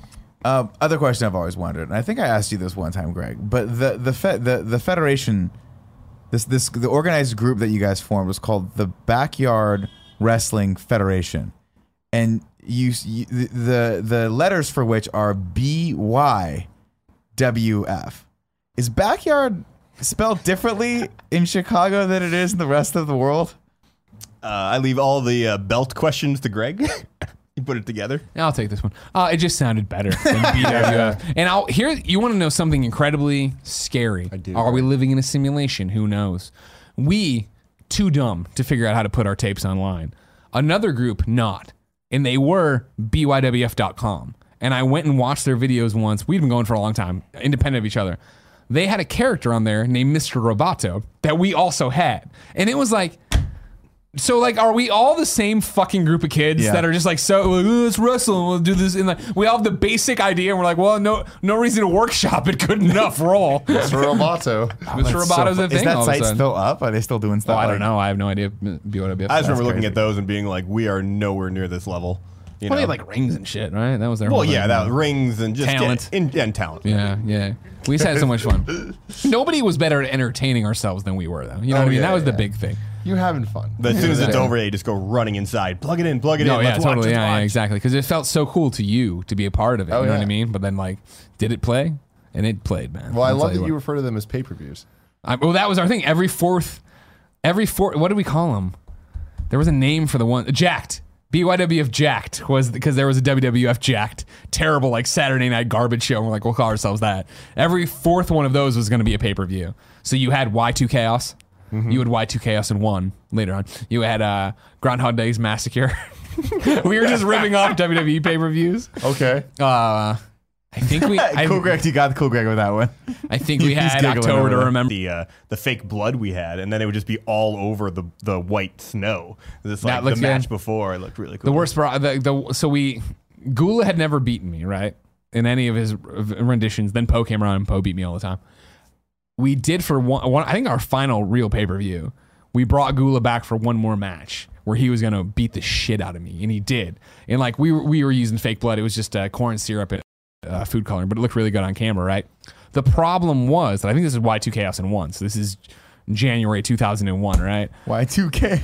Um, other question I've always wondered, and I think I asked you this one time, Greg, but the the fe- the the federation, this this the organized group that you guys formed was called the Backyard Wrestling Federation, and you, you the the the letters for which are B Y W F. Is backyard spelled differently in Chicago than it is in the rest of the world? Uh, I leave all the uh, belt questions to Greg. [laughs] you put it together. I'll take this one. Uh, it just sounded better than [laughs] BWF. and I'll here. You want to know something incredibly scary? I do. Are we living in a simulation? Who knows? We too dumb to figure out how to put our tapes online. Another group not, and they were bywf.com. And I went and watched their videos once. We'd been going for a long time, independent of each other. They had a character on there named Mr. Roboto that we also had, and it was like. So like, are we all the same fucking group of kids Yeah. that are just like, so like, "Oh, let's wrestle, and we'll do this, and like, we all have the basic idea, and we're like, well, no, no reason to workshop it. [laughs] Good enough, roll. [laughs] Mr. For Roboto. [laughs] Roboto's a thing. Is thing. that all of a site sudden. still up? Are they still doing Oh, stuff? I don't like- know. I have no idea. BYWF. I just remember looking at those and being like, we are nowhere near this level. You Well, they know? had like rings and shit, right? That was their. well, whole yeah, thing. that rings and just Talent. Yeah, and, and talent. Yeah, yeah. We just had so much fun. Nobody was better at entertaining ourselves than we were, though. You know Oh, what I mean? yeah, that was the yeah. big thing. You're having fun. But as soon as it's over, they just go running inside. Plug it in, plug it No, in. yeah, let's watch, totally. let's yeah, yeah, watch. exactly. Because it felt so cool to you to be a part of it. Oh, you know what I mean? But then, like, did it play? And it played, man. Well, I I'll love tell that you what. refer to them as pay per views. I, well, that was our thing. Every fourth, every fourth. What did we call them? There was a name for the one. Jacked. BYWF Jacked was because there was a WWF Jacked. Terrible, like Saturday night garbage show. And we're like, we'll call ourselves that. Every fourth one of those was going to be a pay per view. So you had Y2 Chaos. You had Y2 Chaos in one later on. You had uh, Groundhog Days Massacre. [laughs] we were just ripping off WWE pay per views. Okay. Uh, I think we. [laughs] I, cool Greg, you got the cool Greg with that one. I think we [laughs] had October to remember. The uh, the fake blood we had, and then it would just be all over the the white snow. This That like the looks match good. before. It looked really cool. The worst part, the, the so we Gula had never beaten me right in any of his renditions. Then Po came around and Po beat me all the time. We did for one, one I think our final real pay per view. We brought Gula back for one more match where he was gonna beat the shit out of me, and he did. And like we were, we were using fake blood. It was just uh, corn syrup and uh, food coloring, but it looked really good on camera, right? The problem was that I think this is Y2 Chaos in one. So this is January 2001, right? Y2K.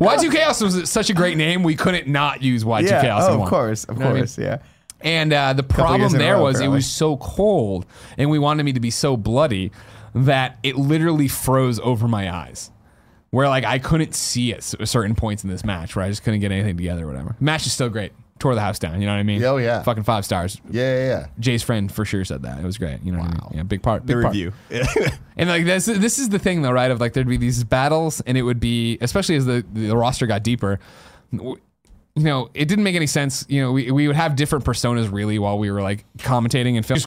Y2 Chaos was such a great name, we couldn't not use Y2 yeah. Chaos Oh, in of one. course, of You know what I mean? course, yeah. And uh, the problem years in a there row, was it was so cold, and we wanted me to be so bloody that it literally froze over my eyes. Where like I couldn't see at certain points in this match, where I just couldn't get anything together, or whatever. Match is still great. Tore the house down. You know what I mean? Oh, yeah. Fucking five stars. Yeah, yeah, yeah. Jay's friend for sure said that. It was great. You know what I mean? Yeah, big part. The Big part. review. [laughs] And like this, this is the thing though, right? Of like there'd be these battles, and it would be, especially as the the roster got deeper. You know, it didn't make any sense. You know, we, we would have different personas really while we were like commentating and film.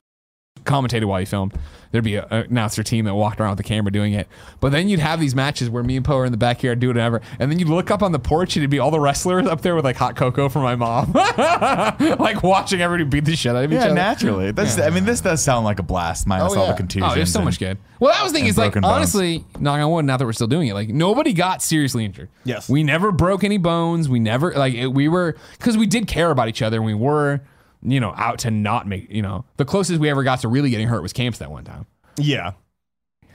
Commentated while you filmed. There'd be a, a announcer team that walked around with the camera doing it. But then you'd have these matches where me and Po are in the backyard doing whatever, and then you'd look up on the porch and it'd be all the wrestlers up there with like hot cocoa for my mom, [laughs] like watching everybody beat the shit out of each Yeah, other. naturally. That's, I mean, this does sound like a blast, minus Oh, all yeah. the contusions. Oh, it so and- much good. [laughs] Well, that was the thing is like bones. honestly, knock on wood. Now that we're still doing it, like nobody got seriously injured. Yes. we never broke any bones. We never like it, we were because we did care about each other and we were you know out to not make you know the closest we ever got to really getting hurt was camps that one time. yeah.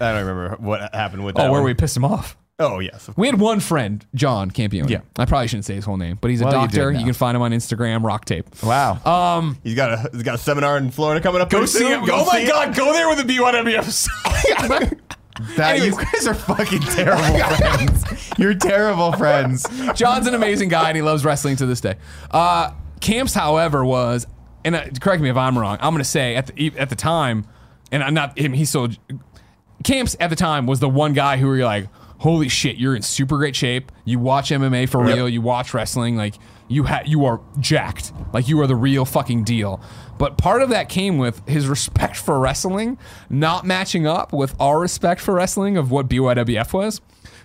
I don't remember what happened with that. Oh, where one. we pissed him off. Oh, yes. We had one friend, John Campione. Yeah. I probably shouldn't say his whole name, but he's a Well, doctor. did You, can find him on Instagram, Rock Tape. Wow. Um, He's got a he's got a seminar in Florida coming up. go see soon. him. Go oh my it. god, go there with a B1WF. [laughs] that, you guys are fucking terrible [laughs] friends. You're terrible friends. John's an amazing guy and he loves wrestling to this day. Uh, Camps, however, was and uh, correct me if I'm wrong. I'm going to say at the at the time, and I'm not him. He's so Camps at the time was the one guy who were like, holy shit, you're in super great shape. You watch MMA for real. You watch wrestling like you ha- you are jacked. Like you are the real fucking deal. But part of that came with his respect for wrestling not matching up with our respect for wrestling of what BYWF was.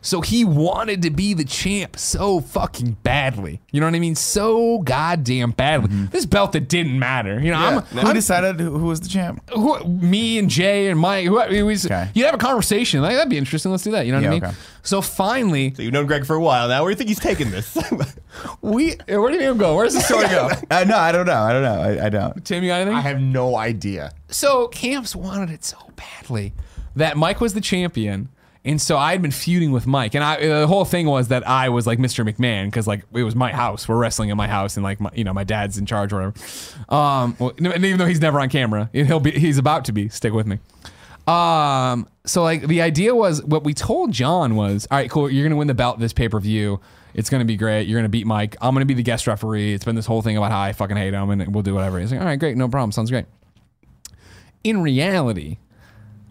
So he wanted to be the champ so fucking badly. You know what I mean? So goddamn badly. This belt that didn't matter. You know, I'm, Who decided who, who was the champ? who, me and Jay and Mike, who, it was, Okay. you'd have a conversation. Like, that'd be interesting. Let's do that. You know what I mean? okay. So finally, So you've known Greg for a while now. Where do you think he's taking this? [laughs] we, where do you go? Where's the story go? [laughs] Uh, no, I don't know. I don't know. I, I don't. Tim, you got anything? I have no idea. so Camps wanted it so badly that Mike was the champion. And so I had been feuding with Mike, and I, the whole thing was that I was like Mr. McMahon because like it was my house. We're wrestling in my house, and like my, you know my dad's in charge or whatever. Um, well, and even though he's never on camera, he'll be he's about to be. Stick with me. Um, so like the idea was what we told John was, all right, cool. You're gonna win the belt this pay per view. It's gonna be great. You're gonna beat Mike. I'm gonna be the guest referee. It's been this whole thing about how I fucking hate him, and we'll do whatever. He's like, all right, great, no problem. Sounds great in reality,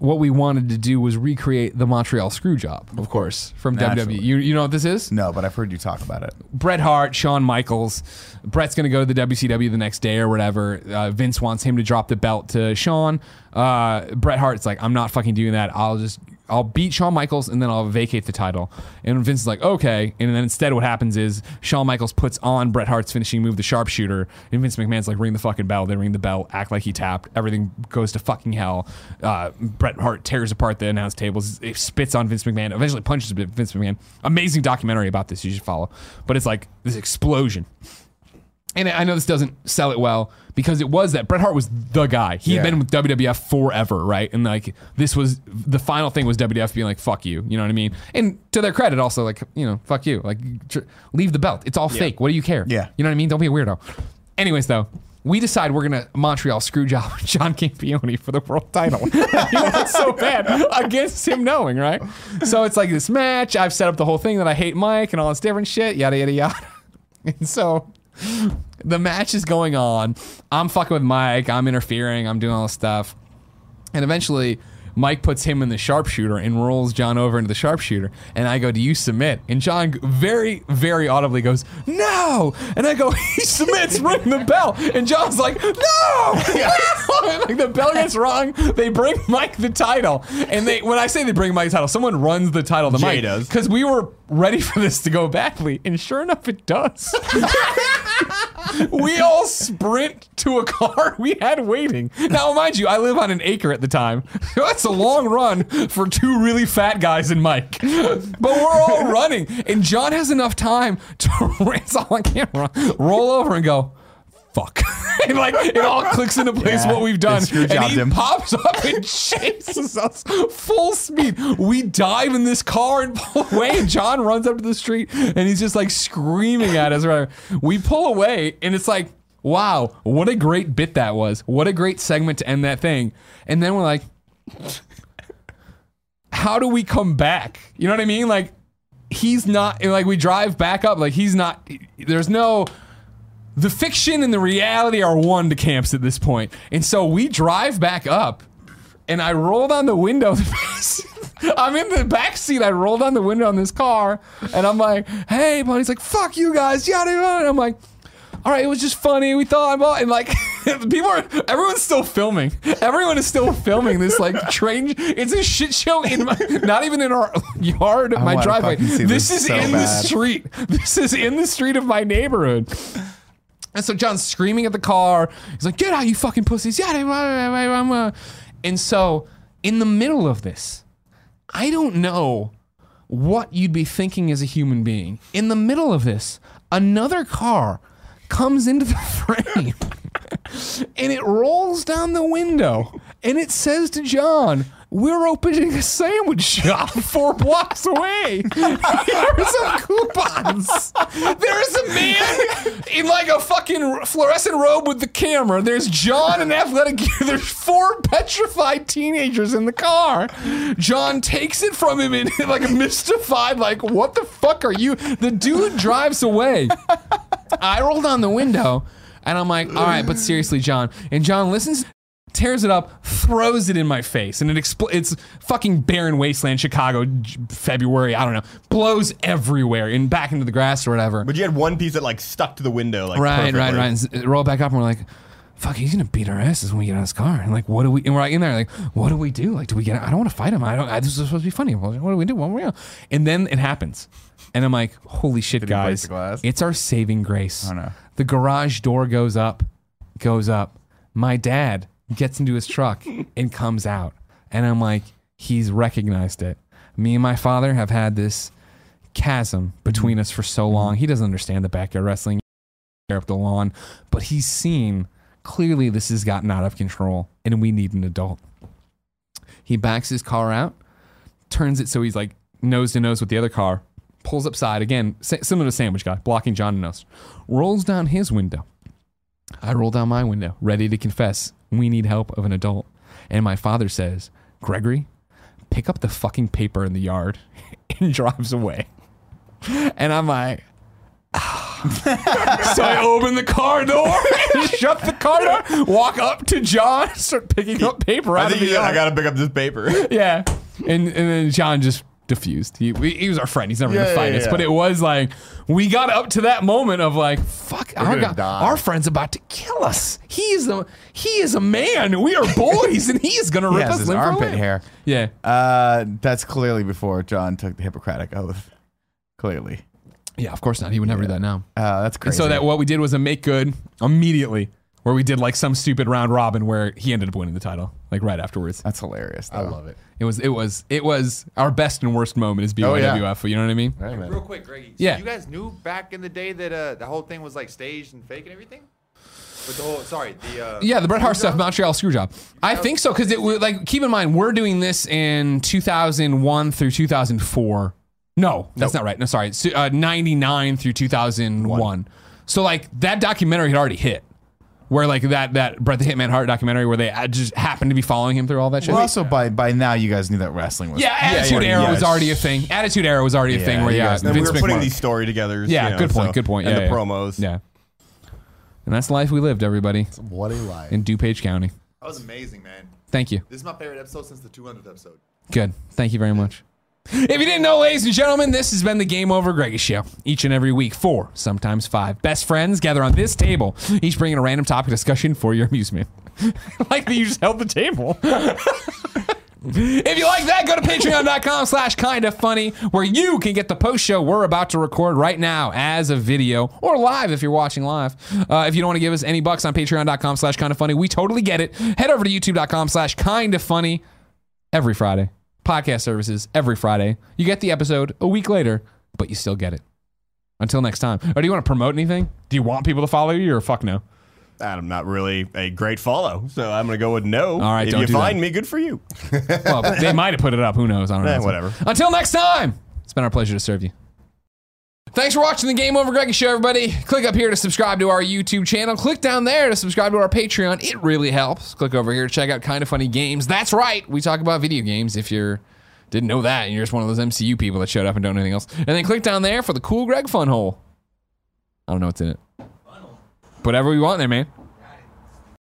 what we wanted to do was recreate the Montreal screw job, of course, from Naturally. WWE. You, you know what this is? No, but I've heard you talk about it. Bret Hart, Shawn Michaels. Bret's going to go to the WCW the next day or whatever. Uh, Vince wants him to drop the belt to Shawn. Uh, Bret Hart's like, I'm not fucking doing that. I'll just, I'll beat Shawn Michaels and then I'll vacate the title. And Vince is like, okay. And then instead, what happens is Shawn Michaels puts on Bret Hart's finishing move, the sharpshooter. And Vince McMahon's like, ring the fucking bell. They ring the bell, act like he tapped. Everything goes to fucking hell. Uh, Bret Hart tears apart the announce tables, it spits on Vince McMahon, eventually punches Vince McMahon. Amazing documentary about this. You should follow. But it's like this explosion and I know this doesn't sell it well because it was that Bret Hart was the guy. He'd Yeah. been with WWF forever, right? And like this was the final thing was WWF being like "fuck you," you know what I mean? And to their credit, also like you know "fuck you," like tr- leave the belt. It's all fake. What do you care? Yeah. you know what I mean? Don't be a weirdo. Anyways, though. We decide we're gonna Montreal screw job [laughs] John Campione for the world title. [laughs] he wants so bad against him knowing, right? So it's like this match. I've set up the whole thing that I hate Mike and all this different shit, yada yada yada. [laughs] And so [laughs] the match is going on. I'm fucking with Mike. I'm interfering. I'm doing all this stuff. And eventually, Mike puts him in the sharpshooter and rolls John over into the sharpshooter. And I go, Do you submit? And John very, very audibly goes, No. And I go, [laughs] He submits, ring the bell. And John's like, No. [laughs] Like the bell gets rung. They bring Mike the title. And they, when I say they bring Mike the title, someone runs the title to Jay Mike. Because we were ready for this to go badly. And sure enough, it does. we all sprint to a car we had waiting. Now, mind you, I live on an acre at the time. [laughs] That's a long run for two really fat guys and Mike. But we're all running, and John has enough time to, [laughs] it's all on camera, roll over and go, fuck. [laughs] and like, it all clicks into place Yeah, what we've done. And he him. pops up and [laughs] chases us full speed. We dive in this car and pull [laughs] away, and John runs up to the street and he's just like screaming at us. Right? We pull away, and it's like wow, what a great bit that was. What a great segment to end that thing. And then we're like, how do we come back? You know what I mean? Like, he's not, like, we drive back up. Like, he's not, there's no, the fiction and the reality are one to camps at this point. And so we drive back up, and I roll down the window. [laughs] I'm in the back seat. I roll down the window on this car, and I'm like, "Hey, buddy." He's like, "Fuck you guys." Yada yada. And I'm like, "All right, it was just funny. We thought I'm about." And like, [laughs] people are, everyone's still filming. Everyone is still filming this like train. It's a shit show in my, not even in our yard, my driveway. This this is so in the street. This is in the street of my neighborhood. And so John's screaming at the car. He's like, "Get out, you fucking pussies!" Uh," and so in the middle of this, I don't know what you'd be thinking as a human being. In the middle of this, another car comes into the [laughs] frame, and it rolls down the window, and it says to John. We're opening a sandwich shop [laughs] four blocks away. Here are some coupons. There's a man in like a fucking fluorescent robe with the camera. There's John in athletic gear. There's four petrified teenagers in the car. John takes it from him in [laughs] like mystified, like, what the fuck are you? The dude drives away. I roll down the window and I'm like, all right, but seriously, John. And John listens, tears it up, throws it in my face, and it expl- it's fucking barren wasteland, Chicago, J- February, I don't know, blows everywhere and back into the grass or whatever. But you had one piece that like stuck to the window, like right, right, perfectly. right. And roll back up, and we're like, fuck, he's gonna beat our asses when we get out of his car. And like, what do we? And we're like in there, like, what do we do? Like, do we get? I don't want to fight him. I don't. I, this is supposed to be funny. What do we do? What do we do? And then it happens, and I'm like, holy shit, Did guys, it's our saving grace. Oh, no. The garage door goes up, goes up. My dad gets into his truck and comes out, and I'm like, he's recognized it. Me and my father have had this chasm between mm-hmm. us for so long. He doesn't understand the backyard wrestling up the lawn, but he's seen clearly this has gotten out of control and we need an adult. He backs his car out, turns it so he's like nose to nose with the other car, pulls up side again, similar to Sandwich Guy, blocking John and us, rolls down his window. I roll down my window, ready to confess we need help of an adult. And my father says, Gregory, pick up the fucking paper in the yard [laughs] and drives away. And I'm like, ah. [laughs] so I open the car door, [laughs] shut the car door, walk up to John, start picking up paper I out of think the you said, yard. I gotta pick up this paper. yeah, and and then John just diffused. He we, he was our friend. He's never Yeah, gonna fight yeah, us, yeah. but it was like we got up to that moment of like, fuck, our, die. our friend's about to kill us. He is a he is a man. We are [laughs] boys, and he is gonna rip us his limb armpit limb. hair. Yeah, Uh, that's clearly before John took the Hippocratic oath. Clearly. yeah. Of course not. He would never do that now. Uh, that's And crazy. so that what we did was a make good immediately, where we did like some stupid round robin where he ended up winning the title like right afterwards. that's hilarious. I love it. It was it was it was our best and worst moment as Oh, yeah. BYWF. You know what I mean? Hey. Real quick, Greggy. So Yeah. You guys knew back in the day that uh, the whole thing was like staged and fake and everything. But the whole, sorry, the uh, Yeah, the Bret Hart stuff, Montreal screw job. I think so because it was like keep in mind we're doing this in 2001 through 2004. No, that's not right. No, sorry, It's, uh, 99 through 2001. So like that documentary had already hit. Where like that that Bret the Hitman Hart documentary where they uh, just happened to be following him through all that shit. Well, also by by now you guys knew that wrestling was. yeah, Attitude yeah, Era was already a thing. Attitude Era was already a Yeah, thing where you yeah, guys- And we Vince were putting McMahon- these story together. Yeah, you know, good point. so- good point. And Yeah, the yeah. promos. Yeah. And that's the life we lived, everybody, What a life. in DuPage County. That was amazing, man. Thank you. This is my favorite episode since the 200th episode. Good. Thank you very much. If you didn't know, ladies and gentlemen, this has been the Game Over Greggy Show. Each and every week, four, sometimes five best friends gather on this table, each bringing a random topic discussion for your amusement. [laughs] like that you just held the table. If you like that, go to patreon.com slash kinda funny, where you can get the post show we're about to record right now as a video or live if you're watching live. Uh, if you don't want to give us any bucks on patreon.com slash kinda funny, we totally get it. Head over to youtube.com slash kinda funny every Friday. Podcast services every Friday. You get the episode a week later, but you still get it. Until next time. Or do you want to promote anything? Do you want people to follow you or fuck no? I'm not really a great follow, so I'm gonna go with no. All right, if don't you do find that. me, good for you. Well, they might have put it up. Who knows? I don't [laughs] know. Eh, whatever. Until next time, it's been our pleasure to serve you. Thanks for watching the Game Over Greggy Show, everybody. Click up here to subscribe to our YouTube channel. Click down there to subscribe to our Patreon. It really helps. Click over here to check out Kinda Funny Games. That's right. We talk about video games if you're didn't know that and you're just one of those MCU people that showed up and don't know anything else. And then click down there for the cool Greg fun hole. I don't know what's in it. Whatever we want there, man.